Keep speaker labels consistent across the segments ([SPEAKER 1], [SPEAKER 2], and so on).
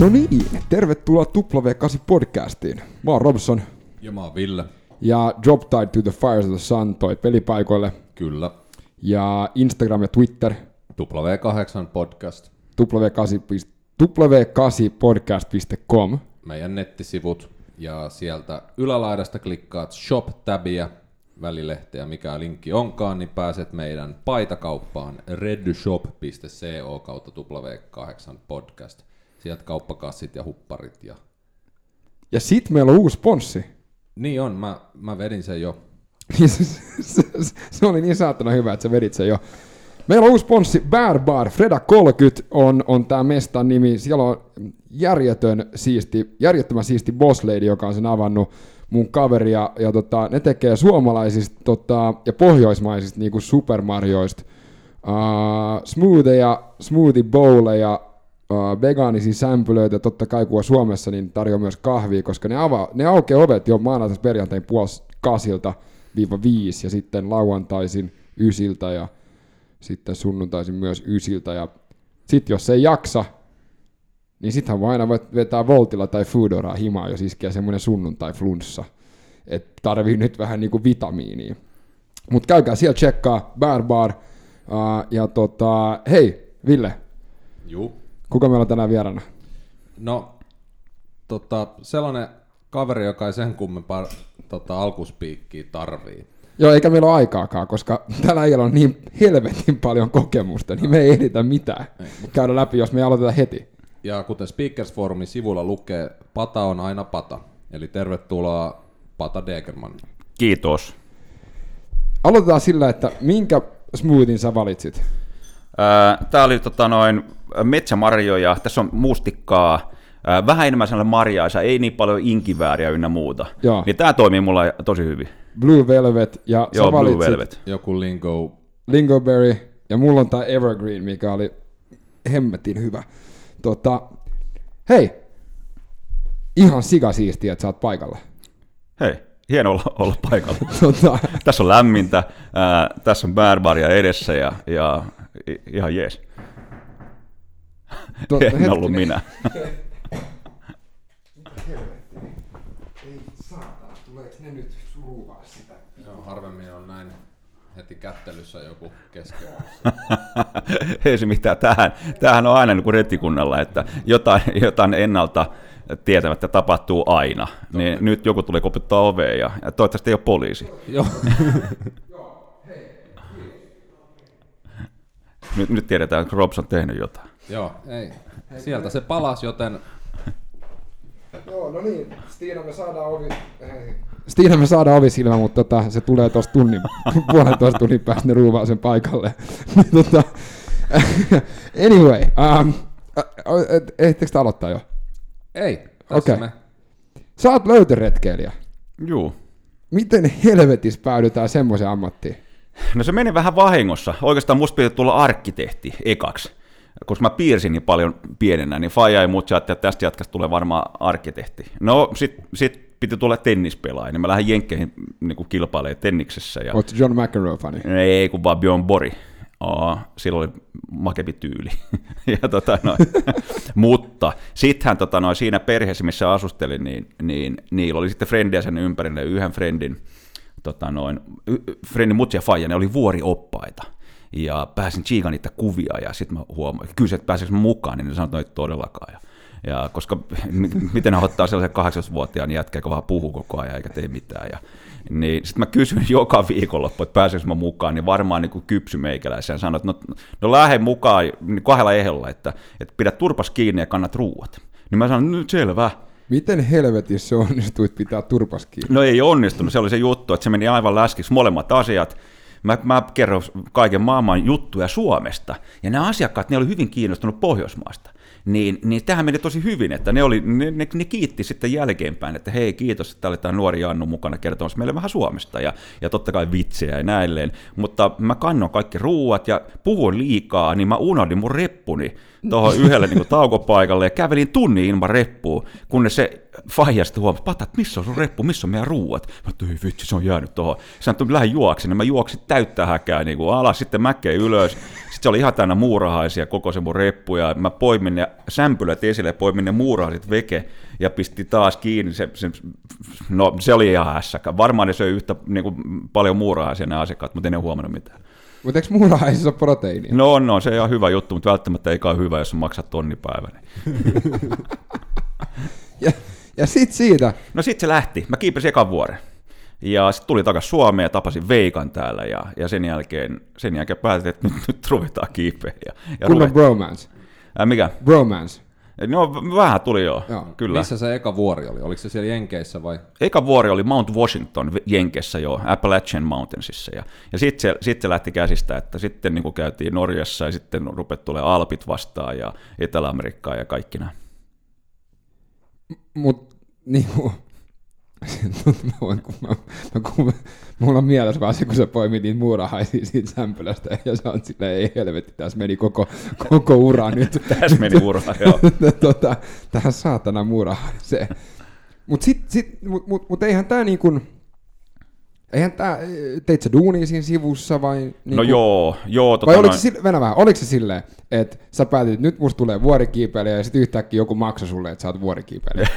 [SPEAKER 1] No niin, tervetuloa W8 podcastiin. Mä oon Robson
[SPEAKER 2] Ja mä oon Ville.
[SPEAKER 1] ja Drop Tide to the Fires of the Sun toi pelipaikoille
[SPEAKER 2] Kyllä.
[SPEAKER 1] ja Instagram ja Twitter
[SPEAKER 2] W8 podcast.
[SPEAKER 1] w8, w8podcast.com.
[SPEAKER 2] Meidän nettisivut. Ja sieltä ylälaidasta klikkaat Shop-tabia välilehteä, mikä linkki onkaan, niin pääset meidän paitakauppaan redshop.co kautta W8 podcast. Sieltä kauppakassit ja hupparit. Ja...
[SPEAKER 1] Ja sit meillä on uusi sponssi.
[SPEAKER 2] Niin on, mä, mä vedin sen jo.
[SPEAKER 1] Niin se, oli niin saatana hyvä, että sä vedit sen jo. Meillä on uusi sponssi, Bear Bar. Freda 30 on, on tämä mestan nimi. Siellä on järjetön siisti, järjettömän siisti boss lady, joka on sen avannut mun kaveri. Ja, ja tota, ne tekee suomalaisista tota, ja pohjoismaisista niinku supermarjoista uh, smoothieja, smoothie bowleja, uh, vegaanisia sämpylöitä, totta kai kun on Suomessa, niin tarjoaa myös kahvia, koska ne, avaa, ne aukeaa ovet jo maanantaista perjantain puolesta kasilta viiva viisi ja sitten lauantaisin ysiltä ja sitten sunnuntaisin myös ysiltä ja sitten jos ei jaksa, niin sittenhän voi aina vetää Voltilla tai Foodoraa himaa, jos iskee semmoinen sunnuntai-flunssa. Että tarvii nyt vähän niinku vitamiinia. Mutta käykää siellä tsekkaa, Bear Bar. Uh, ja tota, hei, Ville,
[SPEAKER 2] Juu.
[SPEAKER 1] Kuka meillä on tänään vieraana?
[SPEAKER 2] No, tota, sellainen kaveri, joka ei sen kummempaa tota, alkuspiikkiä tarvii.
[SPEAKER 1] Joo, eikä meillä ole aikaakaan, koska tällä äijällä on niin helvetin paljon kokemusta, niin me ei ehditä mitään käydä läpi, jos me ei aloiteta heti.
[SPEAKER 2] Ja kuten Speakers Forumin sivulla lukee, pata on aina pata. Eli tervetuloa Pata Degerman.
[SPEAKER 3] Kiitos.
[SPEAKER 1] Aloitetaan sillä, että minkä smoothien sä valitsit?
[SPEAKER 3] Tämä oli tota, noin metsämarjoja, tässä on mustikkaa, vähän enemmän sellainen marjaisa, ei niin paljon inkivääriä ynnä muuta.
[SPEAKER 1] Joo.
[SPEAKER 3] Niin tämä toimii mulla tosi hyvin.
[SPEAKER 1] Blue Velvet ja
[SPEAKER 3] Joo,
[SPEAKER 1] sä
[SPEAKER 3] Blue Velvet.
[SPEAKER 2] Joku lingo.
[SPEAKER 1] Lingoberry ja mulla on tää Evergreen, mikä oli hemmetin hyvä. Tota, hei, ihan sikasiistiä, että sä oot paikalla.
[SPEAKER 3] Hei, hieno olla, olla paikalla.
[SPEAKER 1] Tota,
[SPEAKER 3] tässä on lämmintä, ää, tässä on bärbaria edessä ja, ja ihan jees.
[SPEAKER 1] to,
[SPEAKER 3] en ollut minä.
[SPEAKER 1] Ei saatana, tuleeko ne nyt suruvaa sitä?
[SPEAKER 2] Joo, harvemmin on näin heti kättelyssä joku kesken.
[SPEAKER 3] ei se mitään. Tämähän, tämähän on aina niin kuin rettikunnalla, että jotain, jotain ennalta tietämättä tapahtuu aina. Niin nyt joku tulee koputtaa oveen ja, ja toivottavasti ei ole poliisi.
[SPEAKER 2] Joo.
[SPEAKER 3] Nyt, nyt tiedetään, että Robs on tehnyt jotain.
[SPEAKER 2] Joo, ei. Sieltä se palas, joten
[SPEAKER 1] Joo, no niin, Stiina me saadaan ovi... Stiina me saadaan ovisilmä, mutta tota, se tulee tuossa tunnin, puolentoista tunnin päästä ne ruuvaa sen paikalle. tota, anyway, um, ehtikö te aloittaa jo?
[SPEAKER 2] ei. Tässä
[SPEAKER 1] Okei.
[SPEAKER 2] me.
[SPEAKER 1] Sä oot löytöretkeilijä.
[SPEAKER 3] Juu.
[SPEAKER 1] Miten helvetissä päädytään semmoiseen ammattiin?
[SPEAKER 3] No se meni vähän vahingossa. Oikeastaan musta piti tulla arkkitehti ekaksi. Koska mä piirsin niin paljon pienenä, niin Faija ja muut että tästä jatkasta tulee varmaan arkkitehti. No sit, sit piti tulla tennispelaaja, niin mä lähdin Jenkkeihin niin kilpailemaan tenniksessä. Ja...
[SPEAKER 1] Oot John McEnroe-fani?
[SPEAKER 3] Ei, kun vaan Björn Bori. Aa, sillä oli makevi tyyli. ja tota noin. Mutta sittenhän tota noin, siinä perheessä, missä asustelin, niin, niin niillä oli sitten frendiä sen ympärille. Yhden friendin, tota noin, friendin mutsi ja faija, ne oli vuorioppaita. Ja pääsin chiikaan niitä kuvia ja sitten mä huomasin, kysyin, että pääseekö mä mukaan, niin ne sanoivat, että ei todellakaan. Ja, ja koska miten ne ottaa sellaisen 18-vuotiaan jätkän, joka vaan puhuu koko ajan eikä tee mitään. Ja, niin sitten mä kysyin joka viikonloppu, että pääseekö mä mukaan, niin varmaan niin kypsy meikäläisen ja sanoin, että no, no lähde mukaan niin kahdella ehdolla, että, että pidä turpas kiinni ja kannat ruuat. Niin mä sanoin, nyt selvä.
[SPEAKER 1] Miten helvetissä onnistuit pitää turpas kiinni?
[SPEAKER 3] No ei onnistunut, se oli se juttu, että se meni aivan läskiksi molemmat asiat. Mä, mä kerron kaiken maailman juttuja Suomesta, ja nämä asiakkaat, ne oli hyvin kiinnostunut Pohjoismaasta. Niin, niin tähän meni tosi hyvin, että ne, oli, ne, ne, ne kiitti sitten jälkeenpäin, että hei kiitos, että oli tämä nuori Jannu mukana kertomassa meille vähän Suomesta ja, ja totta kai vitsejä ja näilleen. Mutta mä kannon kaikki ruuat ja puhuin liikaa, niin mä unohdin mun reppuni tuohon yhdelle niin kuin, taukopaikalle ja kävelin tunnin ilman reppua, kunnes se faija sitten huomasi, pata, että missä on sun reppu, missä on meidän ruuat? Mä että ei vitsi, se on jäänyt tuohon. Sä että lähden juoksin, niin mä juoksin täyttä häkää niin kuin alas, sitten mäkeen ylös. Se oli ihan täynnä muurahaisia, koko se mun reppu, ja mä poimin ne sämpylät esille, poimin ne muurahaiset veke, ja pisti taas kiinni. Se, se, no, se oli ihan hässäkä. Varmaan ne söi yhtä niin kuin, paljon muurahaisia ne asiakkaat, mutta en ne huomannut mitään.
[SPEAKER 1] Mutta eikö muurahaisissa ole proteiinia?
[SPEAKER 3] No, no, se on ihan hyvä juttu, mutta välttämättä ei ole hyvä, jos maksat tonnipäivä. Niin.
[SPEAKER 1] ja, ja sit siitä,
[SPEAKER 3] No sit se lähti. Mä kiipesin ekan vuoren. Ja sitten tuli takaisin Suomeen ja tapasin Veikan täällä ja, ja sen, jälkeen, sen jälkeen päätin, että nyt, nyt ruvetaan kiipeä. Ja, ja ruvet-
[SPEAKER 1] bromance.
[SPEAKER 3] Ää, mikä?
[SPEAKER 1] Bromance.
[SPEAKER 3] No vähän tuli jo,
[SPEAKER 1] Joo.
[SPEAKER 3] kyllä.
[SPEAKER 2] Missä se eka vuori oli? Oliko se siellä Jenkeissä vai?
[SPEAKER 3] Eka vuori oli Mount Washington Jenkessä jo, Appalachian Mountainsissa. Ja, ja sitten se, sit se lähti käsistä, että sitten niin käytiin Norjassa ja sitten rupet tulee Alpit vastaan ja Etelä-Amerikkaa ja kaikki nämä.
[SPEAKER 1] Mut niinku, mä voin, kun mä, mä, kun, mulla on mielessä vaan se, kun sä poimit niitä muurahaisia siitä sämpylästä, ja sä oot silleen, ei helvetti, tässä meni koko, koko ura nyt.
[SPEAKER 3] Tässä meni ura, joo.
[SPEAKER 1] tota, tähän saatana muurahaiseen. Mut, sit, sit, mut, mut, mut eihän tää niin kuin, eihän tää, teit sä duunia siinä sivussa vai? Niin
[SPEAKER 3] No joo, joo. Tota
[SPEAKER 1] Vai oliko
[SPEAKER 3] noin-
[SPEAKER 1] se, sille, vähän, oliko se silleen, että sä päätit, että nyt musta tulee vuorikiipeilijä ja sitten yhtäkkiä joku maksoi sulle, että sä oot vuorikiipeilijä?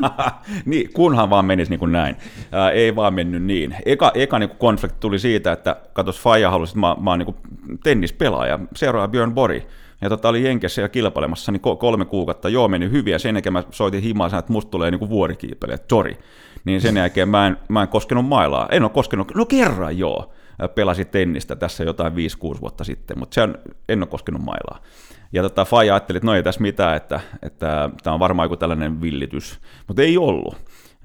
[SPEAKER 3] niin, kunhan vaan menisi niin kuin näin. Ää, ei vaan mennyt niin. Eka, eka niin kuin konflikti tuli siitä, että katos, Faija halusi, että mä, mä oon niin kuin tennispelaaja, seuraava Björn Bori. Ja tota, oli Jenkessä ja kilpailemassa niin ko- kolme kuukautta. Joo, meni hyvin ja sen jälkeen mä soitin himaan, että musta tulee niin kuin vuorikiipeilijä, Tori. Niin sen jälkeen mä en, mä en koskenut mailaa. En ole koskenut, no kerran joo. Pelasin tennistä tässä jotain 5-6 vuotta sitten, mutta se on, en ole koskenut mailaa. Ja tota, Faija ajatteli, että no ei tässä mitään, että, että tämä on varmaan joku tällainen villitys, mutta ei ollut.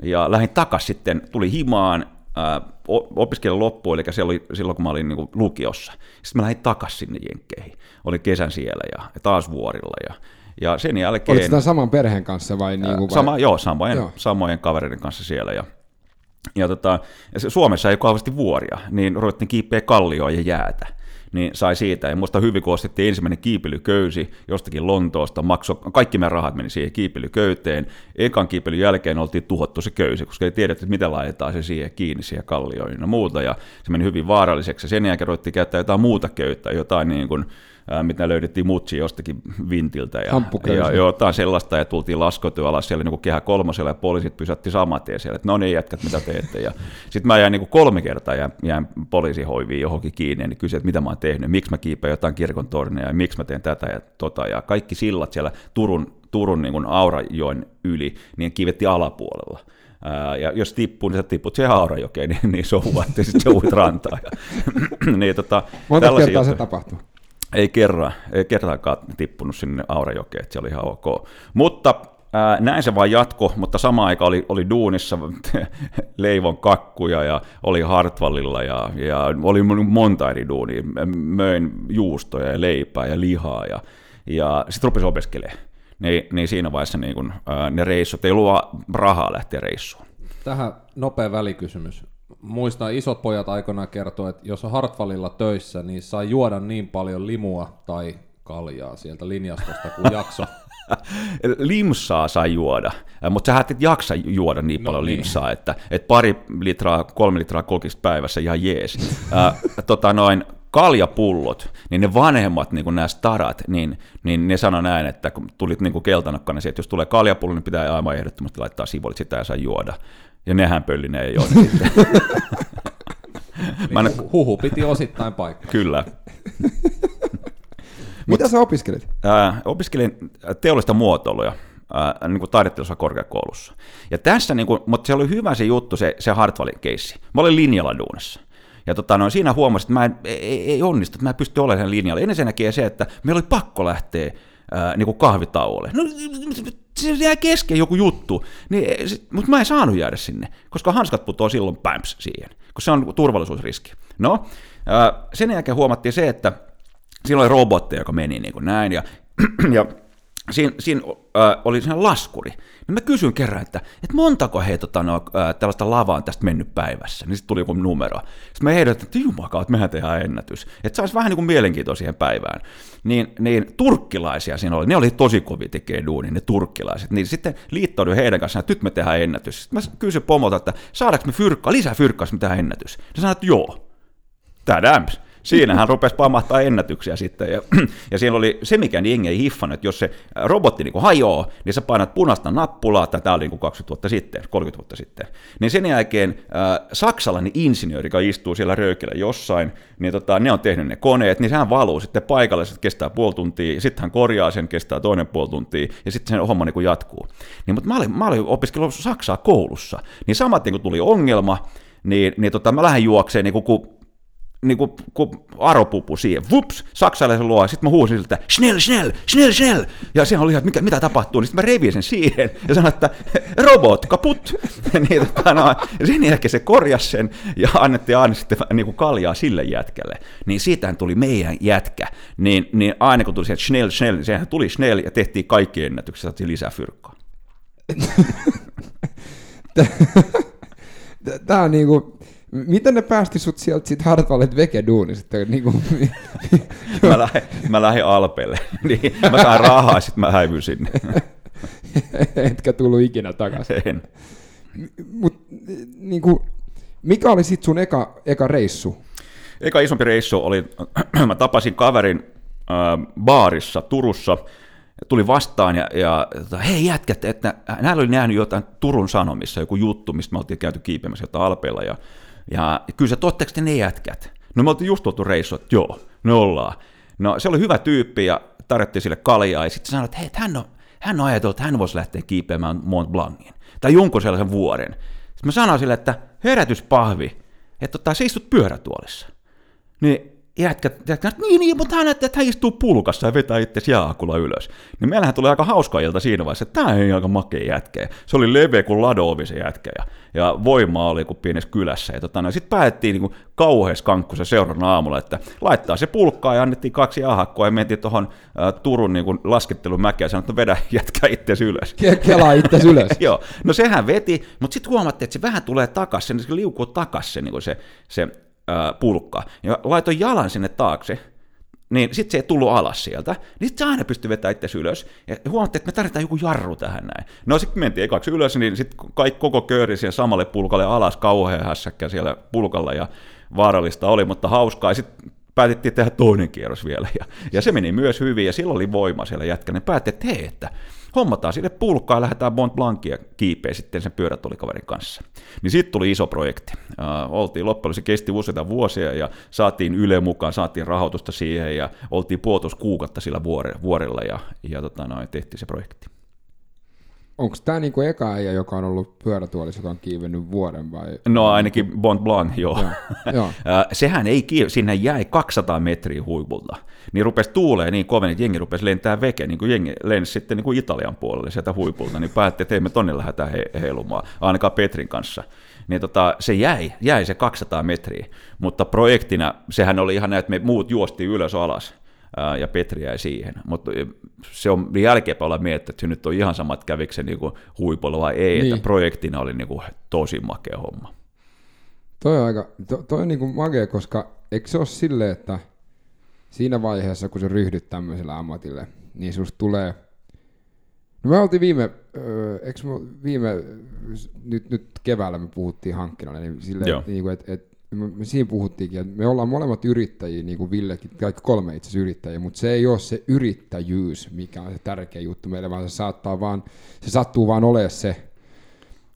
[SPEAKER 3] Ja lähdin takas sitten, tuli himaan, opiskelin loppuun, eli se oli silloin, kun mä olin niin lukiossa. Sitten mä lähdin takas sinne Jenkkeihin. Olin kesän siellä ja, ja taas vuorilla. Ja, ja sen jälkeen...
[SPEAKER 1] Oliko tämä saman perheen kanssa vai? Niin kuin vai?
[SPEAKER 3] Sama, joo, samojen,
[SPEAKER 1] Joo.
[SPEAKER 3] samojen kavereiden kanssa siellä. Ja, ja, tota, Suomessa ei kauheasti vuoria, niin ruvettiin kiipeä kallioa ja jäätä. Niin sai siitä. Ja muista hyvin, kun ostettiin ensimmäinen kiipelyköysi jostakin Lontoosta, maksoi, kaikki meidän rahat meni siihen kiipelyköyteen. Ekan kiipelyn jälkeen oltiin tuhottu se köysi, koska ei tiedetty, että miten laitetaan se siihen kiinni siihen kallioon ja muuta. Ja se meni hyvin vaaralliseksi. Ja sen jälkeen ruvettiin käyttää jotain muuta köyttä, jotain niin kuin, ää, mitä löydettiin mutsi jostakin vintiltä. Ja, ja, jotain sellaista, ja tultiin laskoitua alas siellä niin kehä kolmosella, ja poliisit pysäytti saman tien siellä, että no niin jätkät, mitä teette. Ja sitten mä jäin niin kolme kertaa jäin, jäin poliisihoiviin johonkin kiinni, ja niin kysyin, että mitä mä oon tehnyt, miksi mä kiipeen jotain kirkon tornia, ja miksi mä teen tätä ja tota, ja kaikki sillat siellä Turun, Turun niin kuin Aurajoen yli, niin kiivetti alapuolella. Ja jos tippuu, niin sä tipput siihen Aurajokeen, niin, niin souvaa, että sitten se uit rantaan. Ja, niin, tota,
[SPEAKER 1] Monta kertaa se tapahtuu?
[SPEAKER 3] Ei kerran, ei kertaakaan tippunut sinne Aurajokeen, että se oli ihan ok. Mutta ää, näin se vaan jatko, mutta samaan aikaan oli, oli duunissa leivon kakkuja ja oli Hartwallilla ja, ja oli monta eri duunia. Möin juustoja ja leipää ja lihaa ja, ja sitten rupesi opiskelemaan. Niin, niin siinä vaiheessa niin kun, ää, ne reissut, ei ollut rahaa lähteä reissuun.
[SPEAKER 2] Tähän nopea välikysymys. Muistan, isot pojat aikoinaan kertoi, että jos on Hartwallilla töissä, niin saa juoda niin paljon limua tai kaljaa sieltä linjastosta kuin jakso.
[SPEAKER 3] limsaa sai juoda, mutta sä et jaksa juoda niin
[SPEAKER 2] No
[SPEAKER 3] paljon
[SPEAKER 2] niin.
[SPEAKER 3] limsaa, että, että pari litraa, kolme litraa kokista päivässä ihan jees. Ää, tota noin, kaljapullot, niin ne vanhemmat, niin kuin nämä starat, niin, niin ne sanoi näin, että kun tulit niin kuin keltanakkana, että jos tulee kaljapullo, niin pitää aivan ehdottomasti laittaa sivolit sitä ja saa juoda. Ja nehän pölli ne ei ole sitten. Mä en,
[SPEAKER 2] Niin Huhu piti osittain paikkaa.
[SPEAKER 3] kyllä.
[SPEAKER 1] Mitä sä opiskelit?
[SPEAKER 3] Ää, opiskelin teollista muotoiluja ää, niin kuin korkeakoulussa. Ja tässä, niin kuin, mutta se oli hyvä se juttu, se, se Hartwallin keissi. Mä olin linjalla duunassa. Ja tota, no, siinä huomasin, että mä en, ei, ei onnistu, että mä en pysty olemaan sen linjalla. Ensinnäkin se, että meillä oli pakko lähteä ää, niin kuin kahvitauolle. No, se jää kesken joku juttu, niin, sit- mutta mä en saanut jäädä sinne, koska hanskat putoaa silloin pämps siihen, koska se on turvallisuusriski. No, ää, sen jälkeen huomattiin se, että silloin oli robotteja, joka meni niin kuin näin, ja, ja siinä, siinä äh, oli siinä laskuri. Niin mä kysyin kerran, että, että montako he tota, no, äh, tällaista lavaa on tästä mennyt päivässä. Niin sitten tuli joku numero. Sitten mä ehdotin, että jumakaa, että mehän tehdään ennätys. Että saisi vähän niin kuin mielenkiintoa siihen päivään. Niin, niin turkkilaisia siinä oli. Ne oli tosi kovia tekee duuni, ne turkkilaiset. Niin sitten liittouduin heidän kanssaan, että nyt me tehdään ennätys. Sitten mä kysyin pomolta, että saadaanko me fyrkkaa, lisää fyrkkaa, jos me tehdään ennätys. Ne sanoi, että joo. Tadams siinä hän rupesi pamahtaa ennätyksiä sitten. Ja, ja siellä oli se, mikä jengi ei hiffannut, että jos se robotti niin hajoaa, niin sä painat punaista nappulaa, tämä oli niin 20 vuotta sitten, 30 vuotta sitten. Niin sen jälkeen äh, saksalainen insinööri, joka istuu siellä röykillä jossain, niin tota, ne on tehnyt ne koneet, niin sehän valuu sitten paikalle, se kestää puoli tuntia, sitten hän korjaa sen, kestää toinen puoli tuntia, ja sitten sen homma niin kuin jatkuu. Niin, mutta mä olin, mä olin opiskellut Saksaa koulussa, niin samat niin kun tuli ongelma, niin, niin tota, mä lähden juokseen, niin kun niin kuin, kuin aropupu siihen, vups, saksalaisen luo, sitten mä huusin siltä, schnell, schnell, schnell, schnell, ja siellä oli ihan, mitä, mitä tapahtuu, niin sitten mä revin sen siihen, ja sanoin, että robot, kaput, niin, tota, no, sen jälkeen se korjasi sen, ja annettiin aina sitten niin kuin kaljaa sille jätkälle, niin siitähän tuli meidän jätkä, niin, niin aina kun tuli se schnell, schnell, niin sehän tuli schnell, ja tehtiin kaikki ennätykset, saatiin lisää fyrkkaa.
[SPEAKER 1] Tämä on niinku, Miten ne päästi sut sieltä sit Hartwallet Veke-duunista? Niin kuin,
[SPEAKER 3] mä, lähdin, mä lähdin Alpeelle, niin mä sain rahaa, sitten mä häivyn sinne.
[SPEAKER 1] Etkä tullut ikinä takaisin.
[SPEAKER 3] En.
[SPEAKER 1] Mut, niin kuin, mikä oli sitten sun eka, eka reissu?
[SPEAKER 3] Eka isompi reissu oli, mä tapasin kaverin äh, baarissa Turussa, tuli vastaan ja, ja hei jätkät, että näillä oli nähnyt jotain Turun Sanomissa, joku juttu, mistä me oltiin käyty kiipeämässä jotain Alpeella ja ja kyllä se ne jätkät? No me oltiin just tuotu reissu, että joo, me ollaan. No se oli hyvä tyyppi ja tarjottiin sille kaljaa ja sitten sanoi, että hei, hän on, hän on ajatellut, että hän voisi lähteä kiipeämään Mont Blancin tai jonkun sellaisen vuoren. Sitten mä sanoin sille, että herätyspahvi, että tota, sä istut pyörätuolissa. Niin jätkä, jätkä niin, niin, mutta hän että hän istuu pulkassa ja vetää itse jääkulla ylös. Niin meillähän tuli aika hauska ilta siinä vaiheessa, että tämä ei aika makea jätkä. Se oli leveä kuin ladoovi se jätkä ja, ja voimaa oli kuin pienessä kylässä. Ja tota, no, sitten päätettiin niin kauheas kankku se seuraavana aamulla, että laittaa se pulkkaa ja annettiin kaksi ahakkoa ja mentiin tuohon Turun niin kuin laskettelumäkeä ja sanoi, että vedä jätkä itse ylös.
[SPEAKER 1] Kelaa itse ylös.
[SPEAKER 3] Joo, no sehän veti, mutta sitten huomattiin, että se vähän tulee takaisin, se liukuu takaisin niin se, se pulkka, ja laitoin jalan sinne taakse, niin sitten se ei tullut alas sieltä, niin sitten se aina pystyi vetämään itse ylös. Ja huomattiin, että me tarvitaan joku jarru tähän näin. No sitten mentiin ekaksi ylös, niin sitten kaikki koko köyri siihen samalle pulkalle alas, kauhean hässäkkä siellä pulkalla ja vaarallista oli, mutta hauskaa. Sitten päätettiin tehdä toinen kierros vielä, ja, ja se meni myös hyvin, ja silloin oli voima siellä jätkä, päätti, että hei, että hommataan sille pulkkaa ja lähdetään Mont Blancia kiipeä sitten sen pyörätulikaverin kanssa. Niin siitä tuli iso projekti. Uh, oltiin loppujen se kesti useita vuosia ja saatiin Yle mukaan, saatiin rahoitusta siihen ja oltiin puolitoista kuukautta sillä vuorella ja, ja tota, noin, tehtiin se projekti.
[SPEAKER 1] Onko tämä niinku eka äijä, joka on ollut pyörätuolissa, joka on kiivennyt vuoden vai?
[SPEAKER 3] No ainakin Mont Blanc, joo. joo, joo. Sehän ei kiive, sinne jäi 200 metriä huipulta. Niin rupesi tuulee niin kovin, että jengi rupesi lentää veke, niin kuin jengi lensi sitten niin kuin Italian puolelle sieltä huipulta, niin päätti, että ei me tonne lähdetään he, heilumaan, ainakaan Petrin kanssa. Niin tota, se jäi, jäi se 200 metriä, mutta projektina sehän oli ihan näin, että me muut juosti ylös alas ja Petri jäi siihen. Mutta se on jälkeenpäin olla miettinyt, että nyt on ihan samat kävikö se niin huipulla vai ei, niin. että projektina oli niin kuin tosi makea homma.
[SPEAKER 1] Toi on aika, to, toi on niin kuin makea, koska eikö se ole silleen, että siinä vaiheessa, kun sä ryhdyt tämmöiselle ammatille, niin susta tulee, no me oltiin viime, eikö me viime, nyt, nyt keväällä me puhuttiin hankkina, niin silleen, niin kuin, että, että me, me siinä puhuttiinkin, että me ollaan molemmat yrittäjiä, niin kuin Villekin, kaikki kolme itse asiassa yrittäjiä, mutta se ei ole se yrittäjyys, mikä on se tärkeä juttu meille, vaan se saattaa vaan, se sattuu vaan olemaan se,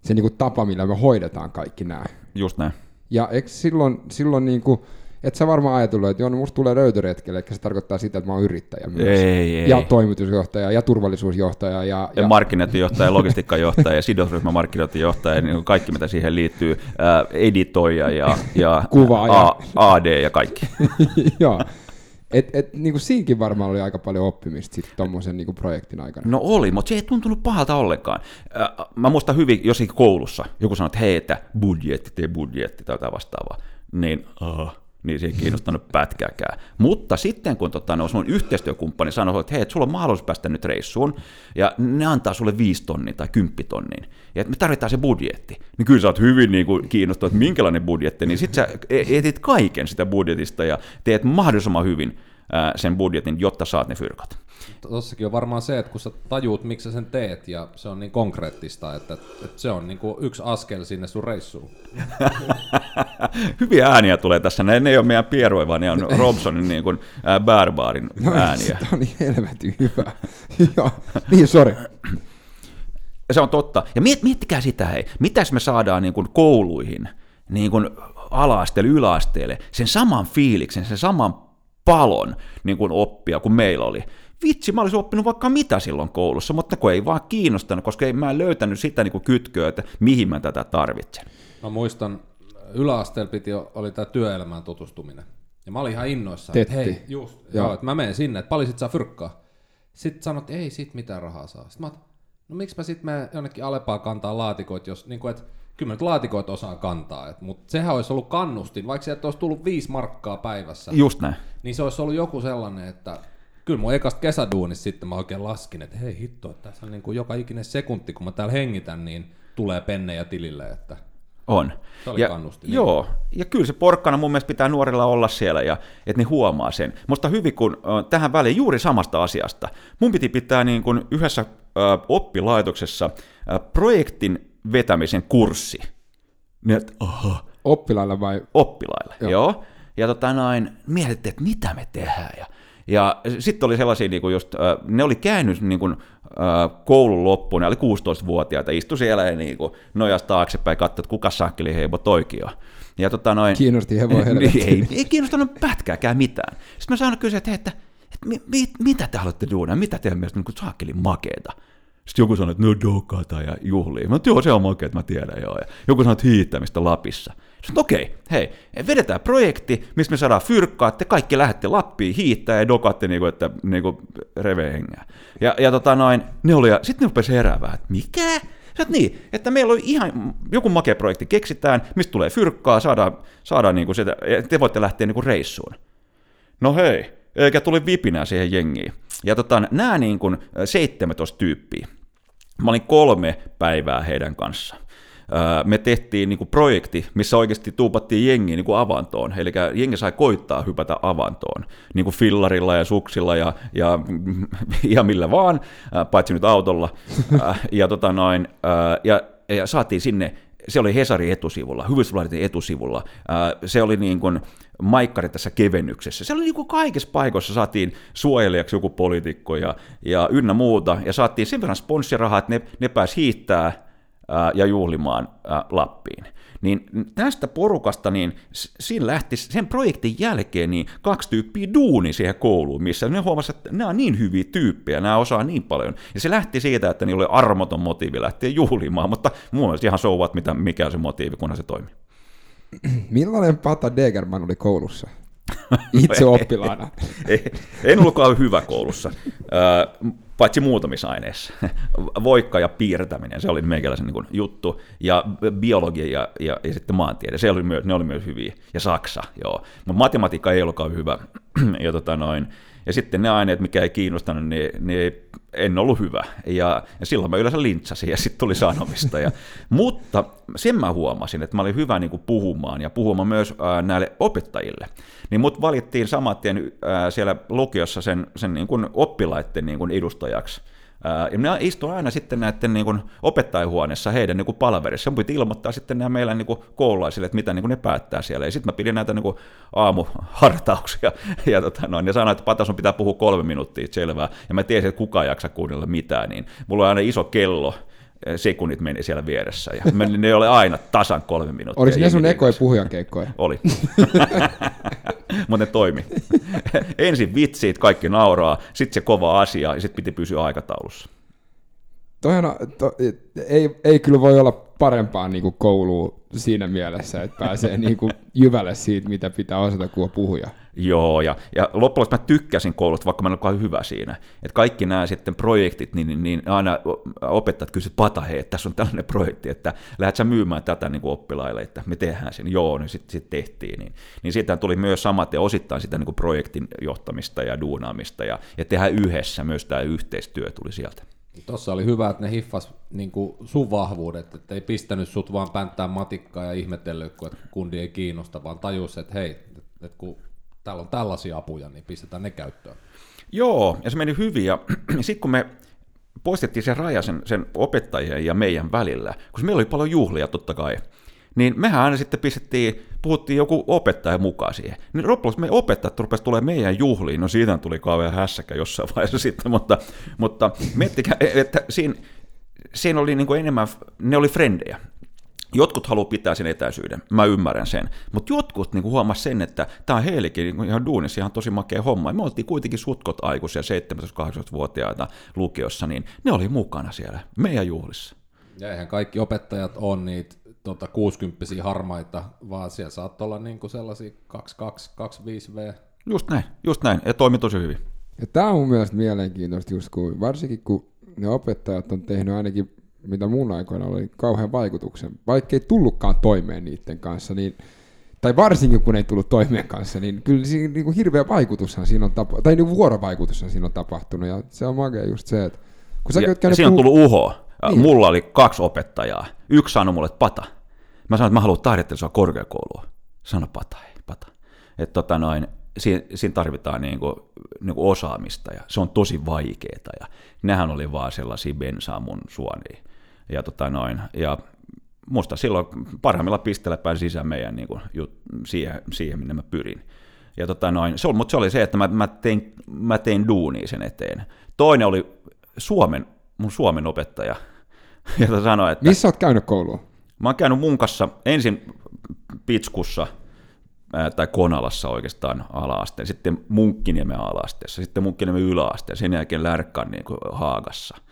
[SPEAKER 1] se niin kuin tapa, millä me hoidetaan kaikki nämä.
[SPEAKER 3] Just näin.
[SPEAKER 1] Ja eikö silloin, silloin niin kuin, et sä varmaan ajatellut, että joo, no musta tulee löytöretkelle, eli se tarkoittaa sitä, että mä oon yrittäjä myös.
[SPEAKER 3] Ei, ei.
[SPEAKER 1] Ja toimitusjohtaja, ja turvallisuusjohtaja. Ja,
[SPEAKER 3] ja, ja markkinointijohtaja, logistiikkajohtaja, ja sidosryhmän markkinointijohtaja, niin kaikki mitä siihen liittyy, ää, editoija ja, ja
[SPEAKER 1] Kuvaaja. A,
[SPEAKER 3] AD ja kaikki.
[SPEAKER 1] joo. Et, et, niin kuin siinkin varmaan oli aika paljon oppimista sitten tuommoisen niin projektin aikana.
[SPEAKER 3] No oli, mutta se ei tuntunut pahalta ollenkaan. Mä muistan hyvin jossakin koulussa, joku sanoi, että hei, että budjetti, tee budjetti tai jotain vastaavaa. Niin, uh, niin ei kiinnostanut pätkääkään. Mutta sitten kun tota, no, sun yhteistyökumppani sanoi, että hei, et sulla on mahdollisuus päästä nyt reissuun, ja ne antaa sulle viisi tonnia tai kymppitonnin, ja että me tarvitaan se budjetti, niin kyllä sä oot hyvin niin kuin, kiinnostunut, että minkälainen budjetti, niin sit sä e- etit kaiken sitä budjetista ja teet mahdollisimman hyvin ää, sen budjetin, jotta saat ne fyrkat.
[SPEAKER 2] Tossakin on varmaan se, että kun sä tajuut, miksi sä sen teet, ja se on niin konkreettista, että, että se on niin kuin yksi askel sinne sun reissuun.
[SPEAKER 3] Hyviä ääniä tulee tässä. Ne, ne ei ole meidän pieroja, vaan ne on Robsonin niin kuin, ää, Bärbaarin ääniä.
[SPEAKER 1] Tämä on niin helvetin hyvä. Joo, niin sori.
[SPEAKER 3] Se on totta. Ja miet, miettikää sitä, hei, mitäs me saadaan niin kuin kouluihin, niin kuin ala-asteelle, yläasteelle, sen saman fiiliksen, sen saman palon niin kuin oppia kuin meillä oli. Vitsi, mä olisin oppinut vaikka mitä silloin koulussa, mutta kun ei vaan kiinnostanut, koska ei mä löytänyt sitä niin kuin kytköä, että mihin mä tätä tarvitsen.
[SPEAKER 2] Mä muistan, yläasteella piti, oli tämä työelämään tutustuminen. Ja mä olin ihan innoissaan, että hei, just, joo. joo, että mä menen sinne, että paljon sit saa fyrkkaa. Sitten sanot, että ei sit mitään rahaa saa. Sitten mä oot, no miksi mä sit menen jonnekin Alepaa kantaa laatikoit, jos niin kuin, että kyllä nyt laatikoit osaan kantaa, et, mutta sehän olisi ollut kannustin, vaikka sieltä olisi tullut viisi markkaa päivässä,
[SPEAKER 3] Just näin.
[SPEAKER 2] niin se olisi ollut joku sellainen, että kyllä mun ekasta kesäduunissa sitten mä oikein laskin, että hei hitto, että tässä on niin kuin joka ikinen sekunti, kun mä täällä hengitän, niin tulee pennejä tilille, että
[SPEAKER 3] On.
[SPEAKER 2] Se oli kannustin.
[SPEAKER 3] Joo, ja kyllä se porkkana mun mielestä pitää nuorilla olla siellä, ja että ne huomaa sen. Musta hyvin, kun tähän väliin juuri samasta asiasta. Mun piti pitää niin kuin yhdessä ö, oppilaitoksessa ö, projektin vetämisen kurssi. Niin, että aha,
[SPEAKER 1] Oppilailla vai?
[SPEAKER 3] oppilaille.
[SPEAKER 1] Joo.
[SPEAKER 3] Joo. Joo. Ja tota noin, mietittiin, että mitä me tehdään. Ja, ja sitten oli sellaisia, niin kuin just, ne oli käynyt niin kuin, koulun loppuun, ne oli 16-vuotiaita, istu siellä ja niin kuin, nojas taaksepäin ja katsoi, että kuka sakkeli heivo toikin on. Ja tota noin,
[SPEAKER 1] Kiinnosti hevoa
[SPEAKER 3] niin, ei, ei kiinnostanut pätkääkään mitään. Sitten mä sain kysyä, että, että, että mi, mi, mitä te haluatte duunaa, mitä teidän mielestä niin saakkelin makeeta? Sitten joku sanoi, että no dokata ja juhlii. Mä että joo, se on makeet, mä tiedän joo. Ja joku sanoi, että hiittämistä Lapissa. Sitten okei, okay, hei, vedetään projekti, missä me saadaan fyrkkaa, että kaikki lähdette Lappiin hiittää ja dokatte niinku, että niinku revee hengää. Ja, ja tota noin, ne oli, ja sitten ne rupesi heräämään, että mikä? Sä niin, että meillä oli ihan joku makea projekti keksitään, mistä tulee fyrkkaa, saadaan, saadaan niinku sitä, te voitte lähteä niinku reissuun. No hei, eikä tuli vipinää siihen jengiin. Ja tota, nämä niin kuin 17 tyyppiä, mä olin kolme päivää heidän kanssa. Me tehtiin niin kuin projekti, missä oikeasti tuupattiin jengi niin kuin avantoon. Eli jengi sai koittaa hypätä avantoon, niin kuin fillarilla ja suksilla ja, ja, ja millä vaan, paitsi nyt autolla. Ja, tota noin, ja, ja saatiin sinne se oli Hesari etusivulla, Hyvislahden etusivulla. Se oli niin kuin maikkari tässä kevennyksessä. Se oli niin kuin kaikissa paikoissa saatiin suojelijaksi joku poliitikko ja, ja ynnä muuta, ja saatiin sen verran sponssirahaa, että ne, ne pääsi hiittää ää, ja juhlimaan Lappiin. Niin tästä porukasta, niin siinä lähti sen projektin jälkeen niin kaksi tyyppiä duuni siihen kouluun, missä ne huomasivat, että nämä on niin hyviä tyyppejä, nämä osaa niin paljon. Ja se lähti siitä, että niillä oli armoton motiivi lähteä juhlimaan, mutta mun mielestä ihan souvat, mitä, mikä on se motiivi, kunhan se toimii.
[SPEAKER 1] Millainen Pata Degerman oli koulussa? Itse oppilaana.
[SPEAKER 3] En ollutkaan hyvä koulussa, paitsi muutamissa aineissa. Voikka ja piirtäminen, se oli meikäläisen niin juttu, ja biologia ja, ja, ja sitten maantiede, se oli myös, ne oli myös hyviä, ja saksa, joo. Mutta matematiikka ei ollutkaan hyvä, ja, tota noin, ja sitten ne aineet, mikä ei kiinnostanut, niin, niin en ollut hyvä. Ja, ja silloin mä yleensä lintsasin ja sitten tuli sanomista. Ja, mutta sen mä huomasin, että mä olin hyvä niin kuin puhumaan ja puhumaan myös ää, näille opettajille. Niin mut valittiin saman tien ää, siellä lukiossa sen, sen niin kuin oppilaiden niin kuin edustajaksi. Ja minä istuin aina sitten näiden niin kuin opettajahuoneessa heidän niin kuin palaverissa. Mun piti ilmoittaa sitten nämä meidän niin kuin koululaisille, että mitä niin kuin ne päättää siellä. Ja sitten mä pidin näitä niin kuin aamuhartauksia. Ja, tota noin, ja sanoin, että Patason pitää puhua kolme minuuttia, selvää. Ja mä tiesin, että kukaan ei jaksa kuunnella mitään. Niin mulla on aina iso kello, sekunnit meni siellä vieressä. Ja ne oli aina tasan kolme minuuttia.
[SPEAKER 1] Oliko ne sun ekoja
[SPEAKER 3] tykkäsi.
[SPEAKER 1] puhujan keikkoja?
[SPEAKER 3] Oli. Mutta ne toimi. Ensin vitsit, kaikki nauraa, sitten se kova asia, ja sitten piti pysyä aikataulussa.
[SPEAKER 1] Toihan, to, ei, ei kyllä voi olla parempaan niin kuin kouluun siinä mielessä, että pääsee niin kuin jyvälle siitä, mitä pitää osata, kun on puhuja.
[SPEAKER 3] Joo, ja, ja loppujen mä tykkäsin koulusta, vaikka mä en olekaan hyvä siinä. Että kaikki nämä sitten projektit, niin, niin, niin aina opettajat kysyvät, pata hei, että tässä on tällainen projekti, että lähdet sä myymään tätä niin kuin oppilaille, että me tehdään sen. Joo, niin sitten sit tehtiin. Niin, niin siitä tuli myös samat ja osittain sitä niin kuin projektin johtamista ja duunaamista, ja, ja tehdä yhdessä myös tämä yhteistyö tuli sieltä.
[SPEAKER 2] Tuossa oli hyvä, että ne hiffas niin kuin sun vahvuudet, että ei pistänyt sut vaan pänttää matikkaa ja ihmetellyt, kun kundi ei kiinnosta, vaan tajus, että hei, että kun täällä on tällaisia apuja, niin pistetään ne käyttöön.
[SPEAKER 3] Joo, ja se meni hyvin, ja sitten kun me poistettiin se raja sen, sen opettajien ja meidän välillä, koska meillä oli paljon juhlia totta kai, niin mehän aina sitten pistettiin, puhuttiin joku opettaja mukaan siihen. Niin loppujen me opettajat rupesivat tulee meidän juhliin, no siitä tuli kauhean hässäkä jossain vaiheessa sitten, mutta, mutta miettikää, että siinä, siinä oli niin kuin enemmän, ne oli frendejä. Jotkut haluaa pitää sen etäisyyden, mä ymmärrän sen, mutta jotkut niin huomasivat sen, että tämä on heillekin niin ihan duunissa ihan tosi makea homma. Me oltiin kuitenkin sutkot aikuisia, 17-18-vuotiaita lukiossa, niin ne oli mukana siellä meidän juhlissa.
[SPEAKER 2] Ja eihän kaikki opettajat on niitä tota, 60 harmaita, vaan siellä saattaa olla niinku sellaisia 22, 25V.
[SPEAKER 3] Just näin, just näin, ja toimi tosi hyvin.
[SPEAKER 1] Ja tämä on mun mielestä mielenkiintoista, just kun, varsinkin kun ne opettajat on tehnyt ainakin, mitä mun aikoina oli, kauhean vaikutuksen, vaikka ei tullutkaan toimeen niiden kanssa, niin tai varsinkin kun ei tullut toimeen kanssa, niin kyllä siinä niin kuin hirveä vaikutushan siinä on tapahtunut, tai niin vuorovaikutushan siinä on tapahtunut, ja se on makea just se, että
[SPEAKER 3] kun sä ja, siinä on tullut uho. Niin. Mulla oli kaksi opettajaa. Yksi sanoi mulle, että pata, Mä sanoin, että mä haluan sua korkeakoulua. Sano pata, ei, pata. Että tota noin, siinä, siinä tarvitaan niinku, niinku osaamista ja se on tosi vaikeeta ja nehän oli vaan sellaisia bensaa mun suoniin. Ja, tota noin, ja musta silloin parhaimmilla pisteellä pääsi sisään meidän niinku, jut, siihen, siihen, minne mä pyrin. Ja tota noin, se oli, mutta se oli se, että mä, mä, tein, mä tein duunia sen eteen. Toinen oli Suomen, mun Suomen opettaja,
[SPEAKER 1] jota sanoi, että... Missä oot käynyt koulua?
[SPEAKER 3] Mä oon käynyt munkassa ensin Pitskussa, ää, tai Konalassa oikeastaan alaasteen, sitten Munkkiniemen alaasteessa, sitten Munkkiniemen yläasteen, sen jälkeen Lärkkan niin Haagassa –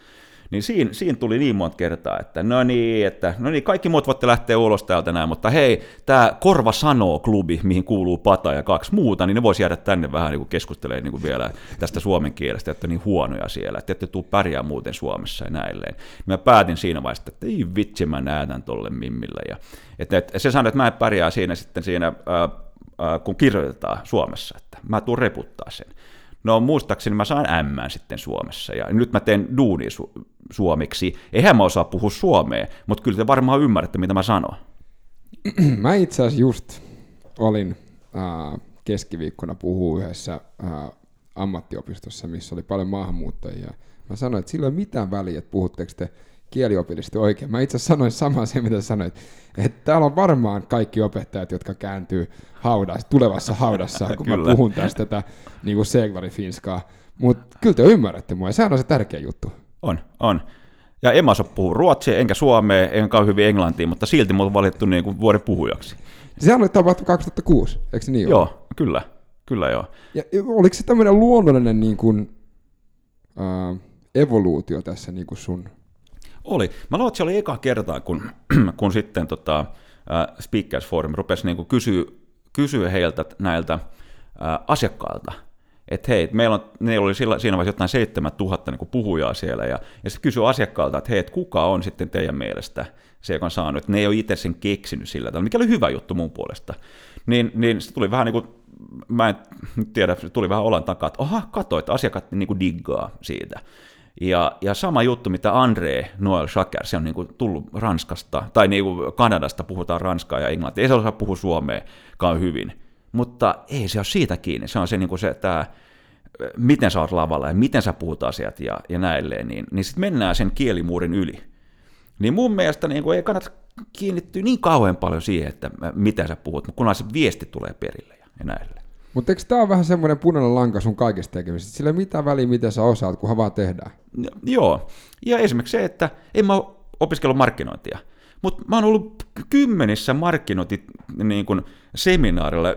[SPEAKER 3] niin siinä, siinä tuli niin monta kertaa, että no niin, että no niin, kaikki muut voitte lähteä ulos täältä näin, mutta hei, tämä Korva sanoo klubi, mihin kuuluu Pata ja kaksi muuta, niin ne voisi jäädä tänne vähän niin keskustelemaan niin vielä tästä suomen kielestä, että niin huonoja siellä, että ette tule pärjää muuten Suomessa ja näilleen. Mä päätin siinä vaiheessa, että ei vitsi, mä näytän tolle mimmille. Ja, että, että se sanoi, että mä en pärjää siinä sitten siinä, ää, ää, kun kirjoitetaan Suomessa, että mä tuun reputtaa sen. No muistaakseni mä saan M sitten Suomessa ja nyt mä teen duuni su- suomeksi. Eihän mä osaa puhua suomea, mutta kyllä te varmaan ymmärrätte, mitä mä sanon.
[SPEAKER 1] Mä itse asiassa just olin äh, keskiviikkona puhuu yhdessä äh, ammattiopistossa, missä oli paljon maahanmuuttajia. Mä sanoin, että sillä ei ole mitään väliä, että puhutteko te kieliopillisesti oikein. Mä itse sanoin samaa se, mitä sanoit, että täällä on varmaan kaikki opettajat, jotka kääntyy haudassa, tulevassa haudassa, kun mä puhun tästä tätä niin kuin Finskaa. Mutta kyllä te ymmärrätte mua, ja sehän on se tärkeä juttu.
[SPEAKER 3] On, on. Ja en mä osaa puhua ruotsia, enkä suomea, enkä hyvin englantia, mutta silti mulla on valittu niin kuin vuoden puhujaksi.
[SPEAKER 1] Sehän oli tapahtunut 2006, eikö se niin
[SPEAKER 3] Joo, ole? kyllä, kyllä joo.
[SPEAKER 1] Ja oliko se tämmöinen luonnollinen niin kuin, äh, evoluutio tässä niin kuin sun
[SPEAKER 3] oli. Mä luulen, että se oli eka kertaa, kun, kun sitten tota, uh, Speakers Forum rupesi niin kysyä, kysyä heiltä näiltä asiakkailta, että hei, meillä on, ne oli siinä vaiheessa jotain 7000 niin puhujaa siellä, ja, ja sitten kysyi asiakkaalta, että hei, et kuka on sitten teidän mielestä se, joka on saanut, että ne ei ole itse sen keksinyt sillä tavalla, mikä oli hyvä juttu mun puolesta. Niin, niin se tuli vähän niin kuin, mä en tiedä, se tuli vähän olan takaa, että oha, katso, että asiakkaat niin kuin diggaa siitä. Ja, ja sama juttu, mitä Andre Noel Schacker, se on niin kuin tullut Ranskasta, tai niin kuin Kanadasta puhutaan ranskaa ja englantia, ei se osaa puhua suomeakaan hyvin, mutta ei se ole siitä kiinni, se on se, niin kuin se tämä, miten sä oot lavalla ja miten sä puhut asiat ja, ja näilleen, niin, niin sitten mennään sen kielimuurin yli. Niin mun mielestä niin kuin ei kannata kiinnittyä niin kauhean paljon siihen, että miten sä puhut, kunhan se viesti tulee perille ja, näilleen.
[SPEAKER 1] Mutta eikö tämä ole vähän semmoinen punainen lanka sun kaikesta tekemisestä? Sillä ei mitään väliä, miten sä osaat, kunhan vaan tehdään.
[SPEAKER 3] Joo. Ja esimerkiksi se, että en mä opiskellut markkinointia. Mutta mä oon ollut kymmenissä markkinointi niin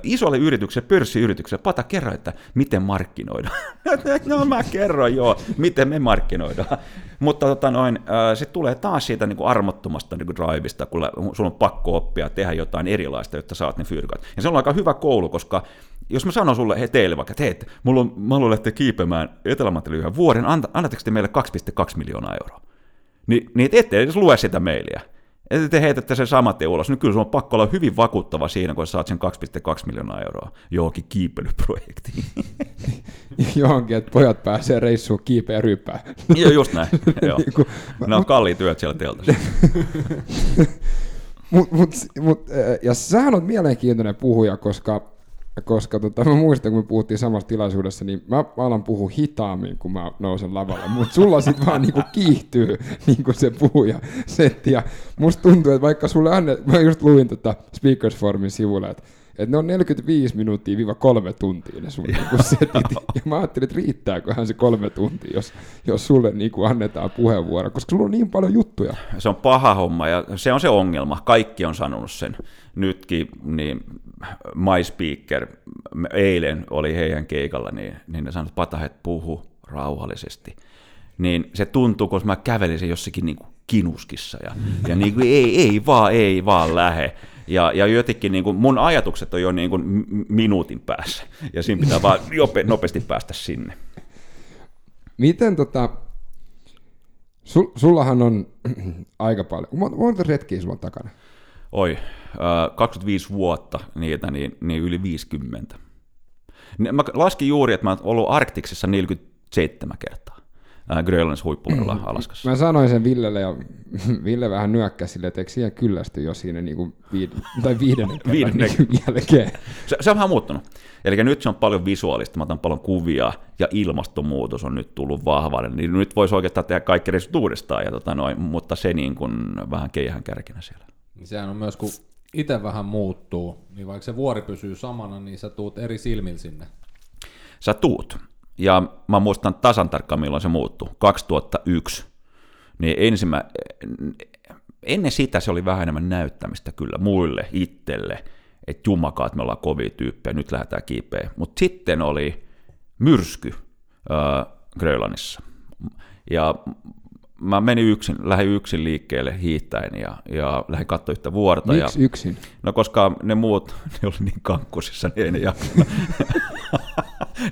[SPEAKER 3] isolle yritykselle, pörssiyritykselle, pata kerran, että miten markkinoidaan. no mä kerron joo, miten me markkinoidaan. Mutta tota noin, se tulee taas siitä niin kuin armottomasta niin kuin drivista, kun sulla on pakko oppia tehdä jotain erilaista, jotta saat ne fyrkat. Ja se on aika hyvä koulu, koska jos mä sanon sulle, he teille vaikka, että hei, mulla on, mä haluan lähteä kiipeämään yhden vuoden, annatteko te meille 2,2 miljoonaa euroa? Ni, niin ette edes lue sitä mailia että te heitätte sen samat ulos, niin kyllä se on pakko olla hyvin vakuuttava siinä, kun saat sen 2,2 miljoonaa euroa johonkin kiipeilyprojektiin.
[SPEAKER 1] johonkin, että pojat pääsee reissuun kiipeä ja ryyppää.
[SPEAKER 3] Joo, just näin. Joo. niin kuin, Nämä on kalliit työt siellä teltassa.
[SPEAKER 1] mut, mut, mut, ja sähän on mielenkiintoinen puhuja, koska koska tota, mä muistan, kun me puhuttiin samassa tilaisuudessa, niin mä, alan puhua hitaammin, kun mä nousen lavalle, mutta sulla sit vaan niinku kiihtyy niinku se puhuja setti, ja musta tuntuu, että vaikka sulle annet, mä just luin tota Speakers Forumin sivulle, että että ne on 45 minuuttia viiva kolme tuntia ne sun niinku setit. Ja mä ajattelin, että riittääköhän se kolme tuntia, jos, jos sulle niinku annetaan puheenvuoro, koska sulla on niin paljon juttuja.
[SPEAKER 3] Se on paha homma ja se on se ongelma. Kaikki on sanonut sen. Nytkin niin My Speaker eilen oli heidän keikalla, niin, niin ne sanoivat, Patahet puhu rauhallisesti. Niin se tuntuu, kun mä kävelisin jossakin niin kuin kinuskissa ja, ja niin kuin, ei, ei vaan, ei vaan lähe. Ja, ja jotenkin niin kuin mun ajatukset on jo niin kuin minuutin päässä, ja siinä pitää vaan jope, nopeasti päästä sinne.
[SPEAKER 1] Miten tota, sul, sullahan on aika paljon, monta retkiä sulla on takana?
[SPEAKER 3] Oi, äh, 25 vuotta niitä, niin, niin yli 50. Mä laskin juuri, että mä oon ollut Arktiksessa 47 kertaa. Grönlannin huippuilla mm. Alaskassa.
[SPEAKER 1] Mä sanoin sen Villelle ja Ville vähän nyökkäsi sille, että eikö siihen kyllästy jo siinä niin kuin viid- tai viidennen viidennen niin jälkeen.
[SPEAKER 3] Se, se on vähän muuttunut. Eli nyt se on paljon visuaalista, mä otan paljon kuvia ja ilmastonmuutos on nyt tullut vahvalle, niin nyt voisi oikeastaan tehdä kaikki reisut uudestaan, ja tota noin, mutta se niin kuin vähän keihään kärkinä siellä.
[SPEAKER 2] Niin sehän on myös, kun itse vähän muuttuu, niin vaikka se vuori pysyy samana, niin sä tuut eri silmillä sinne.
[SPEAKER 3] Sä tuut. Ja mä muistan tasan tarkkaan, milloin se muuttui. 2001. Niin ensimmä, ennen sitä se oli vähän enemmän näyttämistä kyllä muille, itselle, että jumakaat me ollaan kovia tyyppejä, nyt lähdetään kiipeä. Mutta sitten oli myrsky äh, Grönlannissa. Ja mä menin yksin, lähdin yksin liikkeelle hiihtäen ja, ja lähdin katsoa yhtä vuorta.
[SPEAKER 1] Miksi
[SPEAKER 3] ja,
[SPEAKER 1] yksin?
[SPEAKER 3] No koska ne muut, ne oli niin kankkusissa, niin ei ne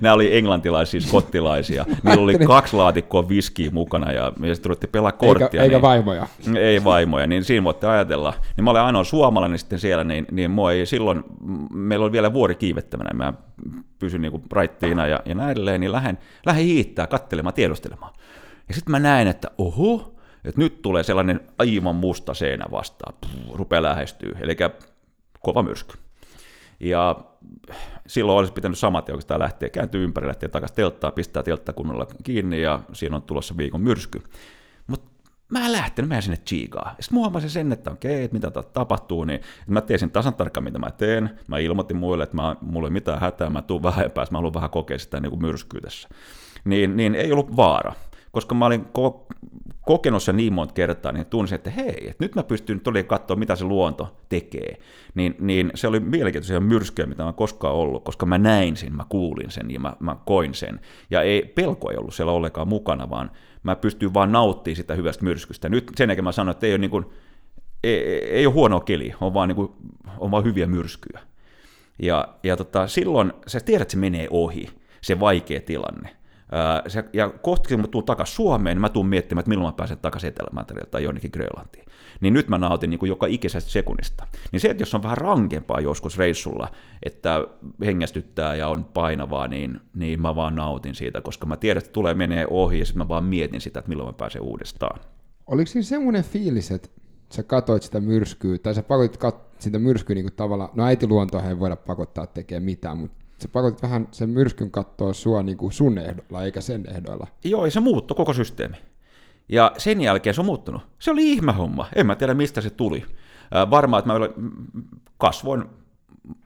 [SPEAKER 3] Nämä oli englantilaisia, skottilaisia. Niillä oli kaksi laatikkoa viskiä mukana ja, ja sitten ruvettiin pelaa korttia.
[SPEAKER 1] Eikä, eikä niin, vaimoja.
[SPEAKER 3] Ei vaimoja, niin siinä voitte ajatella. Niin mä olin ainoa suomalainen sitten siellä, niin, niin mua ei silloin, meillä oli vielä vuori kiivettämänä, mä pysyin niin raittiina ja, ja näin edelleen, niin lähden, lähden hiittää, kattelemaan, tiedustelemaan. Ja sitten mä näen, että oho, että nyt tulee sellainen aivan musta seinä vastaan, Puh, rupeaa lähestyy, eli kova myrsky. Ja silloin olisi pitänyt samat oikeastaan lähteä, kääntyä ympäri, lähteä takaisin telttaa, pistää teltta kunnolla kiinni ja siinä on tulossa viikon myrsky. Mutta mä en lähtenyt, mä sinne chiigaan. Sitten mä huomasin sen, että okei, että mitä tapahtuu, niin mä tiesin tasan tarkkaan, mitä mä teen. Mä ilmoitin muille, että mä, mulla ei mitään hätää, mä tuun vähän päässä, mä haluan vähän kokea sitä niin kuin myrskyä tässä. Niin, niin ei ollut vaara koska mä olin ko- kokenut sen niin monta kertaa, niin tunsin, että hei, että nyt mä pystyn tuli katsoa, mitä se luonto tekee. Niin, niin se oli mielenkiintoisia myrskyjä, mitä mä koskaan ollut, koska mä näin sen, mä kuulin sen ja mä, mä koin sen. Ja ei, pelko ei ollut siellä ollenkaan mukana, vaan mä pystyin vaan nauttimaan sitä hyvästä myrskystä. Nyt sen jälkeen mä sanoin, että ei ole, niin kuin, ei, ei ole huonoa keli, on vaan, niin kuin, on vaan hyviä myrskyjä. Ja, ja tota, silloin sä tiedät, että se menee ohi, se vaikea tilanne. Se, ja kohta kun mä tuun takaisin Suomeen, niin mä tuun miettimään, että milloin mä pääsen takaisin Etelämantereelle tai jonnekin Grönlantiin. Niin nyt mä nautin niin kuin joka ikisestä sekunnista. Niin se, että jos on vähän rankempaa joskus reissulla, että hengästyttää ja on painavaa, niin, niin mä vaan nautin siitä, koska mä tiedän, että tulee menee ohi ja sitten mä vaan mietin sitä, että milloin mä pääsen uudestaan.
[SPEAKER 1] Oliko siinä semmoinen fiilis, että sä katoit sitä myrskyä, tai sä pakotit kat- sitä myrskyä niin kuin tavallaan, no äitiluontoa ei voida pakottaa tekemään mitään, mutta sä pakotit vähän sen myrskyn kattoa sua niin kuin sun ehdoilla, eikä sen ehdoilla.
[SPEAKER 3] Joo, ja se muuttui koko systeemi. Ja sen jälkeen se on muuttunut. Se oli homma. En mä tiedä, mistä se tuli. Varmaan, että mä kasvoin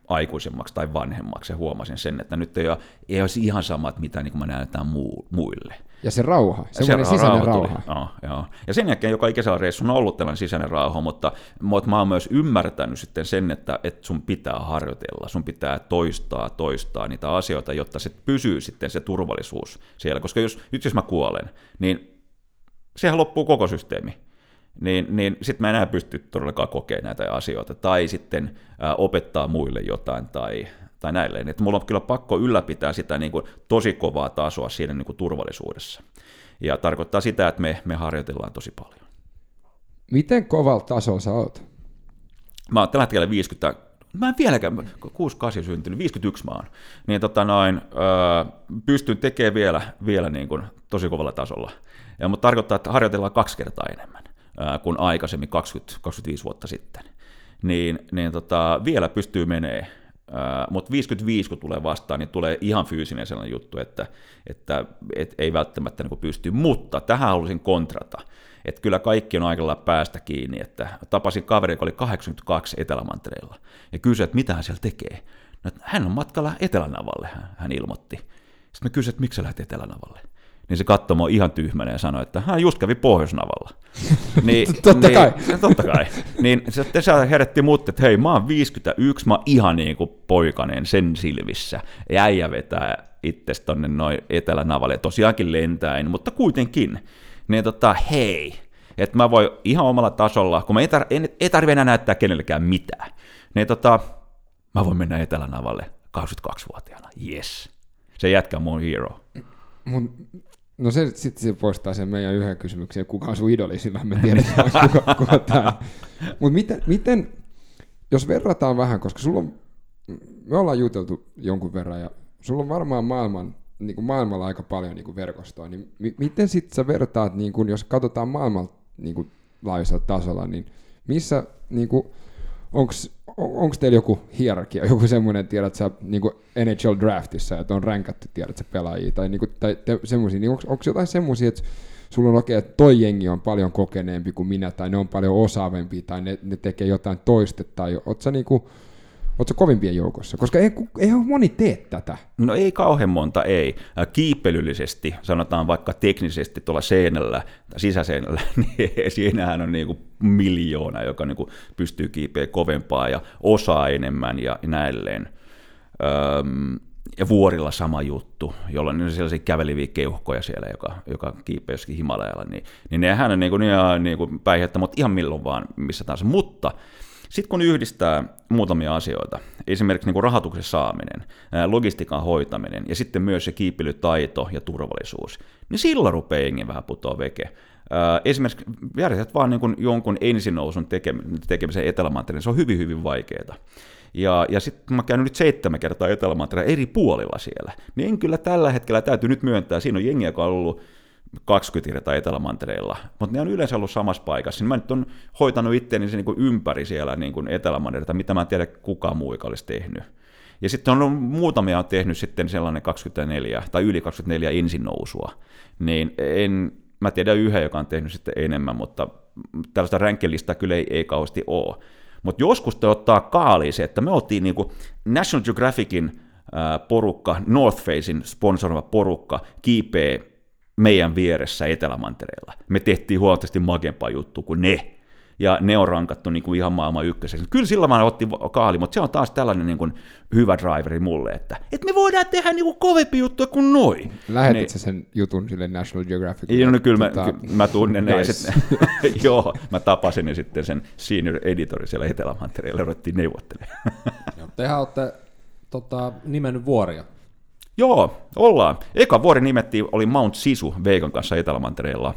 [SPEAKER 3] aikuisemmaksi tai vanhemmaksi ja huomasin sen, että nyt ei, ole, ei olisi ihan sama, että mitä niin näytetään muu, muille.
[SPEAKER 1] Ja se rauha, semmoinen se sisäinen rauha. rauha.
[SPEAKER 3] Joo, joo. Ja sen jälkeen joka ikäisellä reissulla on ollut tällainen sisäinen rauha, mutta, mutta mä oon myös ymmärtänyt sitten sen, että, että sun pitää harjoitella, sun pitää toistaa, toistaa niitä asioita, jotta se pysyy sitten se turvallisuus siellä. Koska jos, nyt jos mä kuolen, niin sehän loppuu koko systeemi niin, niin sitten mä enää pysty todellakaan kokemaan näitä asioita, tai sitten ää, opettaa muille jotain, tai, tai näilleen. Että mulla on kyllä pakko ylläpitää sitä niin kuin tosi kovaa tasoa siinä niin kuin turvallisuudessa. Ja tarkoittaa sitä, että me, me harjoitellaan tosi paljon.
[SPEAKER 1] Miten kovalla tasolla sä oot?
[SPEAKER 3] Mä oon tällä hetkellä 50, mä en vieläkään, 68 syntynyt, 51 mä oon, niin tota noin, öö, pystyn tekemään vielä, vielä niin kuin tosi kovalla tasolla. Ja, mutta tarkoittaa, että harjoitellaan kaksi kertaa enemmän kuin aikaisemmin 20, 25 vuotta sitten. Niin, niin tota, vielä pystyy menee, mutta 55 kun tulee vastaan, niin tulee ihan fyysinen sellainen juttu, että, että et ei välttämättä niin pysty. Mutta tähän halusin kontrata, että kyllä kaikki on aika päästä kiinni, että tapasin kaveri, joka oli 82 Etelämantereella, ja kysyi, että mitä hän siellä tekee. No, hän on matkalla Etelänavalle, hän ilmoitti. Sitten mä kysyin, että miksi sä lähdet Etelänavalle? Niin se katsoi mua ihan tyhmänä ja sanoi, että hän just kävi Pohjoisnavalla.
[SPEAKER 1] niin, totta
[SPEAKER 3] niin,
[SPEAKER 1] kai.
[SPEAKER 3] Totta kai. Niin se, se herätti mut, että hei, mä oon 51, mä oon ihan niin kuin poikanen sen silvissä. Ja äijä vetää itse tonne noin Etelänavalle, tosiaankin lentäen, mutta kuitenkin. Niin tota, hei, että mä voin ihan omalla tasolla, kun mä ei, tar- en, ei tarvitse enää näyttää kenellekään mitään, niin tota, mä voin mennä Etelänavalle 22-vuotiaana, yes. Se jätkä mun hero.
[SPEAKER 1] Mun No se sitten se poistaa sen meidän yhden kysymyksen, kuka on sun idoli, sillä me tiedetään, kuka, kuka tämä Mutta miten, miten, jos verrataan vähän, koska sulla on, me ollaan juteltu jonkun verran ja sulla on varmaan maailman, niin kuin maailmalla aika paljon niin kuin verkostoa, niin mi- miten sitten sä vertaat, niin kuin, jos katsotaan maailman niin kuin, laajuisella tasolla, niin missä niin kuin, onko teillä joku hierarkia, joku semmoinen, tiedät sä, niin NHL Draftissa, että on ränkätty, tiedät sä, pelaajia, tai, niin kuin, tai semmoisia, niin onko jotain semmoisia, että sulla on oikein, että toi jengi on paljon kokeneempi kuin minä, tai ne on paljon osaavempi, tai ne, ne tekee jotain toista, tai oot sä niin kuin, Oletko kovimpien joukossa? Koska ei, ei moni tee tätä.
[SPEAKER 3] No ei kauhean monta, ei. Kiipelyllisesti, sanotaan vaikka teknisesti tuolla seinällä, sisäseinällä, niin siinähän on niin kuin miljoona, joka niin kuin pystyy kiipeä kovempaa ja osaa enemmän ja näilleen. Öm, ja vuorilla sama juttu, jolloin on sellaisia käveliviä keuhkoja siellä, joka, joka kiipeää jossakin Himalajalla, niin, niin nehän on niin kuin, niin kuin mutta ihan milloin vaan, missä tahansa. Mutta sitten kun yhdistää muutamia asioita, esimerkiksi niin kuin rahoituksen saaminen, logistiikan hoitaminen ja sitten myös se kiipeilytaito ja turvallisuus, niin silloin rupeaa jengi vähän putoa veke. Esimerkiksi järjestät vaan niin kuin jonkun ensinousun tekemisen etelämantereen, se on hyvin, hyvin vaikeaa. Ja, ja sitten mä käyn nyt seitsemän kertaa etelämantereen eri puolilla siellä, niin en kyllä tällä hetkellä täytyy nyt myöntää, siinä on jengi, joka on ollut 20 kertaa Etelämantereilla, mutta ne on yleensä ollut samassa paikassa. Niin mä nyt on hoitanut itseäni se niin kuin ympäri siellä niin kuin Etelämantereita, mitä mä en tiedä kukaan muu olisi tehnyt. Ja sitten on muutamia on tehnyt sitten sellainen 24 tai yli 24 ensin nousua. Niin en, mä tiedän yhden, joka on tehnyt sitten enemmän, mutta tällaista ränkkelistä kyllä ei, ei kauheasti ole. Mutta joskus te ottaa kaaliin se, että me oltiin kuin National Geographicin porukka, North Facein sponsoroiva porukka, kiipeä meidän vieressä Etelämantereella. Me tehtiin huomattavasti makempaa juttu kuin ne. Ja ne on rankattu niin kuin ihan maailman ykköseksi. Kyllä sillä mä otti kaali, mutta se on taas tällainen niin kuin hyvä driveri mulle, että, että me voidaan tehdä niin kuin kovempi juttu kuin noin.
[SPEAKER 1] Lähetit niin, sen jutun sille National Geographic?
[SPEAKER 3] Joo, no kyllä tota, mä, mä tunnen ne. Sitten, joo, mä tapasin ne sitten sen senior editori siellä Etelämantereella ja ruvettiin neuvottelemaan.
[SPEAKER 2] Tehän olette tota, nimennyt vuoria.
[SPEAKER 3] Joo, ollaan. Eka vuori nimettiin, oli Mount Sisu Veikan kanssa Etelämantereella.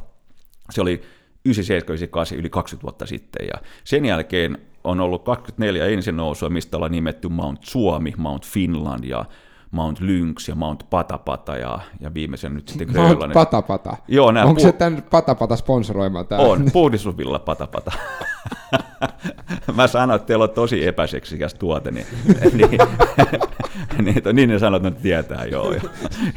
[SPEAKER 3] Se oli 97 yli 20 vuotta sitten, ja sen jälkeen on ollut 24 ensin nousua, mistä ollaan nimetty Mount Suomi, Mount Finland ja Mount Lynx ja Mount Patapata ja, ja viimeisen nyt sitten
[SPEAKER 1] Grönlannin. Mount Patapata?
[SPEAKER 3] Joo,
[SPEAKER 1] Onko pu- se tämän Patapata sponsoroima tämä?
[SPEAKER 3] On, puhdistusvilla Patapata. Mä sanoin, että teillä on tosi epäseksikäs tuote, niin, niin, niin, niin ne sanoivat, että ne tietää joo. Ja,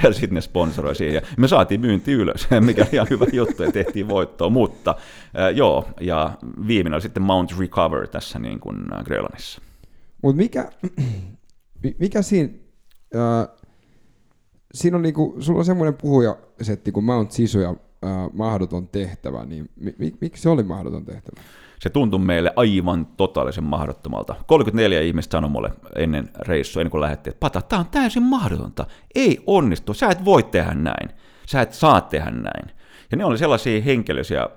[SPEAKER 3] ja sitten ne sponsoroi siihen. Ja me saatiin myynti ylös, mikä oli ihan hyvä juttu, ja tehtiin voittoa. Mutta äh, joo, ja viimeinen oli sitten Mount Recover tässä niin kuin Grönlannissa.
[SPEAKER 1] Mutta mikä, Mi- Mikä siinä, äh, siinä on niinku, sulla on semmoinen puhujasetti kuin Mount Sisu ja äh, mahdoton tehtävä, niin mi- mi- miksi se oli mahdoton tehtävä?
[SPEAKER 3] Se tuntui meille aivan totaalisen mahdottomalta. 34 ihmistä sanoi mulle ennen reissua, ennen kuin lähdettiin, että Pata, tämä on täysin mahdotonta. Ei onnistu, sä et voi tehdä näin. Sä et saa tehdä näin. Ja ne oli sellaisia henkilöisiä,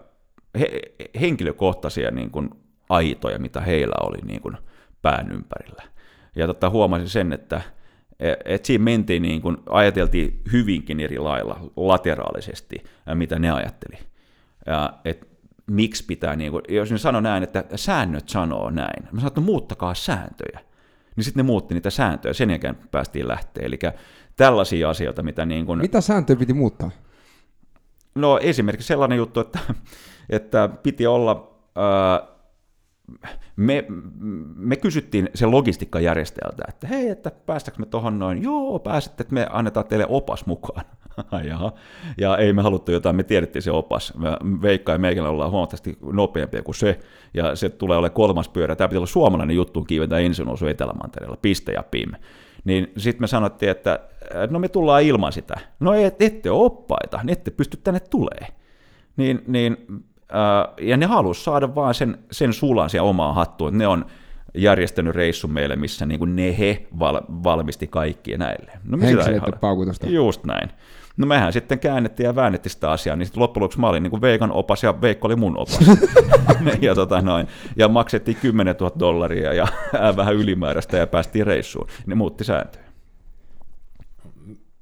[SPEAKER 3] he, henkilökohtaisia niin kuin aitoja, mitä heillä oli niin kuin pään ympärillä. Ja tota, huomasin sen, että et siinä mentiin niin kuin, ajateltiin hyvinkin eri lailla lateraalisesti, mitä ne ajatteli. Ja, et miksi pitää, niin kuin, jos ne sanoo näin, että säännöt sanoo näin, mä sanoin, että no, muuttakaa sääntöjä. Niin sitten ne muutti niitä sääntöjä, sen jälkeen päästiin lähteä. Eli tällaisia asioita, mitä niin kuin,
[SPEAKER 1] Mitä sääntöjä piti muuttaa?
[SPEAKER 3] No esimerkiksi sellainen juttu, että, että piti olla, ää, me, me kysyttiin sen logistiikkajärjestäjältä, että hei, että päästäkö me tuohon noin, joo, pääsette, että me annetaan teille opas mukaan. Jaha. Ja ei me haluttu jotain, me tiedettiin se opas. Me, Veikka ja meikällä ollaan huomattavasti nopeampia kuin se, ja se tulee olemaan kolmas pyörä. Tämä pitää olla suomalainen juttu, kiivetää ensin osu Etelämantereella, piste ja pim. Niin sitten me sanottiin, että no me tullaan ilman sitä. No et, ette oppaita, niin ette pysty tänne tulee. Niin, niin, ja ne halusi saada vaan sen, sen sulan siihen omaan hattuun, ne on järjestänyt reissun meille, missä niin kuin ne he val, valmisti kaikki näille. No me sitä ei
[SPEAKER 1] paukutusta.
[SPEAKER 3] Just näin. No mehän sitten käännettiin ja väännettiin sitä asiaa, niin sitten loppujen lopuksi mä olin niin kuin Veikan opas ja Veikko oli mun opas. ja, tota noin, ja maksettiin 10 000 dollaria ja vähän ylimääräistä ja päästiin reissuun. Ne muutti sääntöjä.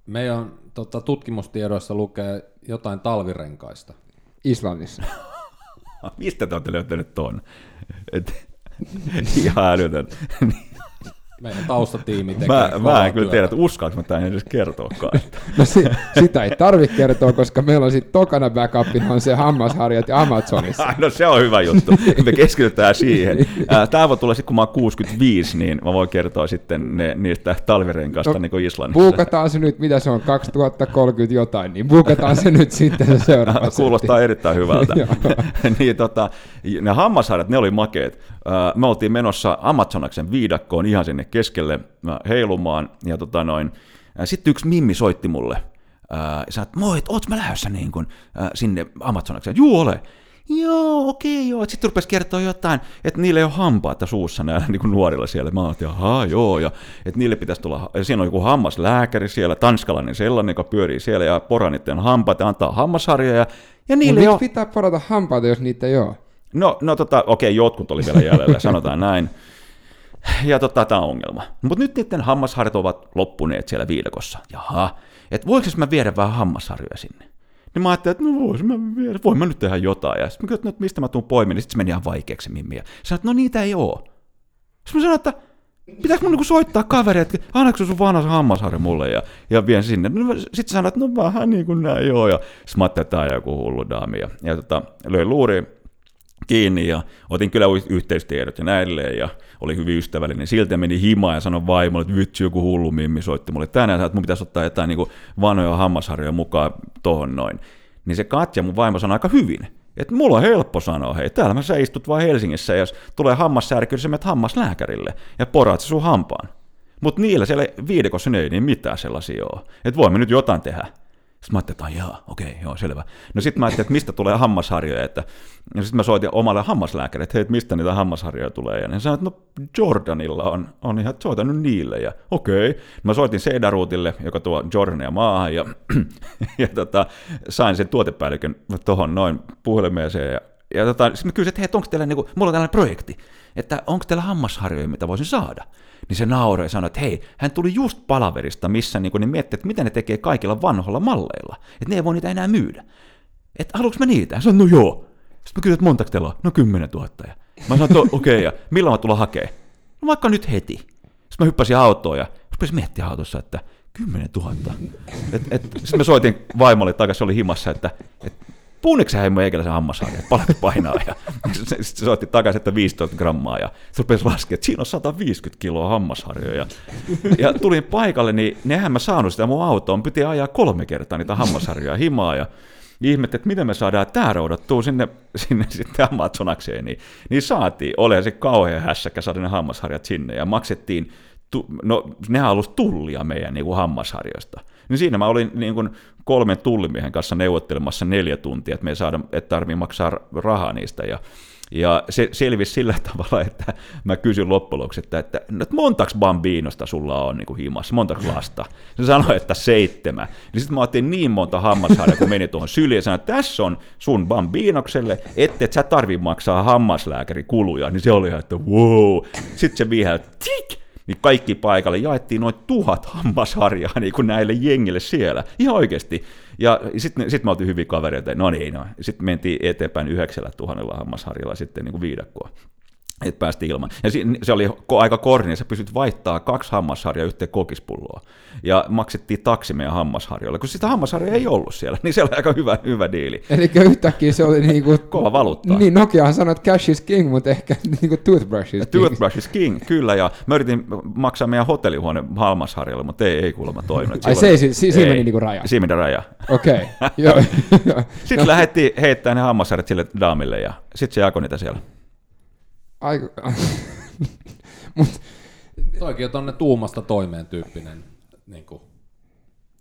[SPEAKER 2] Meidän tota, tutkimustiedoissa lukee jotain talvirenkaista.
[SPEAKER 1] Islannissa.
[SPEAKER 3] Mistä te olette löytäneet ton? Et, ihan älytön.
[SPEAKER 2] Meidän taustatiimi tekee
[SPEAKER 3] mä, mä en kyllä tiedä, että uskallanko mä tämän edes kertoakaan.
[SPEAKER 1] No si- sitä ei tarvitse kertoa, koska meillä on sitten tokana backupina on se hammasharjat ja Amazonissa.
[SPEAKER 3] No se on hyvä juttu. Me keskitytään siihen. Tämä voi tulla sitten, kun mä oon 65, niin mä voin kertoa sitten ne, niistä talvirenkaista
[SPEAKER 1] No,
[SPEAKER 3] niin kuin Islannissa.
[SPEAKER 1] Buukataan se nyt, mitä se on, 2030 jotain, niin buukataan se nyt sitten se seuraava setti.
[SPEAKER 3] Kuulostaa erittäin hyvältä. Niin, tota, ne hammasharjat, ne oli makeet. Me oltiin menossa Amazonaksen viidakkoon ihan sinne keskelle ää, heilumaan. Ja tota noin, ää, sitten yksi mimmi soitti mulle. ää, Ja sanoi, että moi, et ootko mä lähdössä niin kun, ää, sinne Amazonakseen? Juu, ole. Joo, okei, joo. Sitten rupesi kertoa jotain, että niillä ei ole hampaata suussa näillä niin kuin nuorilla siellä. Mä ajattelin, ahaa, joo, ja että niille pitäisi tulla, ja siinä on joku hammaslääkäri siellä, tanskalainen sellainen, joka pyörii siellä, ja poraa niiden hampaat ja antaa hammasharjoja, ja, ja
[SPEAKER 1] Mut
[SPEAKER 3] niille ole...
[SPEAKER 1] pitää porata hampaita, jos niitä ei ole?
[SPEAKER 3] No, no tota, okei, jotkut oli vielä jäljellä, sanotaan näin. Ja tota, tämä on ongelma. Mutta nyt niiden hammasharjat ovat loppuneet siellä viidakossa. Jaha, että voiko mä viedä vähän hammasharjoja sinne? Niin mä ajattelin, että no vois mä viedä, voin mä nyt tehdä jotain. Ja sitten mä kysyin, että mistä mä tuun poimin, niin sitten se meni ihan vaikeaksi mimmi. Ja sanoin, että no niitä ei oo. Sitten mä sanoin, että pitääkö mun niinku soittaa kaveri, että annaks sun vanha hammasharja mulle ja, ja vien sinne. No, sitten sanoin, että no vähän niin kuin näin joo. Ja sitten mä ajattelin, että tää on joku hullu daami. Ja, ja tota, löin luuri kiinni ja otin kyllä yhteystiedot ja näilleen ja oli hyvin ystävällinen. Silti meni himaan ja sanoi vaimolle, että vitsi joku hullu mimmi soitti mulle tänään, että mun pitäisi ottaa jotain niin vanhoja hammasharjoja mukaan tohon noin. Niin se Katja, mun vaimo, sanoi aika hyvin. Että mulla on helppo sanoa, hei, täällä mä sä istut vaan Helsingissä, ja jos tulee hammassärky, niin sä menet hammaslääkärille ja poraat se sun hampaan. Mutta niillä siellä viidekossa ei niin mitään sellaisia ole. Että voimme nyt jotain tehdä. Sitten mä ajattelin, että jaa, okei, joo, selvä. No sitten mä ajattelin, että mistä tulee hammasharjoja, että ja sitten mä soitin omalle hammaslääkärille, että hei, että mistä niitä hammasharjoja tulee, ja ne sanoivat, että no Jordanilla on, on ihan soitanut niille, ja okei. Mä soitin Seidaruutille, joka tuo Jordania maahan, ja, ja tota, sain sen tuotepäällikön tuohon noin puhelimeeseen, ja, ja tota, sitten mä kysyin, että hei, että onko teillä, niinku, mulla on tällainen projekti, että onko teillä hammasharjoja, mitä voisin saada? Niin se nauroi ja sanoi, että hei, hän tuli just palaverista, missä niin ne miettii, että mitä ne tekee kaikilla vanhoilla malleilla. Että ne ei voi niitä enää myydä. Että haluanko mä niitä? Hän sanoi, no joo. Sitten mä kysyin, että montako teillä on? No 10 000. Ja mä sanoin, että okei, okay, ja milloin mä tulla hakemaan? No vaikka nyt heti. Sitten mä hyppäsin autoon ja rupesin miettiä autossa, että 10 000. Et, et, sitten mä soitin vaimolle takaisin, se oli himassa, että et, puuniksi hän meikäläisen hammasharja, että paljonko painaa. Ja se soitti takaisin, että 15 grammaa ja se rupesi laskemaan, että siinä on 150 kiloa hammasharjoja. Ja, ja tulin paikalle, niin nehän mä saanut sitä mun autoon, piti ajaa kolme kertaa niitä hammasharjoja himaa ja ihmettä, että miten me saadaan tämä roudattua sinne, sinne sitten Amazonakseen, niin, niin saatiin. Olihan se kauhean hässäkkä saada ne hammasharjat sinne ja maksettiin tu, no nehän halusi tullia meidän niin kuin hammasharjoista. Niin siinä mä olin niin kuin kolmen tullimiehen kanssa neuvottelemassa neljä tuntia, että me ei saada, että tarvii maksaa rahaa niistä. Ja, ja se selvisi sillä tavalla, että mä kysyin loppujen että, että, no, että montaks bambinosta sulla on niin kuin himassa, montaks lasta? Se sanoi, että seitsemän. Niin sitten mä otin niin monta hammasharjaa, kun meni tuohon syliin ja sanoin, että tässä on sun bambinokselle, että et sä tarvii maksaa hammaslääkärikuluja. Niin se oli ihan, että wow. Sitten se vihää, tik! Niin kaikki paikalle jaettiin noin tuhat hammasharjaa niin kuin näille jengille siellä, ihan oikeasti. Ja sitten sit me oltiin hyviä kavereita, no niin, no. sitten mentiin eteenpäin yhdeksällä tuhannella hammasharjalla sitten niin kuin viidakkoa että päästi ilman. Ja se oli aika korni, sä pystyt vaihtaa kaksi hammasharjaa yhteen kokispulloa. Ja maksettiin taksi meidän hammasharjoille, kun sitä hammasharjaa ei ollut siellä, niin se oli aika hyvä, hyvä diili.
[SPEAKER 1] Eli yhtäkkiä se oli niin kuin...
[SPEAKER 3] Kova valuutta.
[SPEAKER 1] Niin, Nokiahan sanoi, että cash is king, mutta ehkä niin kuin toothbrush is
[SPEAKER 3] king. Toothbrush is king, kyllä, ja mä yritin maksaa meidän hotellihuone hammasharjalle, mutta ei, ei kuulemma toiminut.
[SPEAKER 1] Ai se, ei, si, si, siinä meni niin kuin raja?
[SPEAKER 3] Siinä meni raja.
[SPEAKER 1] Okei, okay. joo.
[SPEAKER 3] sitten no. lähdettiin heittämään ne hammasharjat sille daamille, ja sitten se jakoi niitä siellä.
[SPEAKER 1] Aika...
[SPEAKER 2] Mut... Toikin on tonne tuumasta toimeen tyyppinen. Niin, kuin.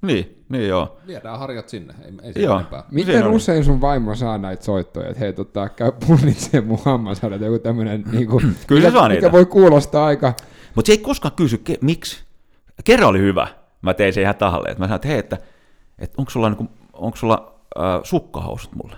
[SPEAKER 3] niin, niin joo.
[SPEAKER 2] Viedään harjat sinne, ei, ei joo. enempää.
[SPEAKER 1] Miten usein sun vaimo saa näitä soittoja, että hei, tota, käy punnitsee mun hammasharjat, joku tämmönen, niin kuin,
[SPEAKER 3] Kyllä mikä, saa
[SPEAKER 1] mikä niitä. voi kuulostaa aika...
[SPEAKER 3] Mutta se ei koskaan kysy, ke, miksi. Kerran oli hyvä. Mä tein sen ihan tahalle. Mä sanoin, että hei, että, että onko sulla, niin onko sulla äh, sukkahousut mulle?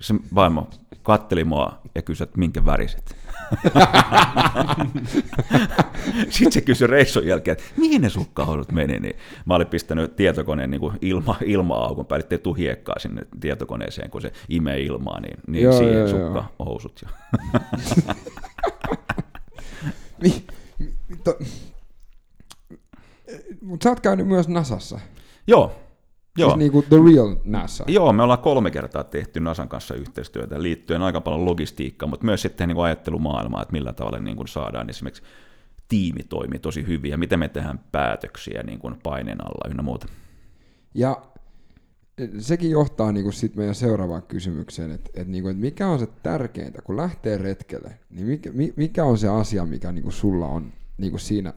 [SPEAKER 3] Se vaimo katteli mua ja kysyi, että minkä väriset. Sitten se kysyi reissun jälkeen, että mihin ne sukkahousut meni, niin mä olin pistänyt tietokoneen niin ilma, ilma-aukon päälle, ettei tuu hiekkaa sinne tietokoneeseen, kun se imee ilmaa, niin, niin joo, siihen joo, sukkahousut. Jo.
[SPEAKER 1] Mutta sä oot käynyt myös Nasassa.
[SPEAKER 3] Joo,
[SPEAKER 1] Joo. Siis niin kuin the real NASA.
[SPEAKER 3] Joo, me ollaan kolme kertaa tehty NASAn kanssa yhteistyötä liittyen aika paljon logistiikkaan, mutta myös sitten niin kuin ajattelumaailmaa, että millä tavalla niin kuin saadaan esimerkiksi tiimi toimii tosi hyvin ja miten me tehdään päätöksiä niin kuin paineen alla ynnä muuta.
[SPEAKER 1] Ja e, sekin johtaa niin kuin sit meidän seuraavaan kysymykseen, että, että, niin kuin, että mikä on se tärkeintä, kun lähtee retkelle, niin mikä, mikä on se asia, mikä niin kuin sulla on niin kuin siinä,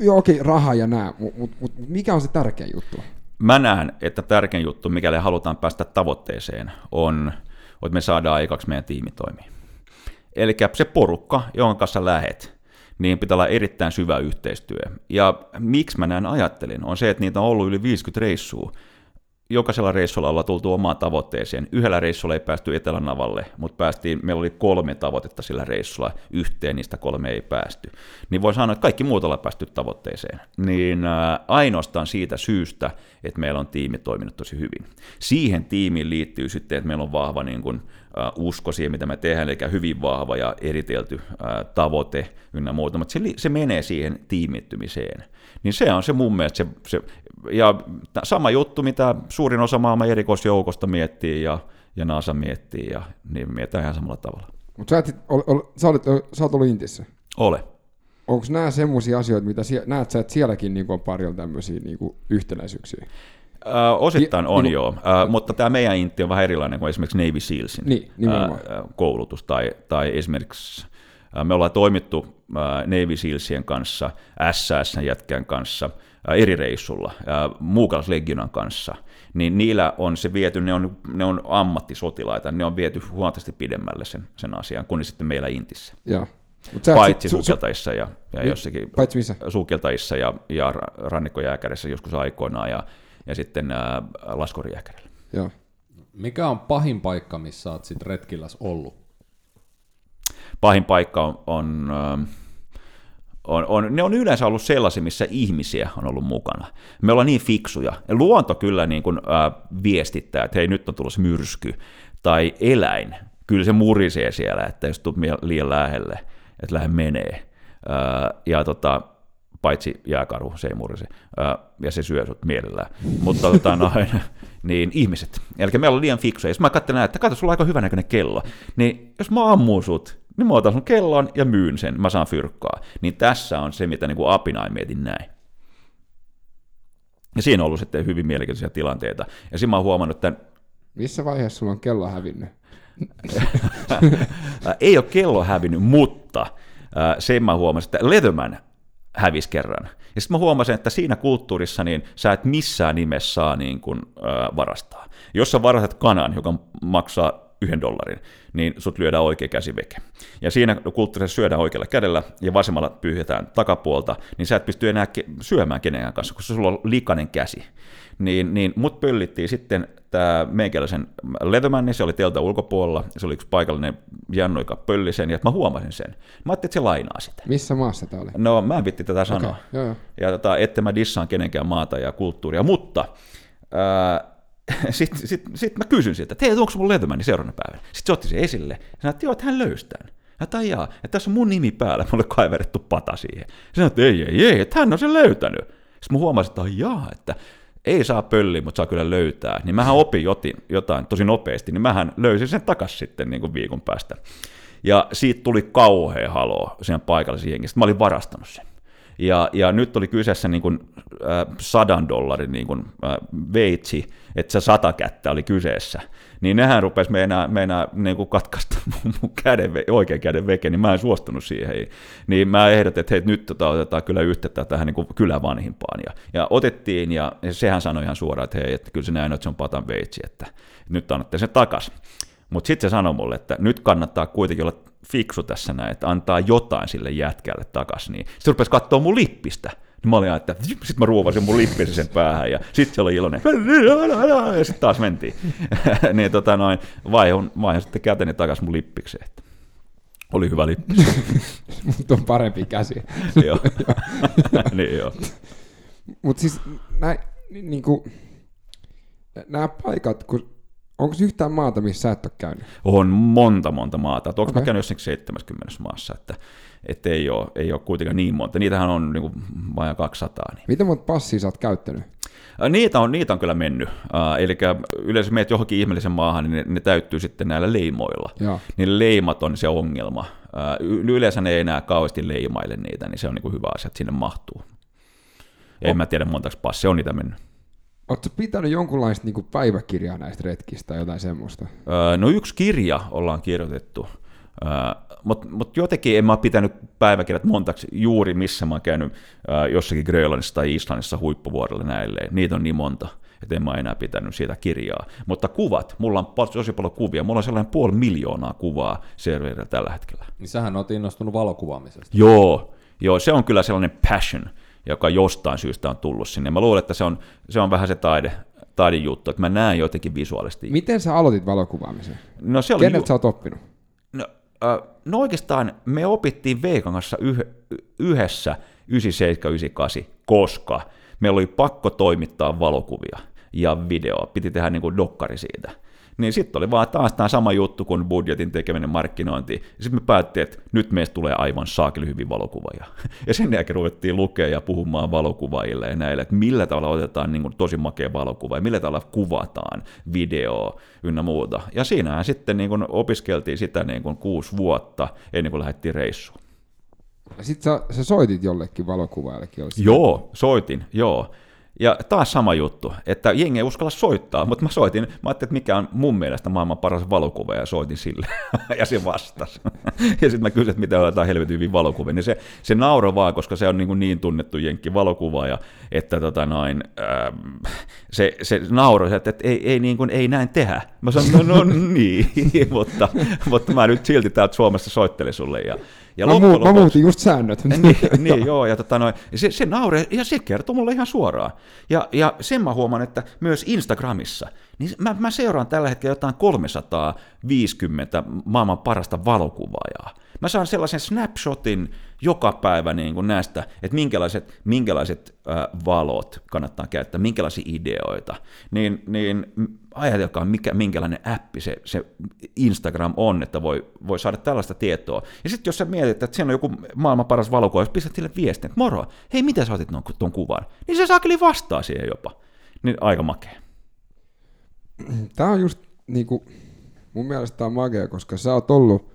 [SPEAKER 1] joo okei, okay, raha ja nämä, mutta mut, mut, mikä on se tärkein juttu?
[SPEAKER 3] Mä näen, että tärkein juttu, mikäli halutaan päästä tavoitteeseen, on, että me saadaan aikaksi meidän tiimi toimii. Eli se porukka, jonka kanssa lähet, niin pitää olla erittäin syvä yhteistyö. Ja miksi mä näin ajattelin, on se, että niitä on ollut yli 50 reissua, jokaisella reissulla ollaan tultu omaan tavoitteeseen. Yhdellä reissulla ei päästy Etelänavalle, mutta päästiin, meillä oli kolme tavoitetta sillä reissulla, yhteen niistä kolme ei päästy. Niin voi sanoa, että kaikki muut ollaan päästy tavoitteeseen. Niin äh, ainoastaan siitä syystä, että meillä on tiimi toiminut tosi hyvin. Siihen tiimiin liittyy sitten, että meillä on vahva niin kuin, äh, usko siihen, mitä me tehdään, eli hyvin vahva ja eritelty äh, tavoite ynnä muuta, mutta se, se menee siihen tiimittymiseen. Niin se on se mun mielestä se, se ja sama juttu, mitä suurin osa maailman erikoisjoukosta miettii ja, ja NASA miettii, ja niin mietitään ihan samalla tavalla.
[SPEAKER 1] Mutta sä, ol, ol, sä, olet, sä olet ollut Intissä.
[SPEAKER 3] Ole.
[SPEAKER 1] Onko nämä semmoisia asioita, mitä sie, näet sä, että sielläkin niin on paljon tämmöisiä niin yhtenäisyyksiä?
[SPEAKER 3] Ö, osittain on niin, joo, Ö, mutta tämä meidän intti on vähän erilainen kuin esimerkiksi Navy Sealsin
[SPEAKER 1] niin,
[SPEAKER 3] koulutus tai, tai esimerkiksi me ollaan toimittu Navy Sealsien kanssa, SS jätkän kanssa – eri reissulla, Muukalaislegionan kanssa, niin niillä on se viety, ne on, ne on ammattisotilaita, ne on viety huomattavasti pidemmälle sen, sen asian, kuin sitten meillä Intissä.
[SPEAKER 1] Joo.
[SPEAKER 3] Paitsi su- sukeltajissa ja, ja niin, jossakin
[SPEAKER 1] paitsi missä?
[SPEAKER 3] sukeltajissa ja, ja rannikkojääkärissä joskus aikoinaan ja, ja sitten ää.
[SPEAKER 1] Joo.
[SPEAKER 2] Mikä on pahin paikka, missä olet sitten retkilläs ollut?
[SPEAKER 3] Pahin paikka on, on äh, on, on, ne on yleensä ollut sellaisia, missä ihmisiä on ollut mukana. Me ollaan niin fiksuja. Ja luonto kyllä niin kuin, äh, viestittää, että hei, nyt on tulossa myrsky. Tai eläin, kyllä se murisee siellä, että jos tulet liian lähelle, että lähde menee. Äh, ja tota, paitsi jääkaru, se ei murise, äh, ja se syö sut mielellään. Mutta tota, noin, niin ihmiset. Eli me ollaan liian fiksuja. Jos mä katselen, että katso, sulla on aika hyvänäköinen kello, niin jos mä ammun sut, niin mä otan sun kellon ja myyn sen, mä saan fyrkkaa. Niin tässä on se, mitä niin kuin apina mietin näin. Ja siinä on ollut sitten hyvin mielenkiintoisia tilanteita. Ja siinä mä oon huomannut, että...
[SPEAKER 1] Missä vaiheessa sulla on kello hävinnyt?
[SPEAKER 3] Ei ole kello hävinnyt, mutta sen mä huomasin, että Leatherman hävisi kerran. Ja sitten mä huomasin, että siinä kulttuurissa niin sä et missään nimessä saa niin kuin, äh, varastaa. Jos sä varastat kanan, joka maksaa yhden dollarin, niin sut lyödään oikea käsi veke. Ja siinä kulttuurissa syödään oikealla kädellä ja vasemmalla pyyhetään takapuolta, niin sä et pysty enää syömään kenenkään kanssa, koska sulla on likainen käsi. Niin, niin mut pöllittiin sitten tämä meikäläisen Leatherman, niin se oli teltä ulkopuolella, se oli yksi paikallinen Jannu, joka pölli sen, ja mä huomasin sen. Mä ajattelin, että se lainaa sitä.
[SPEAKER 1] Missä maassa tämä oli?
[SPEAKER 3] No mä en vitti tätä sanoa.
[SPEAKER 1] Okay, joo, joo.
[SPEAKER 3] Ja tota, että mä dissaan kenenkään maata ja kulttuuria, mutta sitten sit, sit mä kysyn siltä, että hei, onko mun Leatherman seuraavana päivänä? Sitten se otti sen esille, ja sanoi, että joo, että hän löysi tämän. Ja tai jaa, että tässä on mun nimi päällä, mulle kaiverettu pata siihen. Sanoin, että ei, ei, ei, että hän on sen löytänyt. Sitten mä huomasin, että jaa, että ei saa pölliä, mutta saa kyllä löytää. Niin mähän opin jotin, jotain tosi nopeasti, niin mähän löysin sen takas sitten niin kuin viikon päästä. Ja siitä tuli kauhea haloo siihen paikallisen jengissä. Mä olin varastanut sen. Ja, ja nyt oli kyseessä niin kuin, äh, sadan dollarin niin kuin, äh, veitsi, että se sata kättä oli kyseessä. Niin nehän rupesi meinaa, meinaa niin kuin katkaista mun, mun käden, oikean käden veke, niin mä en suostunut siihen. Niin mä ehdotin, että hei, nyt tota, otetaan kyllä yhteyttä tähän niin kylävanhimpaan. Ja, ja otettiin, ja, ja sehän sanoi ihan suoraan, että hei, että kyllä se näin, että se on patan veitsi, että nyt annatte sen takas. Mutta sitten se sanoi mulle, että nyt kannattaa kuitenkin olla fiksu tässä näin, että antaa jotain sille jätkälle takaisin. Niin. Sitten rupesi katsoa mun lippistä. Niin mä olin että sitten mä ruovasin mun lippisen sen päähän ja sitten se oli iloinen. Ja sitten taas mentiin. niin tota noin, vaihon, vaihon sitten käteni takaisin mun lippikseen. Että oli hyvä lippi.
[SPEAKER 1] Mutta on parempi käsi.
[SPEAKER 3] joo. niin joo.
[SPEAKER 1] Mutta siis näin, niin kuin, nämä paikat, kun Onko yhtään maata, missä sä et ole käynyt?
[SPEAKER 3] On monta, monta maata. Onko okay. mä käynyt jossakin 70 maassa, että, että ei, ole, ei ole kuitenkaan niin monta. Niitähän on niin vain 200. Niin.
[SPEAKER 1] Miten monta passia sä oot käyttänyt?
[SPEAKER 3] Niitä on, niitä on kyllä mennyt. Uh, eli yleensä meet johonkin ihmeellisen maahan, niin ne, ne täyttyy sitten näillä leimoilla. Joo. Niin leimat on se ongelma. Uh, yleensä ne ei enää kauheasti leimaile niitä, niin se on niin kuin hyvä asia, että sinne mahtuu. En oh. mä tiedä montako passia on niitä mennyt.
[SPEAKER 1] Oletko pitänyt jonkunlaista niin päiväkirjaa näistä retkistä tai jotain semmoista?
[SPEAKER 3] Öö, no yksi kirja ollaan kirjoitettu, öö, mutta mut jotenkin en mä pitänyt päiväkirjat montaksi juuri missä mä oon käynyt öö, jossakin Grönlannissa tai Islannissa huippuvuorelle näille. Niitä on niin monta, että en mä enää pitänyt siitä kirjaa. Mutta kuvat, mulla on tosi paljon kuvia, mulla on sellainen puoli miljoonaa kuvaa serverillä tällä hetkellä.
[SPEAKER 2] Niin sähän oot innostunut valokuvaamisesta.
[SPEAKER 3] Joo, joo, se on kyllä sellainen passion joka jostain syystä on tullut sinne. Mä luulen, että se on, se on vähän se taide, taidejuttu, että mä näen jotenkin visuaalisesti.
[SPEAKER 1] Miten sä aloitit valokuvaamisen?
[SPEAKER 3] No se oli
[SPEAKER 1] Kenet ju- sä oot oppinut?
[SPEAKER 3] No, äh, no oikeastaan me opittiin Veikan kanssa yh- yhdessä 9798, koska meillä oli pakko toimittaa valokuvia ja video, piti tehdä niin kuin dokkari siitä. Niin sitten oli vaan taas tämä sama juttu kuin budjetin tekeminen markkinointi. Sitten me päättiin, että nyt meistä tulee aivan saakeli hyvin valokuvaajia. Ja sen jälkeen ruvettiin lukea ja puhumaan valokuvaajille ja näille, että millä tavalla otetaan niin kuin tosi makea valokuva ja millä tavalla kuvataan video ynnä muuta. Ja siinähän sitten niin kuin opiskeltiin sitä niin kuin kuusi vuotta ennen kuin lähdettiin reissuun.
[SPEAKER 1] Sitten sä, sä soitit jollekin valokuvaajallekin?
[SPEAKER 3] Joo, soitin, joo. Ja taas sama juttu, että jengi ei uskalla soittaa, mutta mä soitin, mä ajattelin, että mikä on mun mielestä maailman paras valokuva, ja soitin sille, ja se vastasi. ja sitten mä kysyin, että mitä on helvetin hyvin valokuvia, niin se, se nauroi vaan, koska se on niin, niin tunnettu jenkki valokuvaaja, että tota noin, ähm, se, se nauroi, että, että ei, ei, niin kuin, ei näin tehdä. Mä sanoin, no, no niin, mutta, mutta mä nyt silti täältä Suomesta soittelin sulle, ja
[SPEAKER 1] ja mä, mu- mä muutin just säännöt.
[SPEAKER 3] niin, niin joo, ja tota noin, se, se naure, ja se kertoo mulle ihan suoraan. Ja, ja sen mä huomaan, että myös Instagramissa, niin mä, mä seuraan tällä hetkellä jotain 350 maailman parasta valokuvaajaa. Mä saan sellaisen snapshotin joka päivä niin kuin näistä, että minkälaiset, minkälaiset äh, valot kannattaa käyttää, minkälaisia ideoita. Niin, niin ajatelkaa, mikä, minkälainen appi se, se Instagram on, että voi, voi saada tällaista tietoa. Ja sitten jos sä mietit, että siellä on joku maailman paras valokuva, jos pistät sille viestin, että moro, hei, miten sä otit tuon kuvan? Niin se saakeli vastaa siihen jopa. Niin aika makea.
[SPEAKER 1] Tämä on just niin kuin, mun mielestä tämä on makea, koska sä oot ollut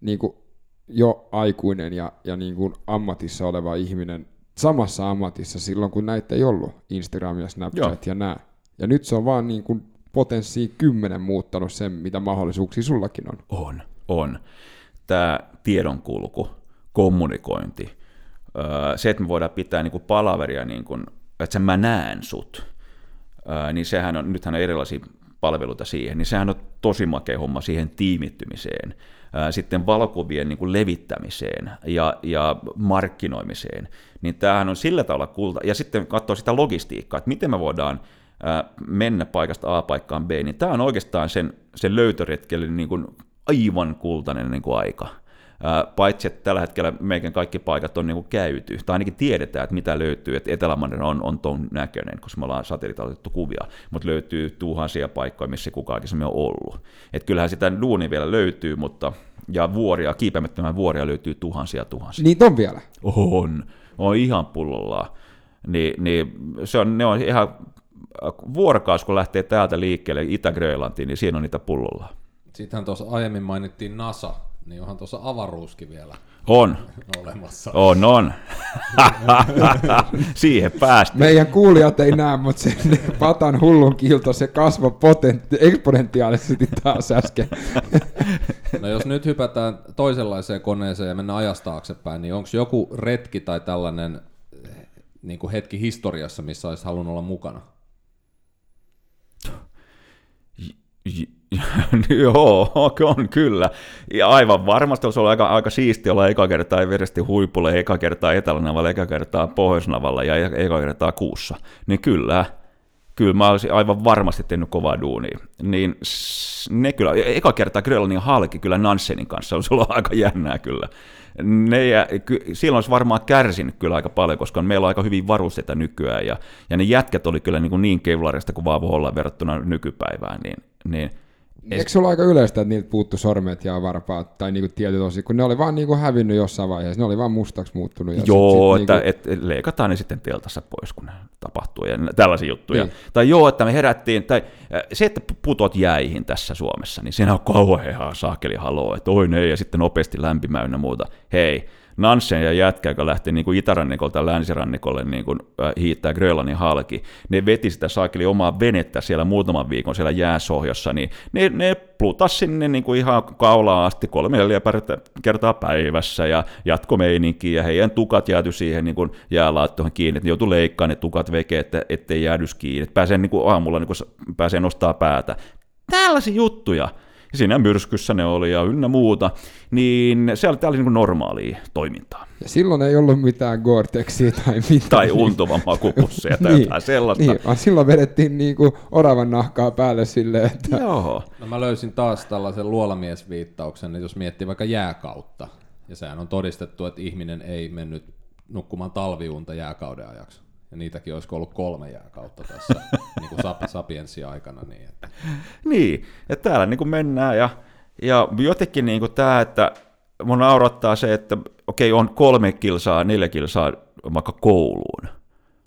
[SPEAKER 1] niin kuin, jo aikuinen ja, ja niin kuin ammatissa oleva ihminen samassa ammatissa silloin, kun näitä ei ollut, Instagram ja Snapchat Joo. ja nämä. Ja nyt se on vaan niin kuin potenssi kymmenen muuttanut sen, mitä mahdollisuuksia sullakin on.
[SPEAKER 3] On, on. Tämä tiedonkulku, kommunikointi, öö, se, että me voidaan pitää niin kuin palaveria, niin kuin, että mä näen sut, öö, niin sehän on, nythän on erilaisia palveluita siihen, niin sehän on tosi makea homma siihen tiimittymiseen, sitten valokuvien niin kuin levittämiseen ja, ja markkinoimiseen, niin tämähän on sillä tavalla kulta. Ja sitten katsoa sitä logistiikkaa, että miten me voidaan mennä paikasta A paikkaan B, niin tämä on oikeastaan sen, sen löytöretkelle niin kuin aivan kultainen niin kuin aika. Paitsi, että tällä hetkellä meidän kaikki paikat on niin kuin käyty, tai ainakin tiedetään, että mitä löytyy, että Etelämanner on, on ton näköinen, koska me ollaan satelliitilla otettu kuvia, mutta löytyy tuhansia paikkoja, missä kukaan aikaisemmin on ollut. Et kyllähän sitä duuni vielä löytyy, mutta ja vuoria, kiipeämättömän vuoria löytyy tuhansia tuhansia.
[SPEAKER 1] Niitä on vielä?
[SPEAKER 3] On, on ihan pullollaan. Niin, niin se on, ne on ihan vuorokaus, kun lähtee täältä liikkeelle Itä-Grönlantiin, niin siinä on niitä pullolla.
[SPEAKER 2] Sittenhän tuossa aiemmin mainittiin NASA, niin onhan tuossa avaruuskin vielä
[SPEAKER 3] on.
[SPEAKER 2] olemassa.
[SPEAKER 3] On, on. Siihen päästä.
[SPEAKER 1] Meidän kuulijat ei näe, mutta se patan hullun kilto, se kasvoi potentti, eksponentiaalisesti taas äsken.
[SPEAKER 2] no jos nyt hypätään toisenlaiseen koneeseen ja mennään ajasta taaksepäin, niin onko joku retki tai tällainen niin kuin hetki historiassa, missä olisi halunnut olla mukana?
[SPEAKER 3] Joo, on kyllä. Ja aivan varmasti olisi ollut aika, aika siisti olla eka kertaa Everestin huipulle, eka kertaa Etelänavalla, eka kertaa Pohjoisnavalla ja eka kertaa kuussa. Niin kyllä, kyllä mä olisin aivan varmasti tehnyt kovaa duunia. Niin ne kyllä, eka kertaa Grönlannin halki kyllä Nansenin kanssa olisi ollut aika jännää kyllä. Ne, ja, silloin olisi varmaan kärsinyt kyllä aika paljon, koska meillä on aika hyvin varusteita nykyään, ja, ja ne jätkät oli kyllä niin, niin kevlarista kuin vaan olla verrattuna nykypäivään, niin, niin
[SPEAKER 1] Eikö se ole aika yleistä, että niiltä puuttu sormet ja varpaat tai niinku tietyt osin, kun ne oli vaan niinku hävinnyt jossain vaiheessa, ne oli vaan mustaksi muuttunut. Ja
[SPEAKER 3] joo, sit, sit että niinku... et, leikataan ne sitten teltassa pois, kun ne tapahtuu ja tällaisia juttuja. Niin. Tai joo, että me herättiin, tai se, että putot jäihin tässä Suomessa, niin siinä on kauhean saakeli haloo, että oi ne, ja sitten nopeasti lämpimä muuta. Hei, Nansen ja jätkä, joka lähti niin kuin itärannikolta länsirannikolle niin kuin, äh, hiittää Grönlannin halki, ne veti sitä saakeli omaa venettä siellä muutaman viikon siellä jääsohjossa, niin ne, ne plutas sinne niin kuin ihan kaulaa asti kolme neljä kertaa päivässä ja jatkomeininki ja heidän tukat jääty siihen niin kuin jäälaattoon kiinni, että ne joutui leikkaamaan ne tukat veke, että ettei jäädys kiinni, että pääsee niin kuin aamulla niin kuin pääsee nostaa päätä. Tällaisia juttuja ja siinä myrskyssä ne oli ja ynnä muuta, niin se oli, tämä oli niin normaalia toimintaa.
[SPEAKER 1] Ja silloin ei ollut mitään Gore-Texia tai mitään.
[SPEAKER 3] Tai untuvan makupusseja tai niin, jotain sellaista.
[SPEAKER 1] Niin, vaan silloin vedettiin niin kuin oravan nahkaa päälle silleen, että...
[SPEAKER 3] Joo.
[SPEAKER 2] No mä löysin taas tällaisen luolamiesviittauksen, että jos miettii vaikka jääkautta, ja sehän on todistettu, että ihminen ei mennyt nukkumaan talviunta jääkauden ajaksi ja niitäkin olisiko ollut kolme jääkautta tässä niin kuin Sapiensin aikana. Niin, että.
[SPEAKER 3] niin, että täällä niin kuin mennään ja, ja jotenkin niin kuin tämä, että mun naurattaa se, että okei, on kolme kilsaa, neljä kilsaa vaikka kouluun.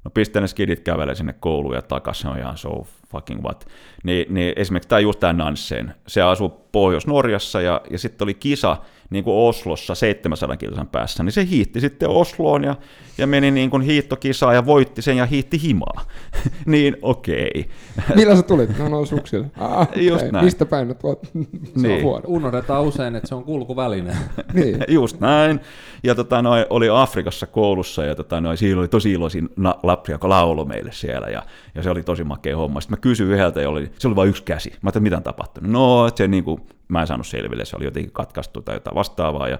[SPEAKER 3] No pistä ne skidit kävelee sinne kouluun ja takaisin, se on ihan so fucking what. Niin, niin esimerkiksi tämä just tämä Nansen, se asuu Pohjois-Norjassa ja, ja sitten oli kisa, niin kuin Oslossa 700 kilsan päässä, niin se hiitti sitten Osloon ja, ja meni niin kuin hiittokisaan ja voitti sen ja hiitti himaa. niin okei.
[SPEAKER 1] Okay. Millä sä tulit? No, no suksilla. Ah, okay. Just näin. Mistä päin nyt voit?
[SPEAKER 2] niin. Unohdetaan usein, että se on kulkuväline.
[SPEAKER 3] niin. Just näin. Ja tota, noi, oli Afrikassa koulussa ja tota, noi, siinä oli tosi iloisia lapsia, joka lauloi meille siellä ja, ja se oli tosi makea homma. Sitten mä kysyin yhdeltä, ja oli, se oli vain yksi käsi. Mä ajattelin, mitä on tapahtunut? No, että se niin kuin, mä en saanut selville, se oli jotenkin katkaistu tai jotain vastaavaa. Ja,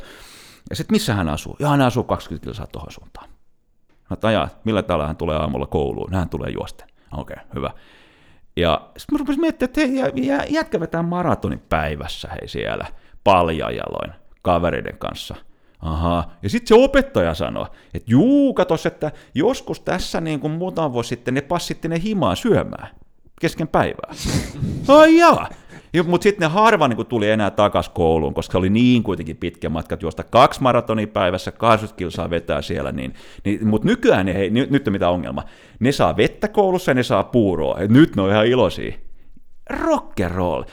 [SPEAKER 3] ja sitten missä hän asuu? Ja hän asuu 20 kilsaa tuohon suuntaan. Mä ajattelin, millä tavalla hän tulee aamulla kouluun? Hän tulee juosten. Okei, okay, hyvä. Ja sitten mä rupesin miettimään, että hei, jätkä vetää maratonin päivässä hei siellä paljajaloin kavereiden kanssa. Aha. Ja sitten se opettaja sanoi, että juu, katos, että joskus tässä niin kuin muutama vuosi sitten ne passitti ne himaa syömään kesken päivää. Ai jaa. Mutta sitten ne harva niin tuli enää takas kouluun, koska oli niin kuitenkin pitkä matka juosta kaksi maratonia päivässä, 80 kilsaa vetää siellä. Niin, niin, Mutta nykyään ne, hei, nyt, nyt on mitä ongelma. Ne saa vettä koulussa ja ne saa puuroa. Et nyt ne on ihan iloisia roll.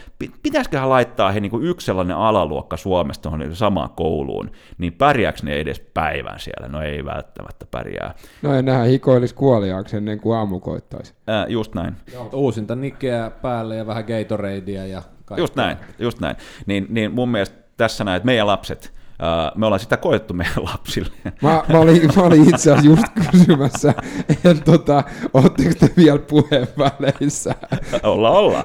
[SPEAKER 3] Pitäisiköhän laittaa he niin kuin yksi sellainen alaluokka Suomesta tuohon niin samaan kouluun, niin pärjääkö ne edes päivän siellä? No ei välttämättä pärjää.
[SPEAKER 1] No ei nähdä hikoilisi kuoliaaksi ennen kuin aamu koittaisi.
[SPEAKER 3] Ää, just näin.
[SPEAKER 2] Uusinta nikkeä päälle ja vähän Gatoradea ja
[SPEAKER 3] kaikkea. Just näin, just näin. Niin, niin mun mielestä tässä näin, että meidän lapset, me ollaan sitä koettu meidän lapsille.
[SPEAKER 1] Mä, mä, olin, mä olin itse asiassa just kysymässä, että tota, ootteko te vielä puheen väleissä?
[SPEAKER 3] olla, olla.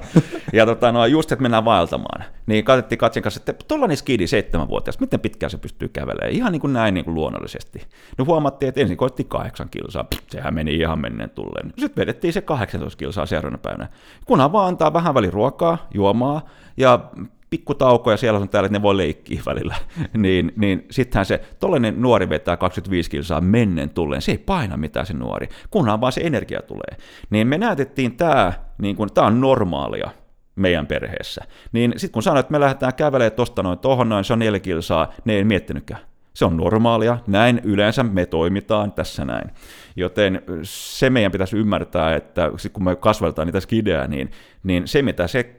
[SPEAKER 3] Ja tota, no, just, että mennään vaeltamaan. Niin katsottiin Katsin kanssa, että tuollainen skidi seitsemänvuotias, miten pitkään se pystyy kävelemään? Ihan niin kuin näin niin kuin luonnollisesti. No huomattiin, että ensin koitti kahdeksan kilsaa, Pff, sehän meni ihan menneen tulleen. Sitten vedettiin se 18 kilsaa seuraavana päivänä. Kunhan vaan antaa vähän väli ruokaa, juomaa ja pikkutaukoja siellä on täällä, että ne voi leikkiä välillä, niin, niin sittenhän se tollainen nuori vetää 25 kilsaa mennen tulleen, se ei paina mitään se nuori, kunhan vaan se energia tulee. Niin me näytettiin tämä, niin kuin, tämä on normaalia meidän perheessä. Niin sitten kun sanoit, että me lähdetään kävelemään tuosta noin tohon noin, se on neljä kilsaa, ne ei miettinytkään. Se on normaalia, näin yleensä me toimitaan tässä näin. Joten se meidän pitäisi ymmärtää, että kun me kasvatetaan niitä skidejä, niin, niin se mitä se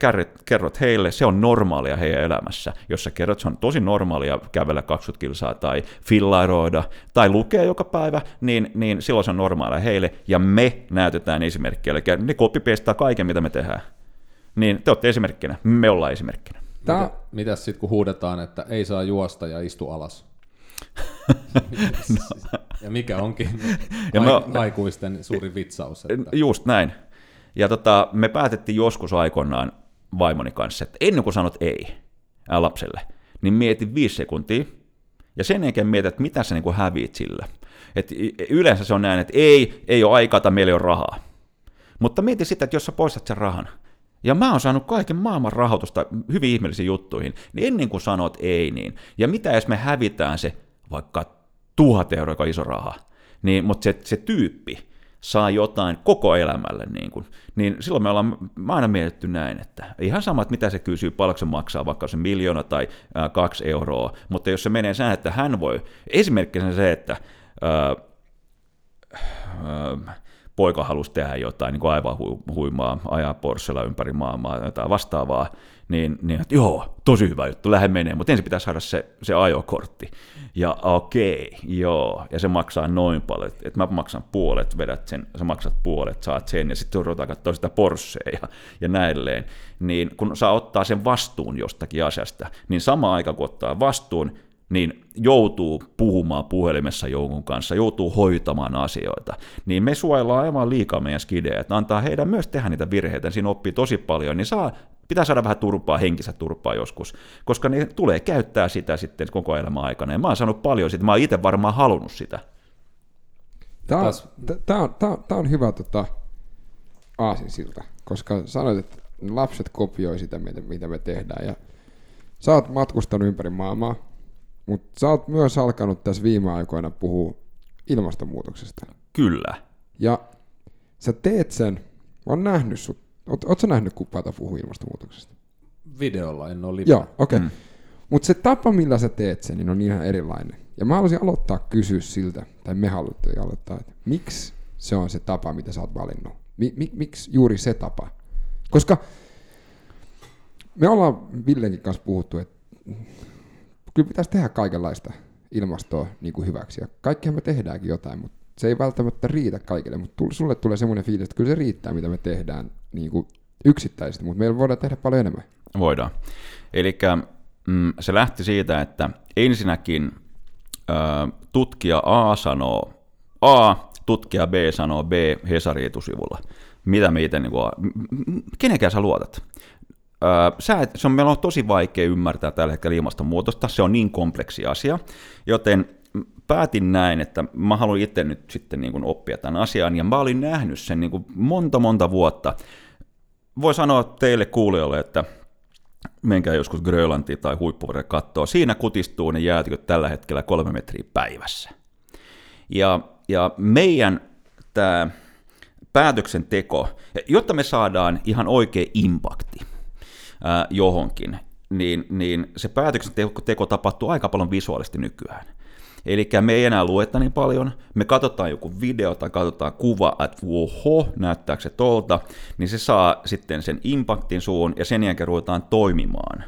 [SPEAKER 3] kerrot heille, se on normaalia heidän elämässä. Jos sä kerrot, se on tosi normaalia kävellä 20 kilsaa tai fillairoida tai lukea joka päivä, niin, niin silloin se on normaalia heille ja me näytetään esimerkkiä. Eli ne kopipestaa kaiken, mitä me tehdään. Niin te olette esimerkkinä, me ollaan esimerkkinä.
[SPEAKER 2] Tää... Mitä, mitäs sitten kun huudetaan, että ei saa juosta ja istu alas? No. Ja mikä onkin ja me, aikuisten suuri vitsaus. Että...
[SPEAKER 3] Just näin. Ja tota, me päätettiin joskus aikoinaan vaimoni kanssa, että ennen kuin sanot ei ää, lapselle, niin mieti viisi sekuntia, ja sen jälkeen mieti, että mitä sä niin häviit sillä. Et yleensä se on näin, että ei, ei ole aikaa tai meillä ei ole rahaa. Mutta mieti sitä, että jos sä poistat sen rahan, ja mä oon saanut kaiken maailman rahoitusta hyvin ihmeellisiin juttuihin, niin ennen kuin sanot ei, niin, ja mitä jos me hävitään se vaikka tuhat euroa, joka on iso raha, niin, mutta se, se tyyppi saa jotain koko elämälle, niin, kuin, niin silloin me ollaan mä aina mietitty näin, että ihan sama, että mitä se kysyy, paljonko se maksaa, vaikka se miljoona tai ää, kaksi euroa, mutta jos se menee sään, että hän voi, esimerkkinä se, että ää, ää, poika halusi tehdä jotain niin kuin aivan huimaa, ajaa Porschella ympäri maailmaa, jotain vastaavaa, niin, niin että joo, tosi hyvä juttu, lähde menee, mutta ensin pitää saada se, se ajokortti. Ja okei, okay, joo, ja se maksaa noin paljon, että mä maksan puolet, vedät sen, sä maksat puolet, saat sen, ja sitten ruvetaan katsoa sitä Porschea ja, ja näilleen. Niin kun saa ottaa sen vastuun jostakin asiasta, niin sama aika kun ottaa vastuun, niin joutuu puhumaan puhelimessa jonkun kanssa, joutuu hoitamaan asioita, niin me suojellaan aivan liikaa meidän skidejä, että antaa heidän myös tehdä niitä virheitä, siinä oppii tosi paljon, niin saa, pitää saada vähän turpaa, henkistä turpaa joskus, koska ne tulee käyttää sitä sitten koko elämän aikana, ja mä oon saanut paljon sitä, mä oon itse varmaan halunnut sitä.
[SPEAKER 1] Tämä on, tämä on, tämä on, tämä on hyvä tota, aasinsilta, koska sanoit, että lapset kopioi sitä, mitä me tehdään, ja sä oot matkustanut ympäri maailmaa, mutta sä oot myös alkanut tässä viime aikoina puhua ilmastonmuutoksesta.
[SPEAKER 3] Kyllä.
[SPEAKER 1] Ja sä teet sen, mä oon nähnyt sut, oot, oot sä nähnyt kuppaata puhua ilmastonmuutoksesta?
[SPEAKER 2] Videolla, en ole live.
[SPEAKER 1] Joo, okei. Okay. Mm. Mutta se tapa, millä sä teet sen, niin on ihan erilainen. Ja mä haluaisin aloittaa kysyä siltä, tai me haluttiin aloittaa, että miksi se on se tapa, mitä sä oot valinnut? Mi- mi- miksi juuri se tapa? Koska me ollaan Villenkin kanssa puhuttu, että kyllä pitäisi tehdä kaikenlaista ilmastoa niin kuin hyväksi. Ja kaikkihan me tehdäänkin jotain, mutta se ei välttämättä riitä kaikille. Mutta sulle tulee semmoinen fiilis, että kyllä se riittää, mitä me tehdään niin kuin yksittäisesti, mutta meillä voidaan tehdä paljon enemmän.
[SPEAKER 3] Voidaan. Eli mm, se lähti siitä, että ensinnäkin ö, tutkija A sanoo A, tutkija B sanoo B Hesari etusivulla. Mitä me itse, niin kuin, kenenkään sä luotat? sä et, se on, meillä on tosi vaikea ymmärtää tällä hetkellä ilmastonmuutosta, se on niin kompleksi asia, joten päätin näin, että mä haluan itse nyt sitten niin kuin oppia tämän asian, ja mä olin nähnyt sen niin kuin monta monta vuotta. Voi sanoa teille kuulijoille, että menkää joskus Grönlantiin tai huippuvuoden kattoa, siinä kutistuu ne jäätiköt tällä hetkellä kolme metriä päivässä. Ja, ja meidän tämä päätöksenteko, jotta me saadaan ihan oikea impakti, ää, johonkin, niin, niin se päätöksenteko tapahtuu aika paljon visuaalisesti nykyään. Eli me ei enää lueta niin paljon, me katsotaan joku video tai katsotaan kuva, että oho, näyttääkö se tolta, niin se saa sitten sen impaktin suun ja sen jälkeen ruvetaan toimimaan.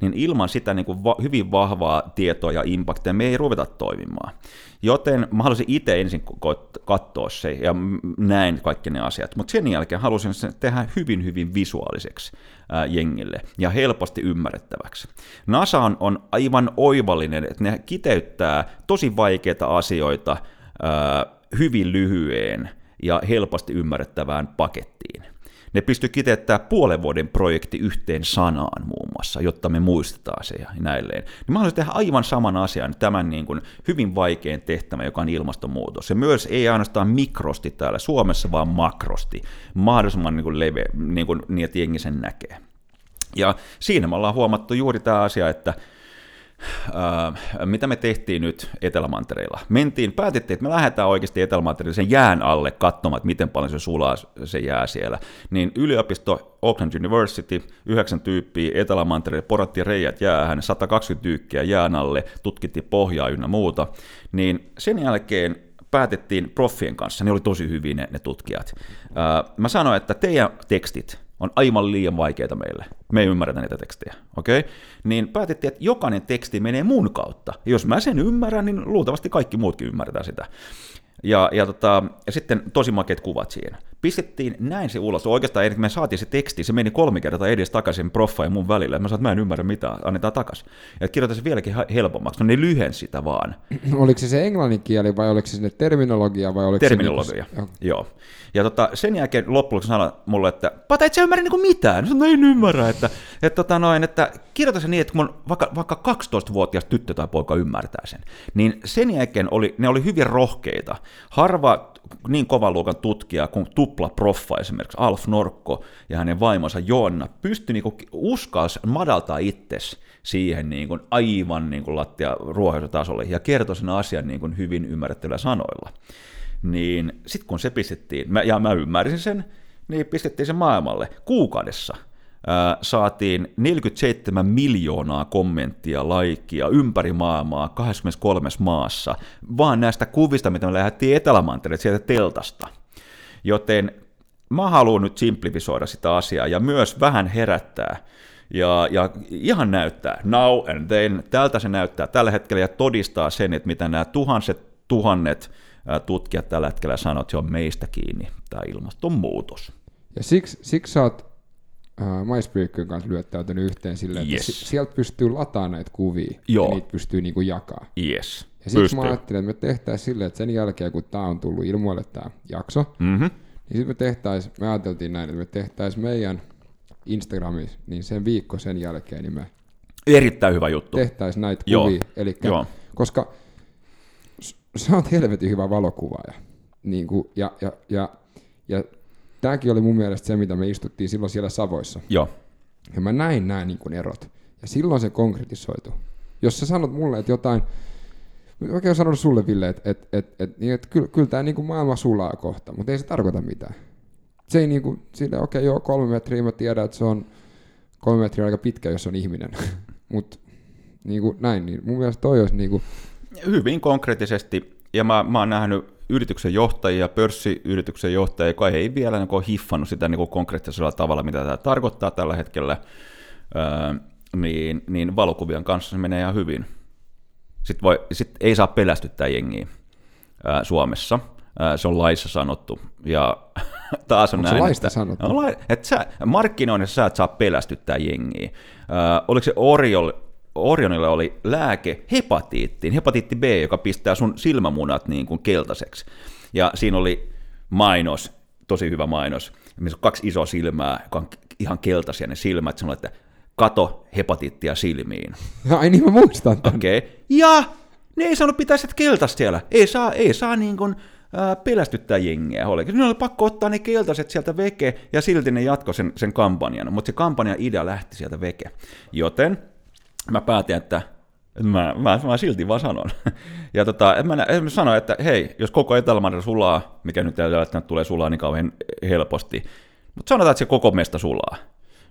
[SPEAKER 3] Niin ilman sitä niin kuin va- hyvin vahvaa tietoa ja impaktia me ei ruveta toimimaan. Joten mä halusin itse ensin katsoa se ja näin kaikki ne asiat, mutta sen jälkeen halusin sen tehdä hyvin hyvin visuaaliseksi ää, jengille ja helposti ymmärrettäväksi. NASA on, on aivan oivallinen, että ne kiteyttää tosi vaikeita asioita ää, hyvin lyhyeen ja helposti ymmärrettävään pakettiin. Ne pysty kiteyttämään puolen vuoden projekti yhteen sanaan muun muassa, jotta me muistetaan se ja näilleen. Niin mä haluaisin tehdä aivan saman asian, tämän niin kuin hyvin vaikean tehtävän, joka on ilmastonmuutos. Se myös ei ainoastaan mikrosti täällä Suomessa, vaan makrosti, mahdollisimman niin kuin leve, niin, kuin, niin että jengi sen näkee. Ja siinä me ollaan huomattu juuri tämä asia, että äh, mitä me tehtiin nyt Etelämantereilla. Mentiin, päätettiin, että me lähdetään oikeasti Etelämantereilla sen jään alle katsomaan, että miten paljon se sulaa se jää siellä. Niin yliopisto Auckland University, yhdeksän tyyppiä Etelämantereilla, porattiin reijät jäähän, 120 tyykkiä jään alle, tutkittiin pohjaa ynnä muuta. Niin sen jälkeen päätettiin proffien kanssa, ne oli tosi hyviä ne, ne tutkijat. Äh, mä sanoin, että teidän tekstit, on aivan liian vaikeita meille. Me ei ymmärretä niitä tekstejä, okei? Okay? Niin päätettiin, että jokainen teksti menee mun kautta. Ja jos mä sen ymmärrän, niin luultavasti kaikki muutkin ymmärtää sitä. Ja, ja, tota, ja sitten tosi makeat kuvat siinä. Pistettiin näin se ulos. Oikeastaan kun me saatiin se teksti, se meni kolme kertaa edes takaisin proffa ja mun välillä. Mä sanoin, että mä en ymmärrä mitään, annetaan takaisin. Ja kirjoitan se vieläkin helpommaksi. No ne lyhensi sitä vaan.
[SPEAKER 1] Oliko se se englannin kieli vai oliko se sinne terminologia vai oliko
[SPEAKER 3] terminologia, se... Niinku- joo. Ja tota, sen jälkeen loppujen sanoi mulle, että Pata, et sä ymmärrä niinku mitään. Sanoin, no en ymmärrä, että, että, tota noin, että kirjoita se niin, että kun vaikka, vaikka 12-vuotias tyttö tai poika ymmärtää sen. Niin sen jälkeen oli, ne oli hyvin rohkeita. Harva niin kovan luokan tutkija kuin tupla proffa esimerkiksi Alf Norkko ja hänen vaimonsa Joonna pystyi niinku uskalsi madaltaa itsesi siihen niin kuin aivan niin kuin lattia ruohonjuuritasolle ja kertoi sen asian niin kuin hyvin ymmärrettävillä sanoilla niin sitten kun se pistettiin, ja mä ymmärsin sen, niin pistettiin se maailmalle kuukaudessa. Saatiin 47 miljoonaa kommenttia, laikia ympäri maailmaa 23 maassa, vaan näistä kuvista, mitä me lähdettiin Etelämantereelle sieltä teltasta. Joten mä haluan nyt simplifisoida sitä asiaa ja myös vähän herättää ja, ja ihan näyttää, now and then, tältä se näyttää tällä hetkellä ja todistaa sen, että mitä nämä tuhanset, tuhannet tutkijat tällä hetkellä sanoo, että se on meistä kiinni, tämä ilmastonmuutos.
[SPEAKER 1] Ja siksi, siksi sä oot äh, MySpeakyn kanssa lyöttäytynyt yhteen silleen, yes. että sieltä pystyy lataamaan näitä kuvia Joo. ja niitä pystyy niinku jakaa.
[SPEAKER 3] Yes.
[SPEAKER 1] Ja siksi mä ajattelin, että me tehtäisiin silleen, että sen jälkeen kun tämä on tullut ilmoille tämä jakso, mm-hmm. niin sitten me tehtäisiin, me ajateltiin näin, että me tehtäisiin meidän Instagramissa, niin sen viikko sen jälkeen, niin me
[SPEAKER 3] Erittäin hyvä juttu.
[SPEAKER 1] Tehtäisiin näitä Joo. kuvia. Elikkä, Joo. Koska sä oot helvetin hyvä valokuvaaja. Niin kuin, ja, ja, ja, ja tämäkin oli mun mielestä se, mitä me istuttiin silloin siellä Savoissa.
[SPEAKER 3] Joo.
[SPEAKER 1] Ja mä näin nämä niin kuin erot. Ja silloin se konkretisoitu. Jos sä sanot mulle, että jotain, oikein sanonut sulle, Ville, että, että, että, että, niin, että kyllä, kyllä tämä niin kuin maailma sulaa kohta, mutta ei se tarkoita mitään. Se ei niin kuin, sille, okei, okay, joo, kolme metriä, mä tiedän, että se on kolme metriä aika pitkä, jos on ihminen. mutta niin kuin näin, niin mun mielestä toi olisi niin kuin,
[SPEAKER 3] Hyvin konkreettisesti, ja mä, mä oon nähnyt yrityksen johtajia, pörssiyrityksen johtajia, joka ei vielä niin hiffannut sitä niin konkreettisella tavalla, mitä tämä tarkoittaa tällä hetkellä, öö, niin, niin valokuvien kanssa se menee ihan hyvin. Sitten voi, sit ei saa pelästyttää jengiä öö, Suomessa. Öö, se on laissa sanottu. Ja taas on
[SPEAKER 1] Onko
[SPEAKER 3] näin,
[SPEAKER 1] se laista että, sanottu?
[SPEAKER 3] No, että sä, markkinoinnissa sä et saa pelästyttää jengiä. Öö, oliko se Oriol, Orionilla oli lääke hepatiittiin, hepatiitti B, joka pistää sun silmämunat niin kuin keltaiseksi. Ja siinä oli mainos, tosi hyvä mainos, missä on kaksi isoa silmää, joka on ihan keltaisia ne silmät, sanoo, että kato hepatiittia silmiin.
[SPEAKER 1] Ai niin mä muistan
[SPEAKER 3] Okei. Okay. Ja ne ei saanut pitää sitä keltaista siellä. Ei saa, ei saa niin kuin, ää, pelästyttää jengiä. Ne oli pakko ottaa ne keltaiset sieltä veke, ja silti ne jatkoi sen, sen kampanjan. Mutta se kampanjan idea lähti sieltä veke. Joten mä päätin, että mä, mä, mä silti vaan sanon. Ja tota, mä, mä sanoin, että hei, jos koko etelä sulaa, mikä nyt että tulee sulaa niin kauhean helposti, mutta sanotaan, että se koko mesta sulaa,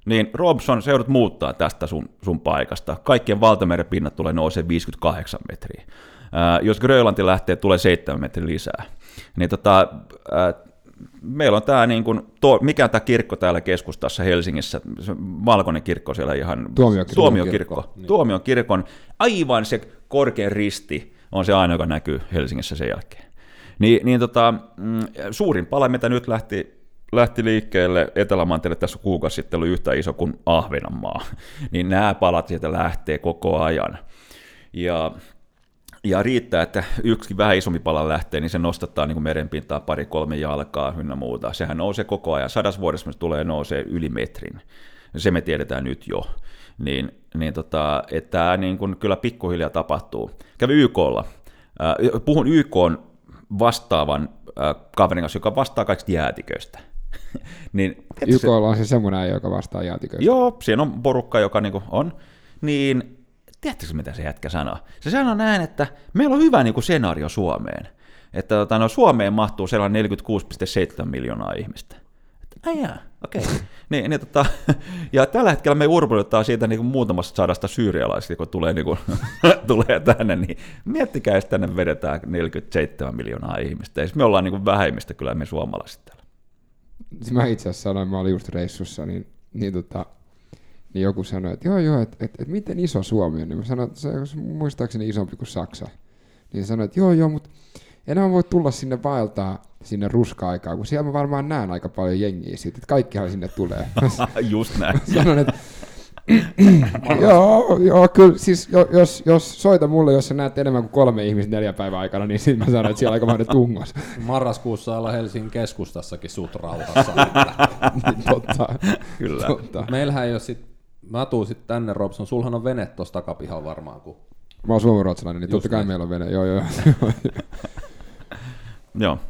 [SPEAKER 3] niin Robson, se joudut muuttaa tästä sun, sun paikasta. Kaikkien valtameren pinnat tulee nousee 58 metriä. Äh, jos Grönlanti lähtee, tulee 7 metriä lisää. Niin tota, äh, meillä on tämä, niin kuin, tuo, mikä tämä kirkko täällä keskustassa Helsingissä, se valkoinen kirkko siellä ihan,
[SPEAKER 1] Tuomiokirkko.
[SPEAKER 3] tuomiokirkko,
[SPEAKER 2] Tuomiokirkko, niin.
[SPEAKER 3] tuomiokirkon, aivan se korkein risti on se aina, joka näkyy Helsingissä sen jälkeen. Niin, niin tota, mm, suurin pala, mitä nyt lähti, lähti liikkeelle Etelämanteelle tässä kuukausi sitten, oli yhtä iso kuin Ahvenanmaa. Niin nämä palat sieltä lähtee koko ajan. Ja ja riittää, että yksi vähän isompi pala lähtee, niin se nostattaa niin kuin merenpintaa pari kolme jalkaa ynnä muuta. Sehän nousee koko ajan. Sadas vuodessa se tulee nousee yli metrin. Se me tiedetään nyt jo. Niin, niin tota, että tämä niin kuin kyllä pikkuhiljaa tapahtuu. Kävi YKlla. Puhun YK vastaavan kaverin kanssa, joka vastaa kaikista jäätiköistä. niin,
[SPEAKER 1] YK on se semmoinen joka vastaa jäätiköistä.
[SPEAKER 3] Joo, siinä on porukka, joka niinku on. Niin, tiedättekö mitä se jätkä sanoo? Se sanoo näin, että meillä on hyvä niinku senario Suomeen. Että tota, no, Suomeen mahtuu sellainen 46,7 miljoonaa ihmistä. Että, ai jaa, okei. Okay. niin, niin, tota, ja tällä hetkellä me urputetaan siitä niin kuin muutamasta sadasta syyrialaisista, kun tulee, niin kuin, tulee tänne, niin miettikää, jos tänne vedetään 47 miljoonaa ihmistä. Ja me ollaan niin kuin vähemmistä kyllä me suomalaiset täällä.
[SPEAKER 1] Mä itse asiassa sanoin, mä olin just reissussa, niin, niin, tota, niin joku sanoi, että joo joo, että et, et miten iso Suomi on. Niin mä sanoin, että se on muistaakseni isompi kuin Saksa. Niin se sanoi, että joo joo, mutta enää voi tulla sinne vaeltaa sinne ruska-aikaan, kun siellä mä varmaan näen aika paljon jengiä siitä, että kaikkihan sinne tulee.
[SPEAKER 3] Just näin.
[SPEAKER 1] Sanon, että joo, joo, kyllä, siis jo- jos, jos soita mulle, jos sä näet enemmän kuin kolme ihmistä neljä päivän aikana, niin sitten mä sanon, että siellä on aikamoinen tungos.
[SPEAKER 2] Marraskuussa olla Helsingin keskustassakin sut rautassa.
[SPEAKER 1] Niin, totta.
[SPEAKER 3] Kyllä.
[SPEAKER 1] totta.
[SPEAKER 2] Meillähän ei ole sit, mä tuun sit tänne Robson, sulhan on vene tossa takapihalla varmaan, kun
[SPEAKER 1] Mä oon suomenruotsalainen, niin
[SPEAKER 2] Just
[SPEAKER 1] totta kai
[SPEAKER 2] näin.
[SPEAKER 1] meillä on vene. Joo, joo.
[SPEAKER 3] Joo.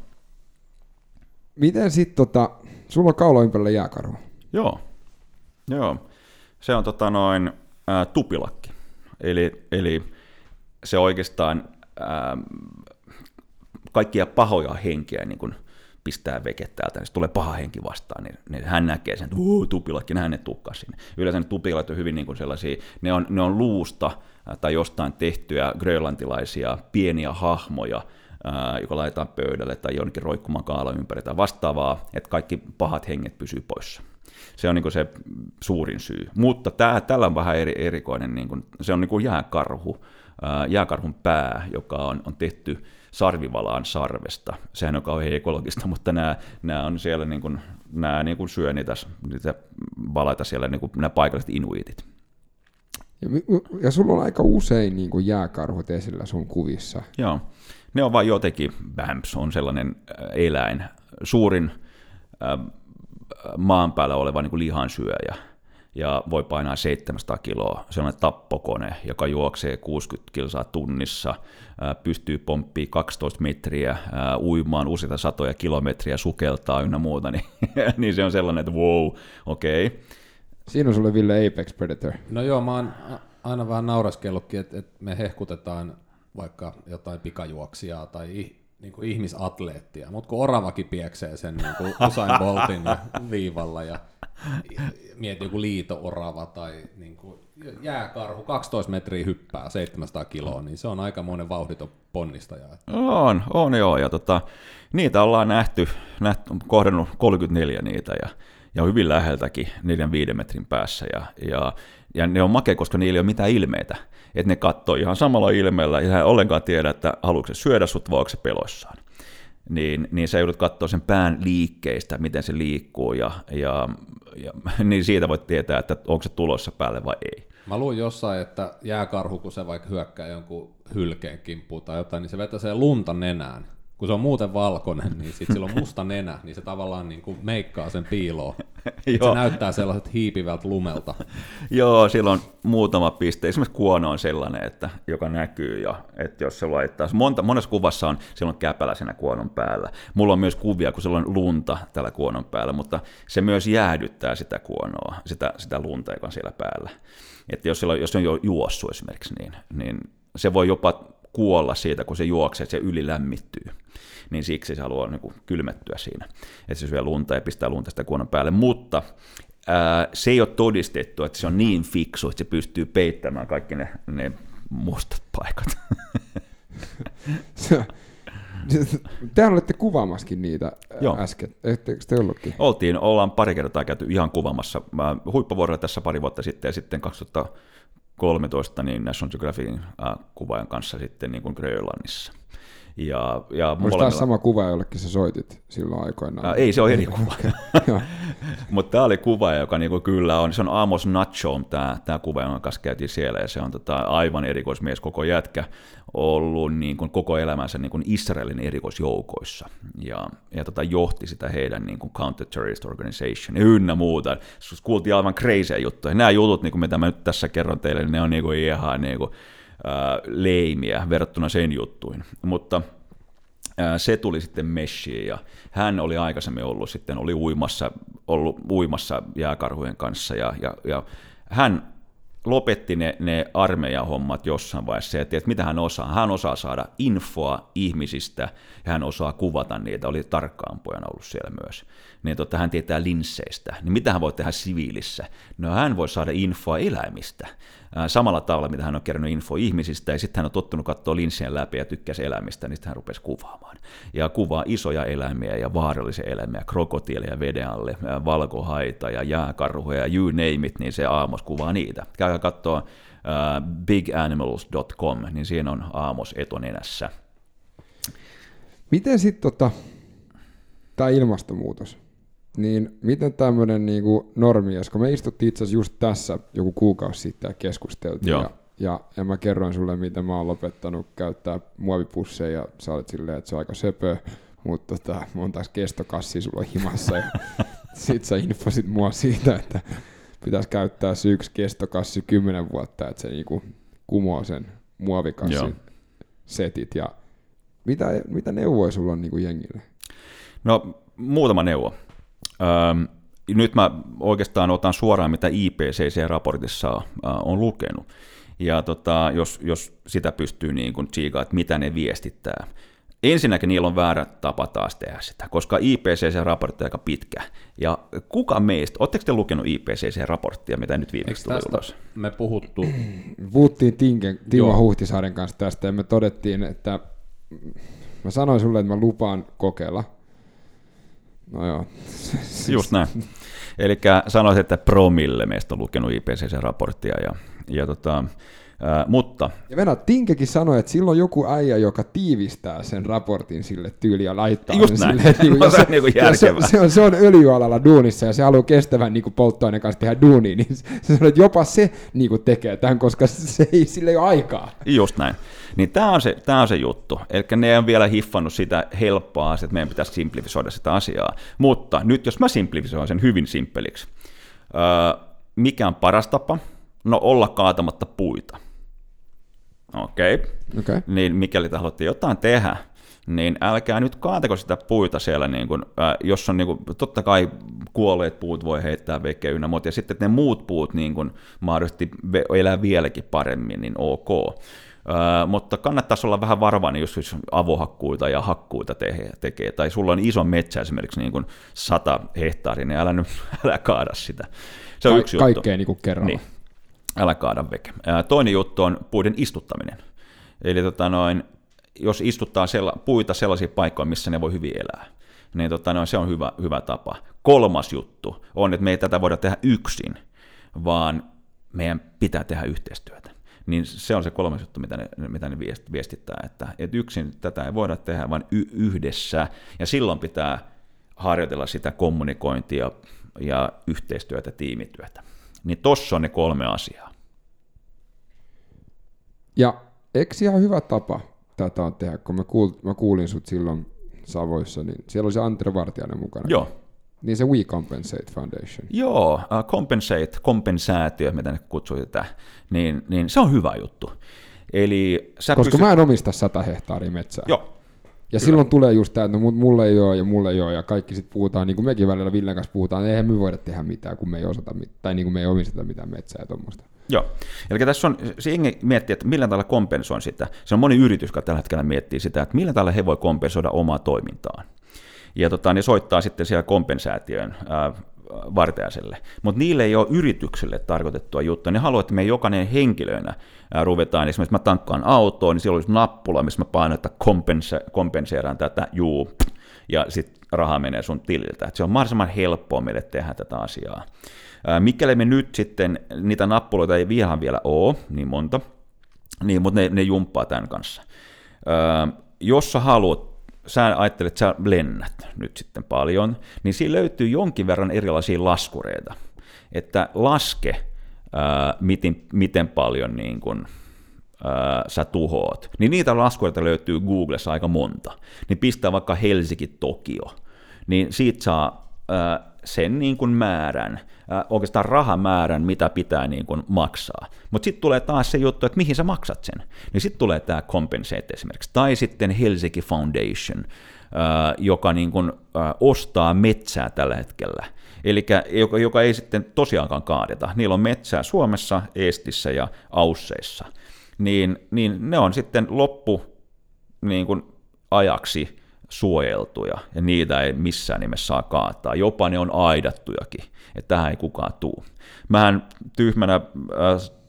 [SPEAKER 1] Miten sit tota, sulla on kaula ympärillä jääkarhu?
[SPEAKER 3] Joo. Joo. Se on tota noin ää, tupilakki. Eli, eli se oikeastaan ää, kaikkia pahoja henkiä niin kun pistää veke täältä, niin tulee paha henki vastaan, niin, niin hän näkee sen, että hän ne tukkaa sinne. Yleensä ne tupilat on hyvin niin kuin sellaisia, ne on, ne on luusta ää, tai jostain tehtyjä grönlantilaisia pieniä hahmoja, ää, joka laitetaan pöydälle tai jonnekin roikkumaan kaala ympäri tai vastaavaa, että kaikki pahat henget pysyy poissa. Se on niin se suurin syy. Mutta tää, tällä on vähän eri, erikoinen, niin kuin, se on niin kuin jääkarhu, ää, jääkarhun pää, joka on, on tehty sarvivalaan sarvesta. Sehän on kauhean ekologista, mutta nämä, nämä on siellä, niin kuin, nämä niin kuin syö niitä, niitä valaita siellä, niin kuin nämä paikalliset inuitit.
[SPEAKER 1] Ja, ja sulla on aika usein niin kuin jääkarhut esillä sun kuvissa.
[SPEAKER 3] Joo, ne on vain jotenkin, Bamps on sellainen äh, eläin, suurin äh, maan päällä oleva niin kuin lihansyöjä, ja voi painaa 700 kiloa. Se on tappokone, joka juoksee 60 kilsaa tunnissa, pystyy pomppimaan 12 metriä, uimaan useita satoja kilometriä, sukeltaa ynnä muuta, niin, niin se on sellainen, että wow, okei. Okay.
[SPEAKER 1] Siinä on sulle Ville Apex Predator.
[SPEAKER 2] No joo, mä oon aina vähän nauraskellutkin, että, että me hehkutetaan vaikka jotain pikajuoksijaa tai niin kuin ihmisatleettia, mutta kun oravakin pieksee sen niin kuin Usain Boltin viivalla ja mieti joku liito-orava tai niin kuin jääkarhu 12 metriä hyppää 700 kiloa, niin se on aikamoinen vauhditon ponnistaja.
[SPEAKER 3] On, on joo, ja tota, niitä ollaan nähty, nähty kohdannut 34 niitä, ja, ja hyvin läheltäkin neljän viiden metrin päässä, ja, ja, ja ne on makea, koska niillä ei ole mitään ilmeitä, että ne katsoo ihan samalla ilmeellä, ja hän ollenkaan tiedä, että haluatko se syödä sut vai onko se peloissaan. Niin, niin sä joudut katsoa sen pään liikkeistä, miten se liikkuu, ja, ja, ja niin siitä voit tietää, että onko se tulossa päälle vai ei.
[SPEAKER 2] Mä luin jossain, että jääkarhu, kun se vaikka hyökkää jonkun hylkeen kimppuun tai jotain, niin se vetäisee lunta nenään. Kun se on muuten valkoinen, niin sit sillä on musta nenä, niin se tavallaan niin kuin meikkaa sen piiloon. Et se
[SPEAKER 3] Joo.
[SPEAKER 2] näyttää sellaiset hiipivältä lumelta.
[SPEAKER 3] Joo, silloin muutama piste. Esimerkiksi kuono on sellainen, että, joka näkyy, ja että jos se laittaa, monta, monessa kuvassa on silloin käpälä siinä kuonon päällä. Mulla on myös kuvia, kun siellä on lunta tällä kuonon päällä, mutta se myös jäädyttää sitä kuonoa, sitä, sitä lunta, joka on siellä päällä. Että jos, siellä on, jos se on jo juossut esimerkiksi, niin, niin se voi jopa kuolla siitä, kun se juoksee, se ylilämmittyy. Niin siksi se haluaa niin kuin kylmettyä siinä, että se syö lunta ja pistää lunta sitä kuonon päälle. Mutta ää, se ei ole todistettu, että se on niin fiksu, että se pystyy peittämään kaikki ne, ne mustat paikat.
[SPEAKER 1] Tehän olette kuvaamaskin niitä
[SPEAKER 3] Joo.
[SPEAKER 1] äsken, etteikö te ollutkin?
[SPEAKER 3] Oltiin, ollaan pari kertaa käyty ihan kuvamassa. Mä huippuvuorolla tässä pari vuotta sitten ja sitten 2013 niin National Geographicin äh, kuvaajan kanssa sitten niin kuin Grönlannissa. Ja, ja
[SPEAKER 1] Olisi
[SPEAKER 3] molemmilla-
[SPEAKER 1] taas sama kuva, jollekin sä soitit silloin aikoinaan.
[SPEAKER 3] Ää, ei, se on eri kuva. Mutta tämä oli kuva, joka niinku kyllä on, se on Amos Nacho, tämä tää kuva, jonka kanssa käytiin siellä, ja se on tota, aivan erikoismies koko jätkä, ollut niinku koko elämänsä niinku Israelin erikoisjoukoissa, ja, ja tota, johti sitä heidän niinku counter-terrorist organization ynnä muuta. Kuultiin aivan crazy juttuja. Nämä jutut, niinku, mitä mä nyt tässä kerron teille, niin ne on niinku ihan niinku, ää, leimiä verrattuna sen juttuihin. Mutta se tuli sitten Meshiin ja hän oli aikaisemmin ollut sitten, oli uimassa, ollut uimassa jääkarhujen kanssa ja, ja, ja hän lopetti ne, ne armeijahommat jossain vaiheessa ja tiedät, että mitä hän osaa. Hän osaa saada infoa ihmisistä ja hän osaa kuvata niitä, oli tarkkaan pojana ollut siellä myös. Niin totta, hän tietää linsseistä. Niin mitä hän voi tehdä siviilissä? No hän voi saada infoa eläimistä. Samalla tavalla, mitä hän on kerännyt info ihmisistä, ja sitten hän on tottunut katsoa linssien läpi ja tykkäsi eläimistä, niin sitten hän rupesi kuvaamaan. Ja kuvaa isoja eläimiä ja vaarallisia eläimiä, krokotiileja veden alle, valkohaita ja jääkarhuja ja you name it, niin se Aamos kuvaa niitä. Käykää katsoa biganimals.com, niin siinä on Aamos etunenässä.
[SPEAKER 1] Miten sitten tota, tämä ilmastonmuutos, niin miten tämmöinen niinku normi, koska me istuttiin itse asiassa just tässä joku kuukausi sitten ja keskusteltiin,
[SPEAKER 3] Joo.
[SPEAKER 1] ja, ja, ja mä kerroin sulle, miten mä oon lopettanut käyttää muovipusseja, ja sä olet silleen, että se on aika söpö, mutta tota, montaksi kestokassia sulla on himassa, ja sit sä infosit mua siitä, että pitäisi käyttää se yksi kestokassi kymmenen vuotta, että se niinku kumoo sen muovikassin
[SPEAKER 3] Joo.
[SPEAKER 1] setit, ja mitä, mitä neuvoja sulla on niinku jengille?
[SPEAKER 3] No, muutama neuvo. Öm, nyt mä oikeastaan otan suoraan, mitä IPCC-raportissa äh, on lukenut. Ja tota, jos, jos sitä pystyy niin kuin tsiikaa, että mitä ne viestittää. Ensinnäkin niillä on väärä tapa taas tehdä sitä, koska IPCC-raportti on aika pitkä. Ja kuka meistä, oletteko te lukenut IPCC-raporttia, mitä nyt viimeksi tuli ulos?
[SPEAKER 2] Me puhuttu,
[SPEAKER 1] Puhuttiin Tinken, Timo. Huhtisaaren kanssa tästä ja me todettiin, että mä sanoin sulle, että mä lupaan kokeilla. No joo.
[SPEAKER 3] Just näin. Eli sanoisin, että promille meistä on lukenut IPCC-raporttia. Ja, ja tota, ää, mutta
[SPEAKER 1] Ja Venä, Tinkekin sanoi, että silloin joku äijä, joka tiivistää sen raportin sille tyyliin ja laittaa
[SPEAKER 3] Just
[SPEAKER 1] sen
[SPEAKER 3] näin.
[SPEAKER 1] silleen, että
[SPEAKER 3] No se on
[SPEAKER 1] ja se, se, on, se on öljyalalla duunissa ja se haluaa kestävän niin kuin polttoaineen kanssa tehdä duunia, niin se sanoi, että jopa se niin kuin tekee tämän, koska se ei, sille ei ole aikaa.
[SPEAKER 3] Just näin. Niin tämä on, se, tää on se juttu. Eli ne on vielä hiffannut sitä helppoa asiaa, että meidän pitäisi simplifisoida sitä asiaa. Mutta nyt jos mä simplifisoin sen hyvin simppeliksi, öö, mikä on paras tapa? No olla kaatamatta puita. Okei. Okay.
[SPEAKER 1] Okay.
[SPEAKER 3] Niin mikäli te haluatte jotain tehdä, niin älkää nyt kaatako sitä puita siellä, niin kun, ää, jos on niin kun, totta kai kuolleet puut voi heittää vekeen ynnä muuta, ja sitten ne muut puut niin kun, mahdollisesti elää vieläkin paremmin, niin ok. Ää, mutta kannattaisi olla vähän varovainen, jos jos avohakkuita ja hakkuita te- tekee, tai sulla on iso metsä esimerkiksi niin kuin 100 hehtaaria, niin älä nyt älä kaada sitä. Se on
[SPEAKER 1] Ka-
[SPEAKER 3] yksi juttu.
[SPEAKER 1] kaikkea niin kuin kerralla.
[SPEAKER 3] Niin, älä kaada veke. Toinen juttu on puiden istuttaminen. Eli tota noin, jos istuttaa sella, puita sellaisiin paikkoihin, missä ne voi hyvin elää, niin tota noin, se on hyvä, hyvä tapa. Kolmas juttu on, että me ei tätä voida tehdä yksin, vaan meidän pitää tehdä yhteistyötä. Niin se on se kolmas juttu, mitä ne, mitä ne viest- viestittää, että, että yksin tätä ei voida tehdä, vaan y- yhdessä. Ja silloin pitää harjoitella sitä kommunikointia ja yhteistyötä, tiimityötä. Niin tossa on ne kolme asiaa.
[SPEAKER 1] Ja eikö ihan hyvä tapa tätä on tehdä, kun mä, kuul, mä kuulin sut silloin Savoissa, niin siellä oli se Antti Vartiainen mukana.
[SPEAKER 3] Joo,
[SPEAKER 1] Niin se We Compensate Foundation.
[SPEAKER 3] Joo, uh, compensate, kompensaatio, mitä ne kutsuu tätä, niin, niin se on hyvä juttu. Eli sä
[SPEAKER 1] Koska
[SPEAKER 3] pystyt...
[SPEAKER 1] mä en omista 100 hehtaaria metsää.
[SPEAKER 3] Joo,
[SPEAKER 1] Ja silloin tulee just tämä, että no, mulle ei ole ja mulle ei ole, ja kaikki sitten puhutaan, niin kuin mekin välillä Villen kanssa puhutaan, eihän me voida tehdä mitään, kun me ei osata mitään, tai niin kuin me ei omisteta mitään metsää ja tuommoista.
[SPEAKER 3] Joo. Eli tässä on, se jengi miettii, että millä tavalla kompensoin sitä. Se on moni yritys, joka tällä hetkellä miettii sitä, että millä tavalla he voi kompensoida omaa toimintaan. Ja tota, ne soittaa sitten siellä kompensaatioon ää, vartijaiselle. Mutta niille ei ole yritykselle tarkoitettua juttua. Ne haluaa, että me jokainen henkilöinä ää, ruvetaan, esimerkiksi mä tankkaan autoon, niin siellä olisi nappula, missä mä painan, että kompense- kompenseeraan tätä, juu, ja sitten raha menee sun tililtä. Et se on mahdollisimman helppoa meille tehdä tätä asiaa. Mikäli me nyt sitten, niitä nappuloita ei vielä vielä ole, niin monta, niin, mutta ne, ne jumppaa tämän kanssa. Jos sä haluat sä ajattelet, että sä lennät nyt sitten paljon, niin siinä löytyy jonkin verran erilaisia laskureita. Että laske, ää, miten, miten paljon niin kun, ää, sä tuhoat. Niin niitä laskureita löytyy Googlessa aika monta. Niin pistää vaikka Helsinki-Tokio. Niin siitä saa ää, sen niin kuin määrän, ää, oikeastaan rahamäärän, mitä pitää niin kuin maksaa. Mutta sitten tulee taas se juttu, että mihin sä maksat sen. Niin sitten tulee tämä Compensate esimerkiksi. Tai sitten Helsinki Foundation, joka niin kuin, ostaa metsää tällä hetkellä. Eli joka, joka ei sitten tosiaankaan kaadeta. Niillä on metsää Suomessa, Eestissä ja Ausseissa. Niin, niin ne on sitten loppu niin kuin ajaksi suojeltuja, ja niitä ei missään nimessä saa kaataa. Jopa ne on aidattujakin, että tähän ei kukaan tuu. Mähän tyhmänä, äh,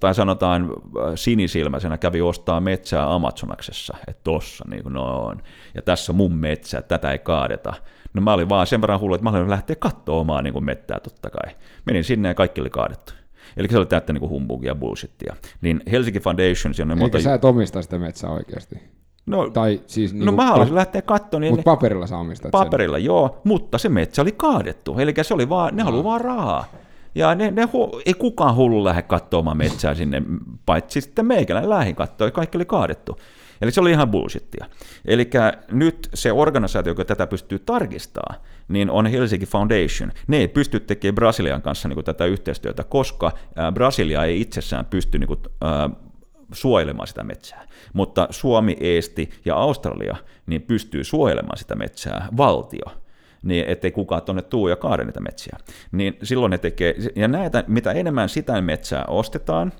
[SPEAKER 3] tai sanotaan äh, sinisilmäisenä, kävi ostaa metsää Amazonaksessa, että tossa niin kuin on, ja tässä on mun metsä, tätä ei kaadeta. No mä olin vaan sen verran hullu, että mä olin lähteä katsoa omaa niin kuin mettää totta kai. Menin sinne ja kaikki oli kaadettu. Eli se oli täyttä niin humbugia ja bullshittia. Niin Helsinki Foundation, on
[SPEAKER 1] Eikä
[SPEAKER 3] monta...
[SPEAKER 1] sä et omista sitä metsää oikeasti.
[SPEAKER 3] No,
[SPEAKER 1] Tai siis
[SPEAKER 3] no
[SPEAKER 1] niinku
[SPEAKER 3] mä haluaisin lähteä katsomaan, niin
[SPEAKER 1] Mutta paperilla sä omistat
[SPEAKER 3] paperilla, joo, mutta se metsä oli kaadettu, eli se oli vaan, ne haluaa vaan rahaa. Ja ne, ne hu, ei kukaan hullu lähde katsomaan metsää sinne, paitsi sitten meikäläinen lähi katsoa, kaikki oli kaadettu. Eli se oli ihan bullshittia. Eli nyt se organisaatio, joka tätä pystyy tarkistamaan, niin on Helsinki Foundation. Ne ei pysty tekemään Brasilian kanssa niin kuin tätä yhteistyötä, koska ää, Brasilia ei itsessään pysty niin kuin, ää, suojelemaan sitä metsää. Mutta Suomi, Eesti ja Australia niin pystyy suojelemaan sitä metsää, valtio niin ettei kukaan tuonne tuu ja kaade niitä metsiä. Niin silloin ne tekee, ja näitä, mitä enemmän sitä metsää ostetaan,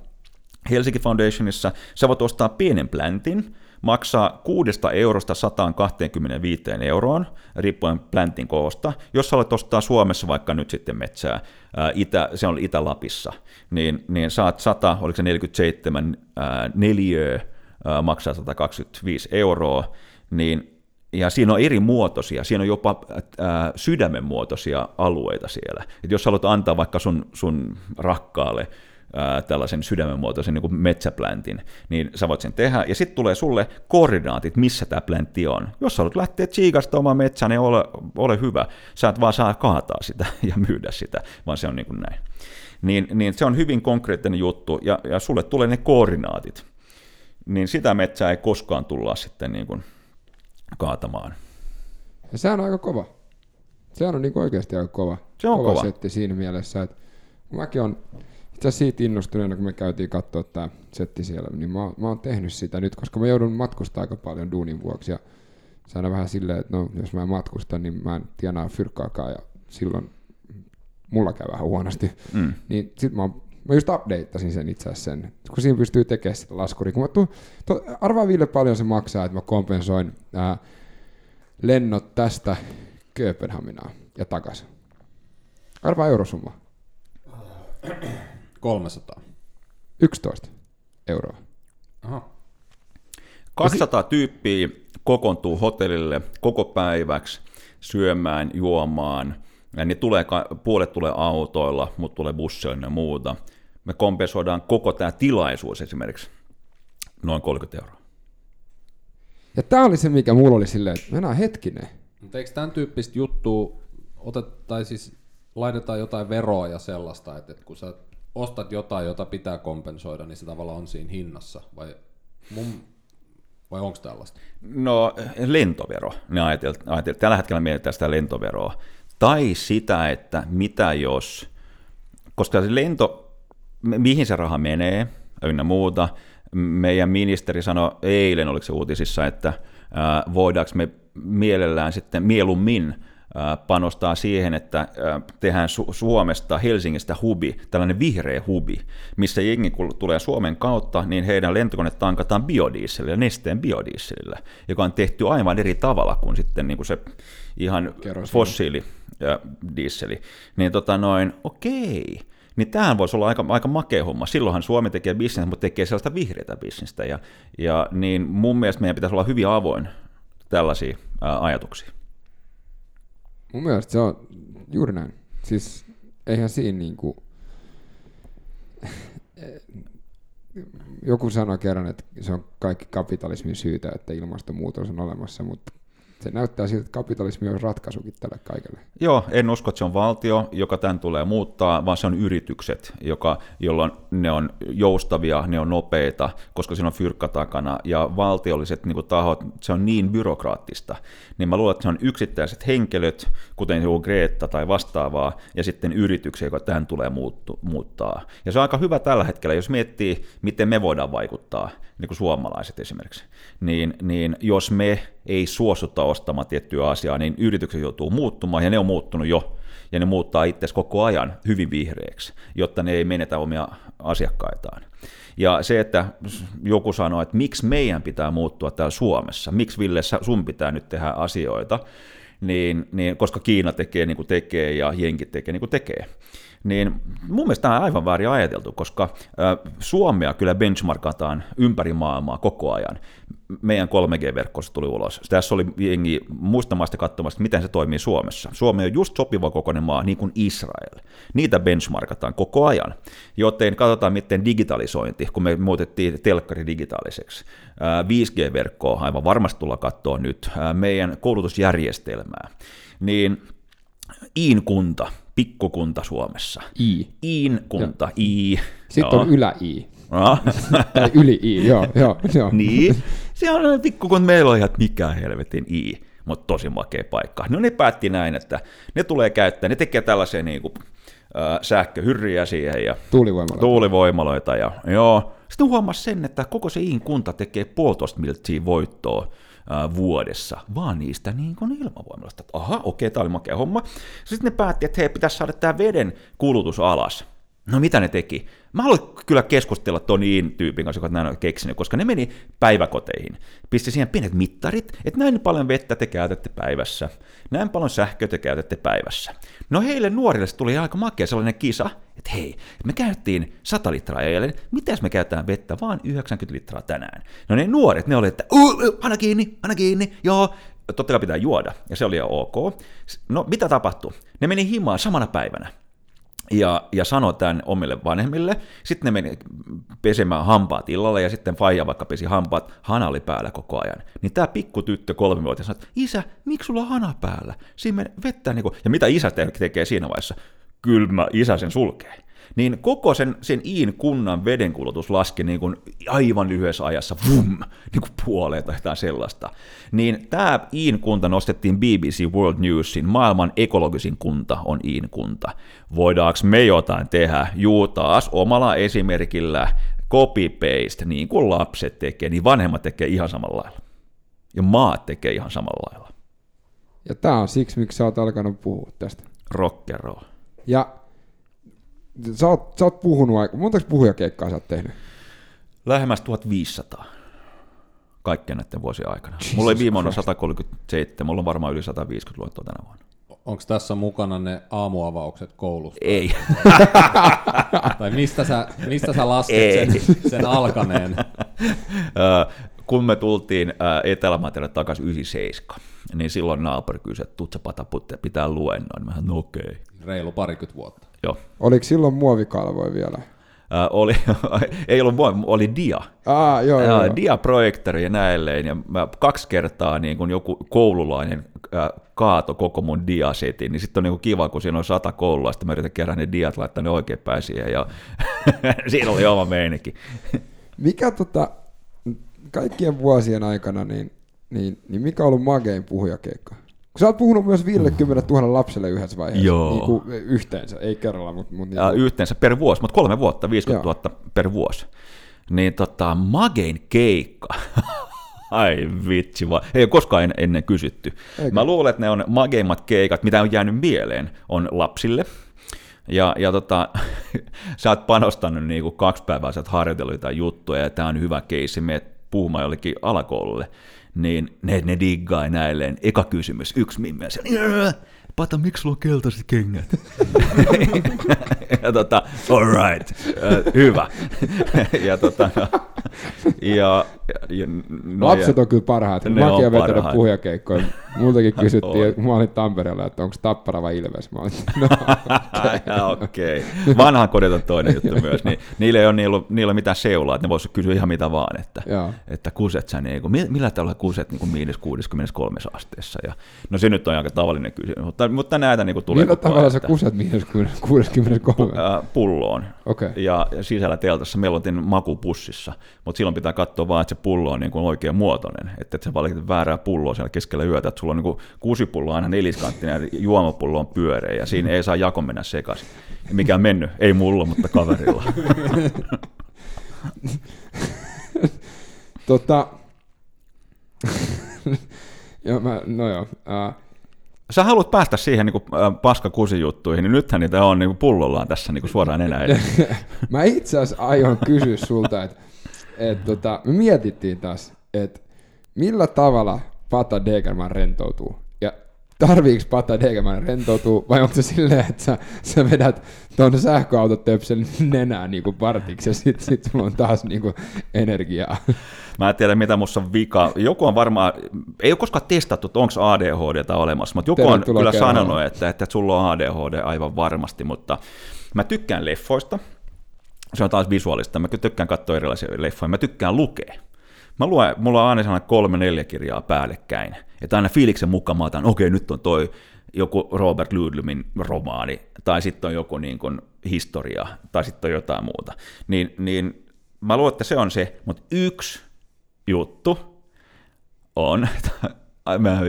[SPEAKER 3] Helsinki Foundationissa sä voit ostaa pienen pläntin, maksaa 6 eurosta 125 euroon, riippuen pläntin koosta. Jos olet ostaa Suomessa vaikka nyt sitten metsää, ää, Itä, se on Itä-Lapissa, niin, niin saat 100, oliko se 47 ää, neliöä, maksaa 125 euroa, niin ja siinä on eri muotoisia, siinä on jopa ää, sydämen muotoisia alueita siellä. Et jos haluat antaa vaikka sun, sun rakkaalle ää, tällaisen sydämenmuotoisen niin metsäpläntin, niin sä voit sen tehdä, ja sitten tulee sulle koordinaatit, missä tämä pläntti on. Jos sä haluat lähteä tsiikasta omaa metsää, niin ole, ole hyvä. Sä et vaan saa kaataa sitä ja myydä sitä, vaan se on niin kuin näin. Niin, niin se on hyvin konkreettinen juttu, ja, ja sulle tulee ne koordinaatit. Niin sitä metsää ei koskaan tulla sitten niin kuin kaatamaan.
[SPEAKER 1] Ja sehän on aika kova. Sehän on niinku oikeasti aika kova.
[SPEAKER 3] Se on kova.
[SPEAKER 1] setti siinä mielessä, että mäkin on itse asiassa siitä innostuneena, kun me käytiin katsoa tämä setti siellä, niin mä, mä oon tehnyt sitä nyt, koska mä joudun matkustaa aika paljon duunin vuoksi ja se on vähän silleen, että no, jos mä en matkusta, niin mä en tienaa fyrkkaakaan ja silloin mulla käy vähän huonosti.
[SPEAKER 3] Mm.
[SPEAKER 1] Niin sit mä, mä just updateasin sen itse asiassa sen, kun siinä pystyy tekemään sitä laskuri. Kun mä tuun, to, arvaa Ville paljon se maksaa, että mä kompensoin ää, lennot tästä Kööpenhaminaan ja takas. Arvaa eurosumma.
[SPEAKER 2] 300.
[SPEAKER 1] 11 euroa.
[SPEAKER 2] Aha.
[SPEAKER 3] 200 tyyppiä kokoontuu hotellille koko päiväksi syömään, juomaan. Ja ne tulee, puolet tulee autoilla, mutta tulee busseilla ja muuta. Me kompensoidaan koko tämä tilaisuus esimerkiksi noin 30 euroa.
[SPEAKER 1] Ja tää oli se, mikä mulla oli silleen, että mennään hetkinen.
[SPEAKER 2] Mutta eikö tämän tyyppistä juttua, otet, tai siis laitetaan jotain veroa ja sellaista, että, että kun sä ostat jotain, jota pitää kompensoida, niin se tavallaan on siinä hinnassa, vai, mun, vai onko tällaista?
[SPEAKER 3] No lentovero, ajateltiin, ajateltiin. tällä hetkellä mietitään sitä lentoveroa. Tai sitä, että mitä jos, koska se lento, mi- mihin se raha menee, ynnä muuta, meidän ministeri sanoi eilen, oliko se uutisissa, että voidaanko me mielellään sitten mieluummin panostaa siihen, että tehdään Su- Suomesta, Helsingistä hubi, tällainen vihreä hubi, missä jengi kun tulee Suomen kautta, niin heidän lentokoneet tankataan biodieselillä, nesteen biodieselillä, joka on tehty aivan eri tavalla kuin sitten niin kuin se ihan fossiili dieseli. Niin tota noin, okei, niin tämähän voisi olla aika, aika makea homma. Silloinhan Suomi tekee bisnestä, mutta tekee sellaista vihreätä bisnestä. Ja, ja niin mun mielestä meidän pitäisi olla hyvin avoin tällaisia ajatuksia.
[SPEAKER 1] Mun mielestä se on juuri näin. Siis eihän siinä niinku... Joku sanoi kerran, että se on kaikki kapitalismin syytä, että ilmastonmuutos on olemassa, mutta se näyttää siltä, että kapitalismi on ratkaisukin tälle kaikelle.
[SPEAKER 3] Joo, en usko, että se on valtio, joka tämän tulee muuttaa, vaan se on yritykset, joka, jolloin ne on joustavia, ne on nopeita, koska siinä on fyrkka takana, ja valtiolliset niin kuin, tahot, se on niin byrokraattista, niin mä luulen, että se on yksittäiset henkilöt, kuten joku Greta tai vastaavaa, ja sitten yrityksiä, joka tämän tulee muuttaa. Ja se on aika hyvä tällä hetkellä, jos miettii, miten me voidaan vaikuttaa, niin kuin suomalaiset esimerkiksi, niin, niin jos me ei suostuta ostamaan tiettyä asiaa, niin yritykset joutuu muuttumaan, ja ne on muuttunut jo, ja ne muuttaa itse koko ajan hyvin vihreäksi, jotta ne ei menetä omia asiakkaitaan. Ja se, että joku sanoo, että miksi meidän pitää muuttua täällä Suomessa, miksi Ville sun pitää nyt tehdä asioita, niin, niin koska Kiina tekee niin kuin tekee ja Jenkit tekee niin kuin tekee niin mun mielestä tämä on aivan väärin ajateltu, koska Suomea kyllä benchmarkataan ympäri maailmaa koko ajan. Meidän 3G-verkkossa tuli ulos. Tässä oli jengi muistamasta katsomasta, miten se toimii Suomessa. Suomi on just sopiva kokoinen maa, niin kuin Israel. Niitä benchmarkataan koko ajan. Joten katsotaan, miten digitalisointi, kun me muutettiin telkkari digitaaliseksi. 5G-verkkoa aivan varmasti tulla katsoa nyt. Meidän koulutusjärjestelmää. Niin Iin kunta, pikkukunta Suomessa.
[SPEAKER 1] I.
[SPEAKER 3] Iin kunta, ja. I.
[SPEAKER 1] Sitten joo. on ylä-I. No. tai yli-I, joo, joo, joo.
[SPEAKER 3] niin, se on pikkukunta, meillä on ihan, että mikä helvetin I, mutta tosi makea paikka. No ne päätti näin, että ne tulee käyttää, ne tekee tällaisia niin kuin, äh, sähköhyrriä siihen ja
[SPEAKER 1] tuulivoimaloita.
[SPEAKER 3] tuulivoimaloita ja joo. Sitten huomasi sen, että koko se Iin kunta tekee puolitoista miltsiä voittoa vuodessa, vaan niistä niin kuin ilmavoimaloista. Aha, okei, tämä oli makea homma. Sitten ne päätti, että hei, pitäisi saada tämä veden kulutus alas. No mitä ne teki? Mä haluan kyllä keskustella ton tyypin kanssa, joka näin on keksinyt, koska ne meni päiväkoteihin. Pisti siihen pienet mittarit, että näin paljon vettä te käytätte päivässä, näin paljon sähköä te käytätte päivässä. No heille nuorille tuli aika makea sellainen kisa, että hei, me käyttiin 100 litraa eilen, mitäs me käytetään vettä, vaan 90 litraa tänään. No ne nuoret, ne oli, että anna kiinni, anna kiinni, joo, totta kai pitää juoda, ja se oli jo ok. No mitä tapahtui? Ne meni himaan samana päivänä ja, ja sanoi tämän omille vanhemmille. Sitten ne meni pesemään hampaat illalla ja sitten Faija vaikka pesi hampaat, hana oli päällä koko ajan. Niin tämä pikku tyttö kolmivuotias sanoi, että isä, miksi sulla on hana päällä? Siinä vettä niin kuin... Ja mitä isä tekee siinä vaiheessa? Kyllä isä sen sulkee niin koko sen, sen Iin kunnan vedenkulutus laski niin kuin aivan lyhyessä ajassa, vum, niin kuin puoleen tai jotain sellaista. Niin tämä Iin kunta nostettiin BBC World Newsin, maailman ekologisin kunta on Iin kunta. Voidaanko me jotain tehdä? Juu, taas omalla esimerkillä copy-paste, niin kuin lapset tekee, niin vanhemmat tekee ihan samalla lailla. Ja maat tekee ihan samalla lailla.
[SPEAKER 1] Ja tämä on siksi, miksi sä oot alkanut puhua tästä.
[SPEAKER 3] Rock and roll.
[SPEAKER 1] Ja Sä oot, sä oot puhunut aika, montako puhujakeikkaa sä oot tehnyt?
[SPEAKER 3] Lähemmäs 1500 kaikkien näiden vuosien aikana. Jesus mulla oli viime vuonna 137, mulla on varmaan yli 150 luettua tänä vuonna.
[SPEAKER 2] Onko tässä mukana ne aamuavaukset koulusta?
[SPEAKER 3] Ei.
[SPEAKER 2] tai mistä sä, mistä sä lasket sen, sen alkaneen?
[SPEAKER 3] kun me tultiin Etelämaterille takaisin 97, niin silloin naapuri kysyi, että tutsa pataputte pitää luennoin. Mä sanoin, no okei. Okay.
[SPEAKER 2] Reilu parikymmentä vuotta.
[SPEAKER 3] Joo.
[SPEAKER 1] Oliko silloin muovikalvoja vielä?
[SPEAKER 3] Äh, oli, ei ollut muovi, oli dia.
[SPEAKER 1] Ah, joo, joo,
[SPEAKER 3] joo. Dia-projektori ja näilleen, ja mä kaksi kertaa niin kun joku koululainen äh, kaato koko mun diasetin, niin sitten on niin kiva, kun siinä on sata koululaista, mä yritän kerran ne diat laittaa ne oikein päin siihen, ja siinä oli oma meininki.
[SPEAKER 1] Mikä tota, kaikkien vuosien aikana, niin, niin, niin mikä on ollut magein puhujakeikka? Kun sä oot puhunut myös 50 000 lapselle yhdessä vaiheessa, Joo. Niin kuin yhteensä, ei kerralla, mutta... mutta
[SPEAKER 3] niin kuin... Yhteensä per vuosi, mutta kolme vuotta, 50 Joo. 000 per vuosi. Niin tota, magein keikka. Ai vitsi vaan. Ei ole koskaan en- ennen kysytty.
[SPEAKER 1] Eikö?
[SPEAKER 3] Mä luulen, että ne on mageimmat keikat, mitä on jäänyt mieleen, on lapsille. Ja, ja tota, sä oot panostanut niinku kaksi päivää, sä oot harjoitellut jotain juttuja, ja tää on hyvä keissi, meet puhumaan jollekin alakoululle, niin ne, ne diggaa näilleen. Eka kysymys, yksi mimmeä, se Pata, miksi sulla on keltaiset kengät? ja tota, all right, äh, hyvä. ja tota, ja, ja, no,
[SPEAKER 1] Lapset
[SPEAKER 3] ja,
[SPEAKER 1] on kyllä parhaat.
[SPEAKER 3] Ne
[SPEAKER 1] Mäkin
[SPEAKER 3] on
[SPEAKER 1] olen vetänyt puhujakeikkoja. Multakin kysyttiin, että mä olin Tampereella, että onko Tappara vai Ilves. Mä olin, no,
[SPEAKER 3] Okei. Okay. Vanhan kodit on toinen juttu myös. Niin, niillä ei ole niillä, niillä mitään seulaa, että ne voisivat kysyä ihan mitä vaan, että,
[SPEAKER 1] Joo.
[SPEAKER 3] että kuset sä niin, mi- millä tavalla kuset niin miinus 63 asteessa. Ja, no se nyt on aika tavallinen kysymys, mutta, mutta näitä niin tulee
[SPEAKER 1] millä tavalla sä kuset miinus 63?
[SPEAKER 3] Ää, pulloon.
[SPEAKER 1] Okei.
[SPEAKER 3] Ja sisällä teltassa meillä oltiin makupussissa, mutta silloin pitää katsoa vaan, että se pullo on niin kuin oikein muotoinen, että et sä valitset väärää pulloa siellä keskellä yötä, että sulla on niin kuin kusipullo on aina neliskanttinen ja juomapullo on pyöreä ja siinä ei saa jako mennä sekaisin. Mikä on mennyt? Ei mulla, mutta kaverilla.
[SPEAKER 1] Tota, joo, mä, no joo. Uh,
[SPEAKER 3] Sä haluat päästä siihen niin paskakusijuttuihin, niin nythän niitä on niin pullollaan tässä niin suoraan enää
[SPEAKER 1] mä itse asiassa aion kysyä sulta, että et, tota, me mietittiin taas, että millä tavalla Pata Degerman rentoutuu. Tarviiks Pata Degerman rentoutuu, vai onko se silleen, että sä, sä vedät tuon sähköautotöpselin nenään niinku partiksi, ja sit, sit sulla on taas niinku energiaa.
[SPEAKER 3] Mä en tiedä, mitä musta on vika. Joku on varmaan, ei ole koskaan testattu, että onko ADHD olemassa, mutta joku on kyllä
[SPEAKER 1] kerralla.
[SPEAKER 3] sanonut, että, että sulla on ADHD aivan varmasti, mutta mä tykkään leffoista. Se on taas visuaalista. Mä tykkään katsoa erilaisia leffoja. Mä tykkään lukea. Mä luen, mulla on aina sellainen kolme neljä kirjaa päällekkäin. Että aina fiiliksen mukaan mä otan, okei, nyt on toi joku Robert Ludlumin romaani, tai sitten on joku niin kuin historia, tai sitten on jotain muuta. Niin, niin mä luulen, että se on se, mutta yksi juttu on, mä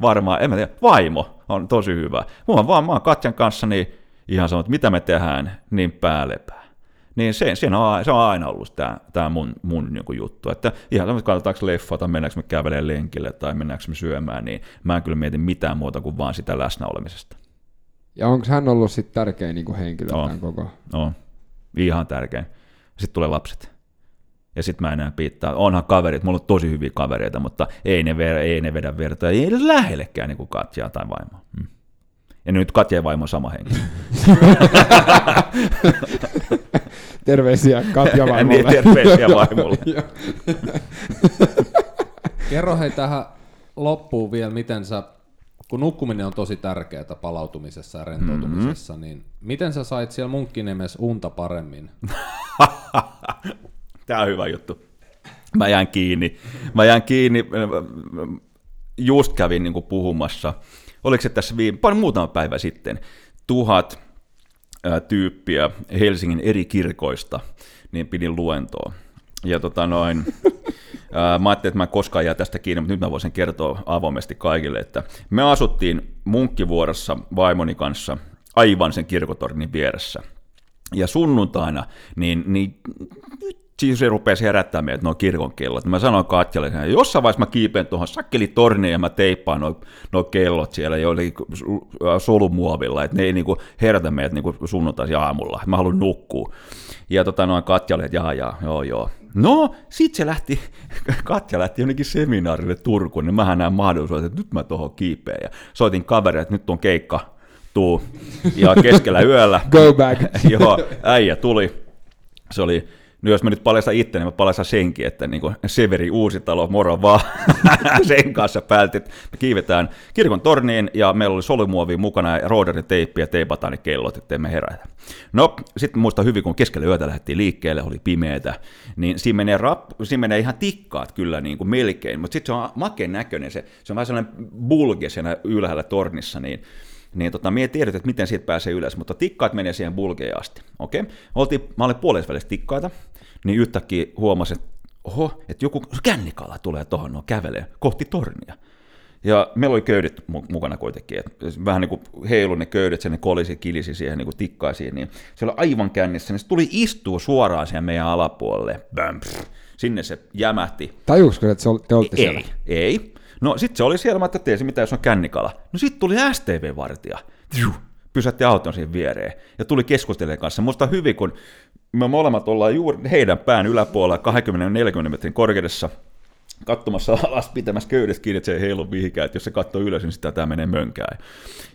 [SPEAKER 3] varmaan, en mä tiedä, vaimo on tosi hyvä. Mulla on vaan, mä oon Katjan kanssa niin ihan sanonut, mitä me tehdään, niin päälepää. Niin se, se, on, se on aina ollut tämä, tämä mun, mun niin juttu, että ihan että katsotaanko leffa tai mennäänkö me kävelemään lenkille tai mennäänkö me syömään, niin mä en kyllä mieti mitään muuta kuin vaan sitä läsnäolemisesta.
[SPEAKER 1] Ja onko hän ollut sitten tärkein niinku henkilö
[SPEAKER 3] On.
[SPEAKER 1] tämän koko?
[SPEAKER 3] No, ihan tärkein. Sitten tulee lapset. Ja sitten mä enää piittaa. Onhan kaverit, mulla on tosi hyviä kavereita, mutta ei ne, ver, ei ne vedä verta, ei edes lähellekään niin kuin Katjaa tai vaimoa. Mm. Ja nyt Katja ja vaimo sama henkilö.
[SPEAKER 1] Terveisiä Katja
[SPEAKER 3] niin,
[SPEAKER 1] vaimolle.
[SPEAKER 3] terveisiä vaimolle.
[SPEAKER 2] Kerro hei tähän loppuun vielä, miten sä, kun nukkuminen on tosi tärkeää palautumisessa ja rentoutumisessa, mm-hmm. niin miten sä sait siellä munkkinemessä unta paremmin?
[SPEAKER 3] Tämä on hyvä juttu. Mä jään kiinni. Mä jään kiinni. Just kävin niin puhumassa. Oliko se tässä viime, paljon muutama päivä sitten, tuhat ää, tyyppiä Helsingin eri kirkoista, niin pidin luentoa. Ja tota noin, ää, mä ajattelin, että mä en koskaan jää tästä kiinni, mutta nyt mä voisin kertoa avoimesti kaikille, että me asuttiin Munkkivuorossa vaimoni kanssa aivan sen kirkotornin vieressä. Ja sunnuntaina, niin, niin siis se rupesi herättää meidät nuo kirkon kellot. Mä sanoin Katjalle, että jossain vaiheessa mä kiipeen tuohon sakkelitorniin ja mä teippaan nuo, nuo kellot siellä joillekin solumuovilla, että ne ei niinku herätä meidät niinku sunnuntaisin aamulla. Mä haluan nukkua. Ja tota noin Katjalle, että jaa, jaa, joo, joo. No, sit se lähti, Katja lähti jonnekin seminaarille Turkuun, niin mähän näin mahdollisuuden, että nyt mä tuohon kiipeen. Ja soitin kaverille, että nyt on keikka, tuu. Ja keskellä yöllä
[SPEAKER 1] Go back.
[SPEAKER 3] Joo, äijä tuli. Se oli, no jos mä nyt paljastan itse, niin mä paljastan senkin, että niin kuin Severi Uusitalo, moro vaan, sen kanssa päälti, että me kiivetään kirkon torniin, ja meillä oli solumuovi mukana, ja rooderi-teippi, ja teipataan ne kellot, ettei me herätä. No, sitten muista hyvin, kun keskellä yötä lähdettiin liikkeelle, oli pimeätä, niin siinä menee, rap, siinä menee ihan tikkaat kyllä niin kuin melkein, mutta sitten se on makeen näköinen, se, se on vähän sellainen bulge siinä ylhäällä tornissa, niin niin tota, mie tiedät, että miten siitä pääsee ylös, mutta tikkaat menee siihen bulgeen asti. Okei? Oltiin, mä olin puolessa tikkaita, niin yhtäkkiä huomasin, että oho, että joku kännikala tulee tuohon, no kävelee kohti tornia. Ja meillä oli köydet mukana kuitenkin, että vähän niin kuin heilu ne köydet, sen ne kolisi, kilisi siihen, niin kuin tikkaisiin, niin se oli aivan kännissä, niin se tuli istua suoraan siihen meidän alapuolelle. Bam, pff, sinne se jämähti.
[SPEAKER 1] Tajuusko, että se ol, te olitte
[SPEAKER 3] ei,
[SPEAKER 1] siellä?
[SPEAKER 3] Ei, No sitten se oli siellä, mä että se mitä jos on kännikala. No sitten tuli STV-vartija. Pysätti auton siihen viereen ja tuli keskustelemaan kanssa. Musta hyvin, kun me molemmat ollaan juuri heidän pään yläpuolella 20-40 metrin korkeudessa katsomassa alas pitämässä köydestä kiinni, että se ei heilu mihinkään, että jos se katsoo ylös, niin sitä tämä menee mönkään.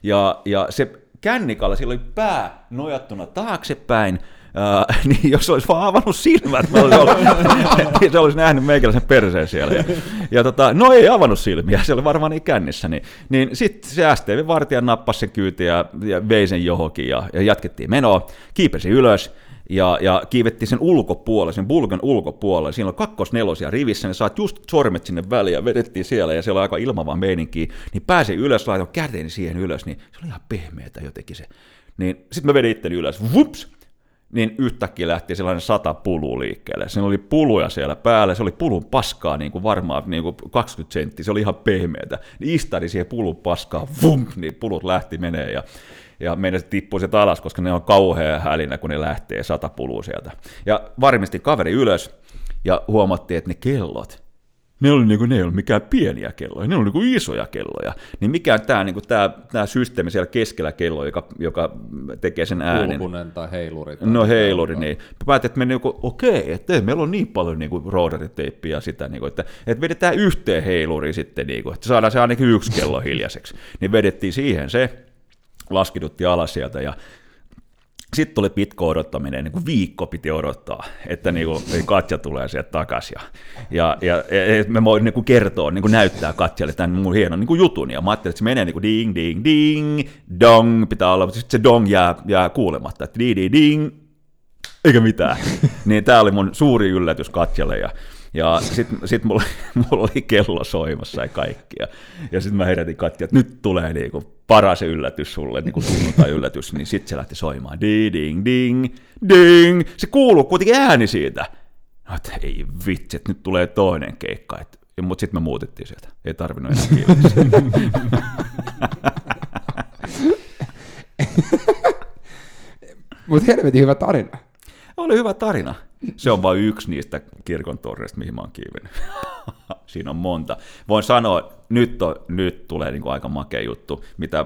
[SPEAKER 3] Ja, ja se kännikalla, sillä oli pää nojattuna taaksepäin, Niin jos olisi vaan avannut silmät, mä olisin ollut, niin se olisi nähnyt meikäläisen perseen siellä. Ja, ja tota, no ei avannut silmiä, se oli varmaan niin kännissä. Niin, niin sitten se STV-vartija nappasi sen kyyti ja, ja vei sen johonkin ja, ja jatkettiin menoa, kiipesi ylös ja, ja kiivettiin sen ulkopuolelle, sen bulgan ulkopuolelle. Siinä on kakkosnelosia rivissä, niin saat just sormet sinne väliin ja vedettiin siellä ja siellä on aika ilmavaa meininkiä. Niin pääsi ylös, laitoin käteeni siihen ylös, niin se oli ihan pehmeätä jotenkin se. Niin sitten mä vedin itteni ylös, vups, niin yhtäkkiä lähti sellainen sata pulua liikkeelle. Siinä oli puluja siellä päällä, se oli pulun paskaa niin kuin varmaan niin kuin 20 senttiä, se oli ihan pehmeätä. Niin istari siihen pulun paskaa, vum, niin pulut lähti menee ja ja meidän tippui se alas, koska ne on kauhea hälinä, kun ne lähtee sata pulua sieltä. Ja varmisti kaveri ylös, ja huomattiin, että ne kellot, ne oli, niin kuin, ne ei ollut mikään pieniä kelloja, ne oli niin kuin isoja kelloja. Niin mikä tämä, niin kuin, tämä, tämä systeemi siellä keskellä kello, joka, joka tekee sen äänen.
[SPEAKER 2] Kulkunen tai heiluri. Tai
[SPEAKER 3] no heiluri, niin. Mä päätin, että me niin kuin, okei, että meillä on niin paljon niin rooderiteippiä sitä, niin kuin, että, että vedetään yhteen heiluri sitten, niin kuin, että saadaan se ainakin yksi kello hiljaiseksi. Niin vedettiin siihen se, laskidutti alas sieltä ja sitten tuli pitkä odottaminen, niin kuin viikko piti odottaa, että niin kuin, Katja tulee sieltä takaisin. Ja, ja, ja me voin niin kuin kertoa, niin kuin näyttää Katjalle tämän mun hienon niin kuin jutun. Ja mä ajattelin, että se menee niin kuin ding, ding, ding, dong, pitää olla, mutta sitten se dong jää, jää kuulematta, että ding, ding, ding, eikä mitään. niin tämä oli mun suuri yllätys Katjalle. Ja ja sitten sit mulla, mulla oli kello soimassa ja kaikkia. Ja sitten mä herätin Katja, että nyt tulee niinku paras yllätys sulle, niinku sunnuntai yllätys. Niin sitten se lähti soimaan. Ding, ding, ding, ding. Se kuuluu kuitenkin ääni siitä. No, että ei vitsi, että nyt tulee toinen keikka. Et, mutta sitten me muutettiin sieltä. Ei tarvinnut enää.
[SPEAKER 1] Mutta helvetin hyvä tarina.
[SPEAKER 3] Oli hyvä tarina. Se on vain yksi niistä kirkon torreista, mihin mä oon kiivennyt. Siinä on monta. Voin sanoa, nyt, on, nyt tulee niin kuin aika makea juttu, mitä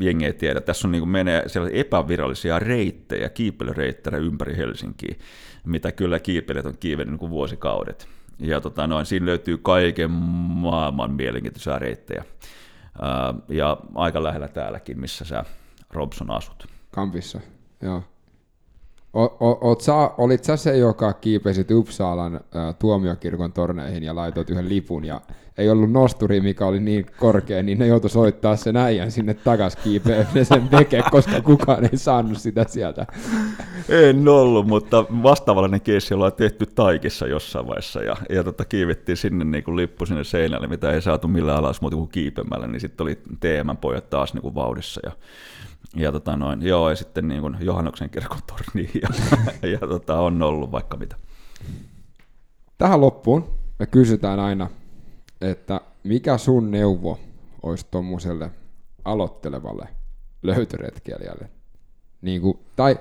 [SPEAKER 3] jengi ei tiedä. Tässä on niin kuin menee siellä epävirallisia reittejä, kiipeilyreittejä ympäri Helsinkiä, mitä kyllä kiipeilijät on kiivennyt niin kuin vuosikaudet. Ja tota, noin, siinä löytyy kaiken maailman mielenkiintoisia reittejä. ja aika lähellä täälläkin, missä sä Robson asut.
[SPEAKER 1] Kampissa, joo. O, o, sä, olit sä se, joka kiipesit Uppsalan ä, tuomiokirkon torneihin ja laitoit yhden lipun ja ei ollut nosturi, mikä oli niin korkea, niin ne joutui soittaa sen äijän sinne takas kiipeä sen veke, koska kukaan ei saanut sitä sieltä.
[SPEAKER 3] En ollut, mutta vastaavallinen keissi ollaan tehty Taikissa jossain vaiheessa ja, ja tota, kiivettiin sinne niin kuin lippu sinne seinälle, mitä ei saatu millään alas muuta kuin kiipemällä, niin sitten oli teemän pojat taas niin kuin vauhdissa ja ja tota noin, joo, ja sitten niin kuin Johannoksen kirkon torni ja, ja tota, on ollut vaikka mitä.
[SPEAKER 1] Tähän loppuun me kysytään aina, että mikä sun neuvo olisi tuommoiselle aloittelevalle löytöretkeilijälle? Niin kuin, tai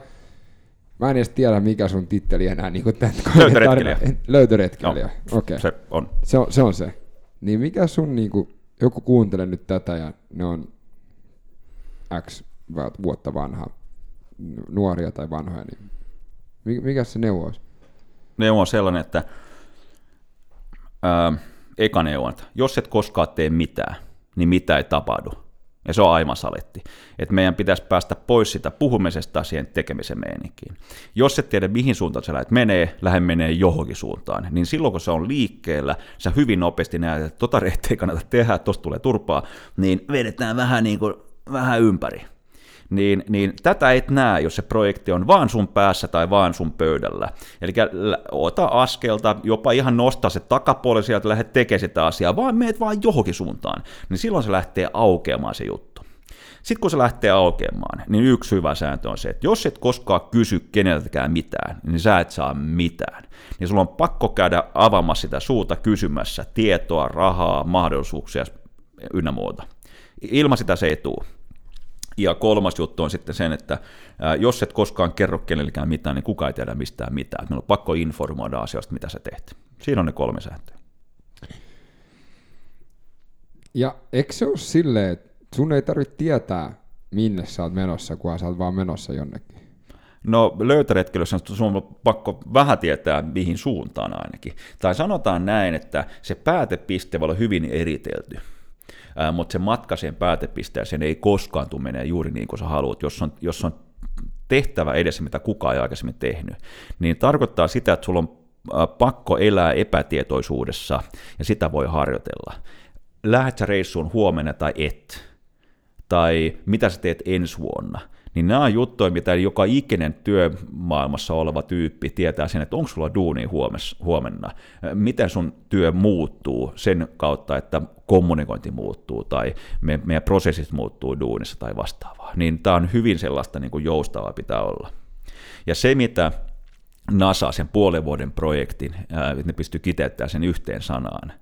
[SPEAKER 1] mä en edes tiedä, mikä sun titteli enää niin kuin tämän
[SPEAKER 3] Löytöretkeilijä.
[SPEAKER 1] Löytöretkeilijä, okei. Okay.
[SPEAKER 3] Se on.
[SPEAKER 1] Se on se. On se. Niin mikä sun, niin kuin, joku kuuntelee nyt tätä ja ne on X vuotta vanha, nuoria tai vanhoja, niin mikä se neuvo olisi?
[SPEAKER 3] Neuvo on sellainen, että ää, eka neuvo, että jos et koskaan tee mitään, niin mitä ei tapahdu. Ja se on aivan saletti. Että meidän pitäisi päästä pois sitä puhumisesta siihen tekemisen meininkiin. Jos et tiedä, mihin suuntaan sä lähdet menee, lähde menee johonkin suuntaan, niin silloin kun se on liikkeellä, sä hyvin nopeasti näet, että tota rehttiä ei kannata tehdä, tosta tulee turpaa, niin vedetään vähän, niin kuin, vähän ympäri niin, niin tätä et näe, jos se projekti on vaan sun päässä tai vaan sun pöydällä. Eli ota askelta, jopa ihan nostaa se takapuoli sieltä, lähde tekemään sitä asiaa, vaan meet vaan johonkin suuntaan, niin silloin se lähtee aukeamaan se juttu. Sitten kun se lähtee aukeamaan, niin yksi hyvä sääntö on se, että jos et koskaan kysy keneltäkään mitään, niin sä et saa mitään. Niin sulla on pakko käydä avaamassa sitä suuta kysymässä tietoa, rahaa, mahdollisuuksia, ynnä muuta. Ilman sitä se ei tule. Ja kolmas juttu on sitten sen, että jos et koskaan kerro kenellekään mitään, niin kukaan ei tiedä mistään mitään. Meillä on pakko informoida asioista, mitä sä teet. Siinä on ne kolme sääntöä.
[SPEAKER 1] Ja eikö se ole silleen, että sun ei tarvitse tietää, minne sä oot menossa, kun sä oot vaan menossa jonnekin?
[SPEAKER 3] No löytöretkeilyssä sun on pakko vähän tietää, mihin suuntaan ainakin. Tai sanotaan näin, että se päätepiste voi olla hyvin eritelty. Ää, mutta se matka siihen päätepisteeseen ei koskaan tule menee juuri niin kuin sä haluat. Jos on, jos on tehtävä edessä, mitä kukaan ei aikaisemmin tehnyt, niin tarkoittaa sitä, että sulla on pakko elää epätietoisuudessa, ja sitä voi harjoitella. Lähet sä reissuun huomenna tai et, tai mitä sä teet ensi vuonna, niin nämä on juttuja, mitä joka ikinen työmaailmassa oleva tyyppi tietää sen, että onko sulla duuni huomenna, miten sun työ muuttuu sen kautta, että kommunikointi muuttuu tai meidän prosessit muuttuu duunissa tai vastaavaa. Niin tämä on hyvin sellaista niin kuin joustavaa pitää olla. Ja se, mitä NASA, sen puolen vuoden projektin, että ne pystyy kiteyttämään sen yhteen sanaan,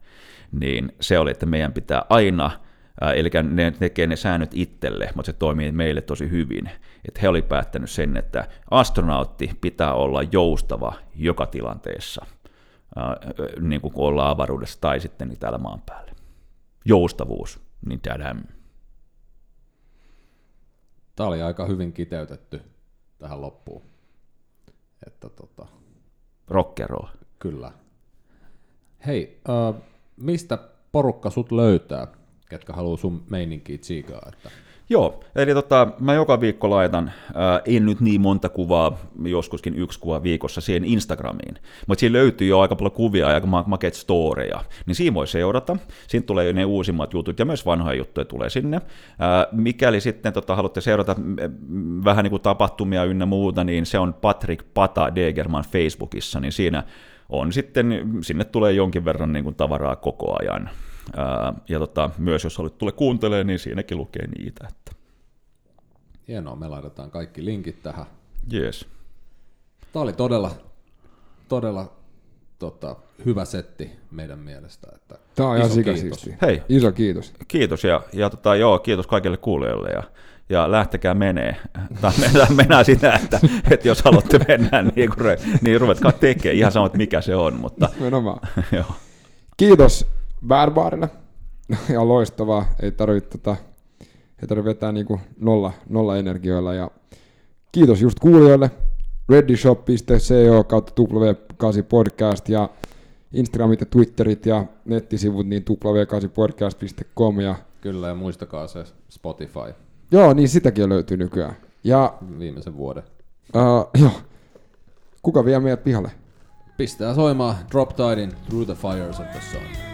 [SPEAKER 3] niin se oli, että meidän pitää aina – Eli ne tekee ne säännöt itselle, mutta se toimii meille tosi hyvin. Että he oli päättänyt sen, että astronautti pitää olla joustava joka tilanteessa, niin kuin kun ollaan avaruudessa tai sitten niin täällä maan päällä. Joustavuus, niin tadam.
[SPEAKER 2] Tämä oli aika hyvin kiteytetty tähän loppuun. Että tota...
[SPEAKER 3] Rock and roll.
[SPEAKER 2] Kyllä. Hei, äh, mistä porukka sut löytää? Ketkä haluaa sun meininkiä tsiikaa. Että...
[SPEAKER 3] Joo, eli tota, mä joka viikko laitan, ää, en nyt niin monta kuvaa, joskuskin yksi kuva viikossa siihen Instagramiin, mutta siinä löytyy jo aika paljon kuvia ja aika makeet storeja, niin siinä voi seurata, siinä tulee ne uusimmat jutut ja myös vanhoja juttuja tulee sinne. Ää, mikäli sitten tota, haluatte seurata vähän niin kuin tapahtumia ynnä muuta, niin se on Patrick Pata Degerman Facebookissa, niin siinä on sitten, sinne tulee jonkin verran niin kuin tavaraa koko ajan. Ää, ja tota, myös jos haluat tulla kuuntelemaan, niin siinäkin lukee niitä. Että.
[SPEAKER 2] Hienoa, me laitetaan kaikki linkit tähän.
[SPEAKER 3] Yes.
[SPEAKER 2] Tämä oli todella, todella tota, hyvä setti meidän mielestä. Että
[SPEAKER 1] Tämä on ihan kiitos.
[SPEAKER 3] Hei.
[SPEAKER 1] Iso kiitos.
[SPEAKER 3] Kiitos ja, ja tota, joo, kiitos kaikille kuulijoille ja, ja lähtekää menee. Tai mennään, mennään sitä, että, että jos haluatte mennä, niin, niin ruvetkaa tekemään. Ihan sama, mikä se on. Mutta,
[SPEAKER 1] joo. Kiitos Bärbaarille. ja loistavaa. Ei tarvitse tota, ei tarvitse vetää niinku nolla, nolla energioilla. Ja kiitos just kuulijoille. readyshop.co kautta W8 podcast ja Instagramit ja Twitterit ja nettisivut niin w8podcast.com. Ja...
[SPEAKER 2] Kyllä, ja muistakaa se Spotify.
[SPEAKER 1] Joo, niin sitäkin löytyy nykyään. Ja,
[SPEAKER 2] Viimeisen vuoden.
[SPEAKER 1] Uh, joo. Kuka vie meidät pihalle?
[SPEAKER 2] Pistää soimaan Drop Tidein Through the Fires of the Sun.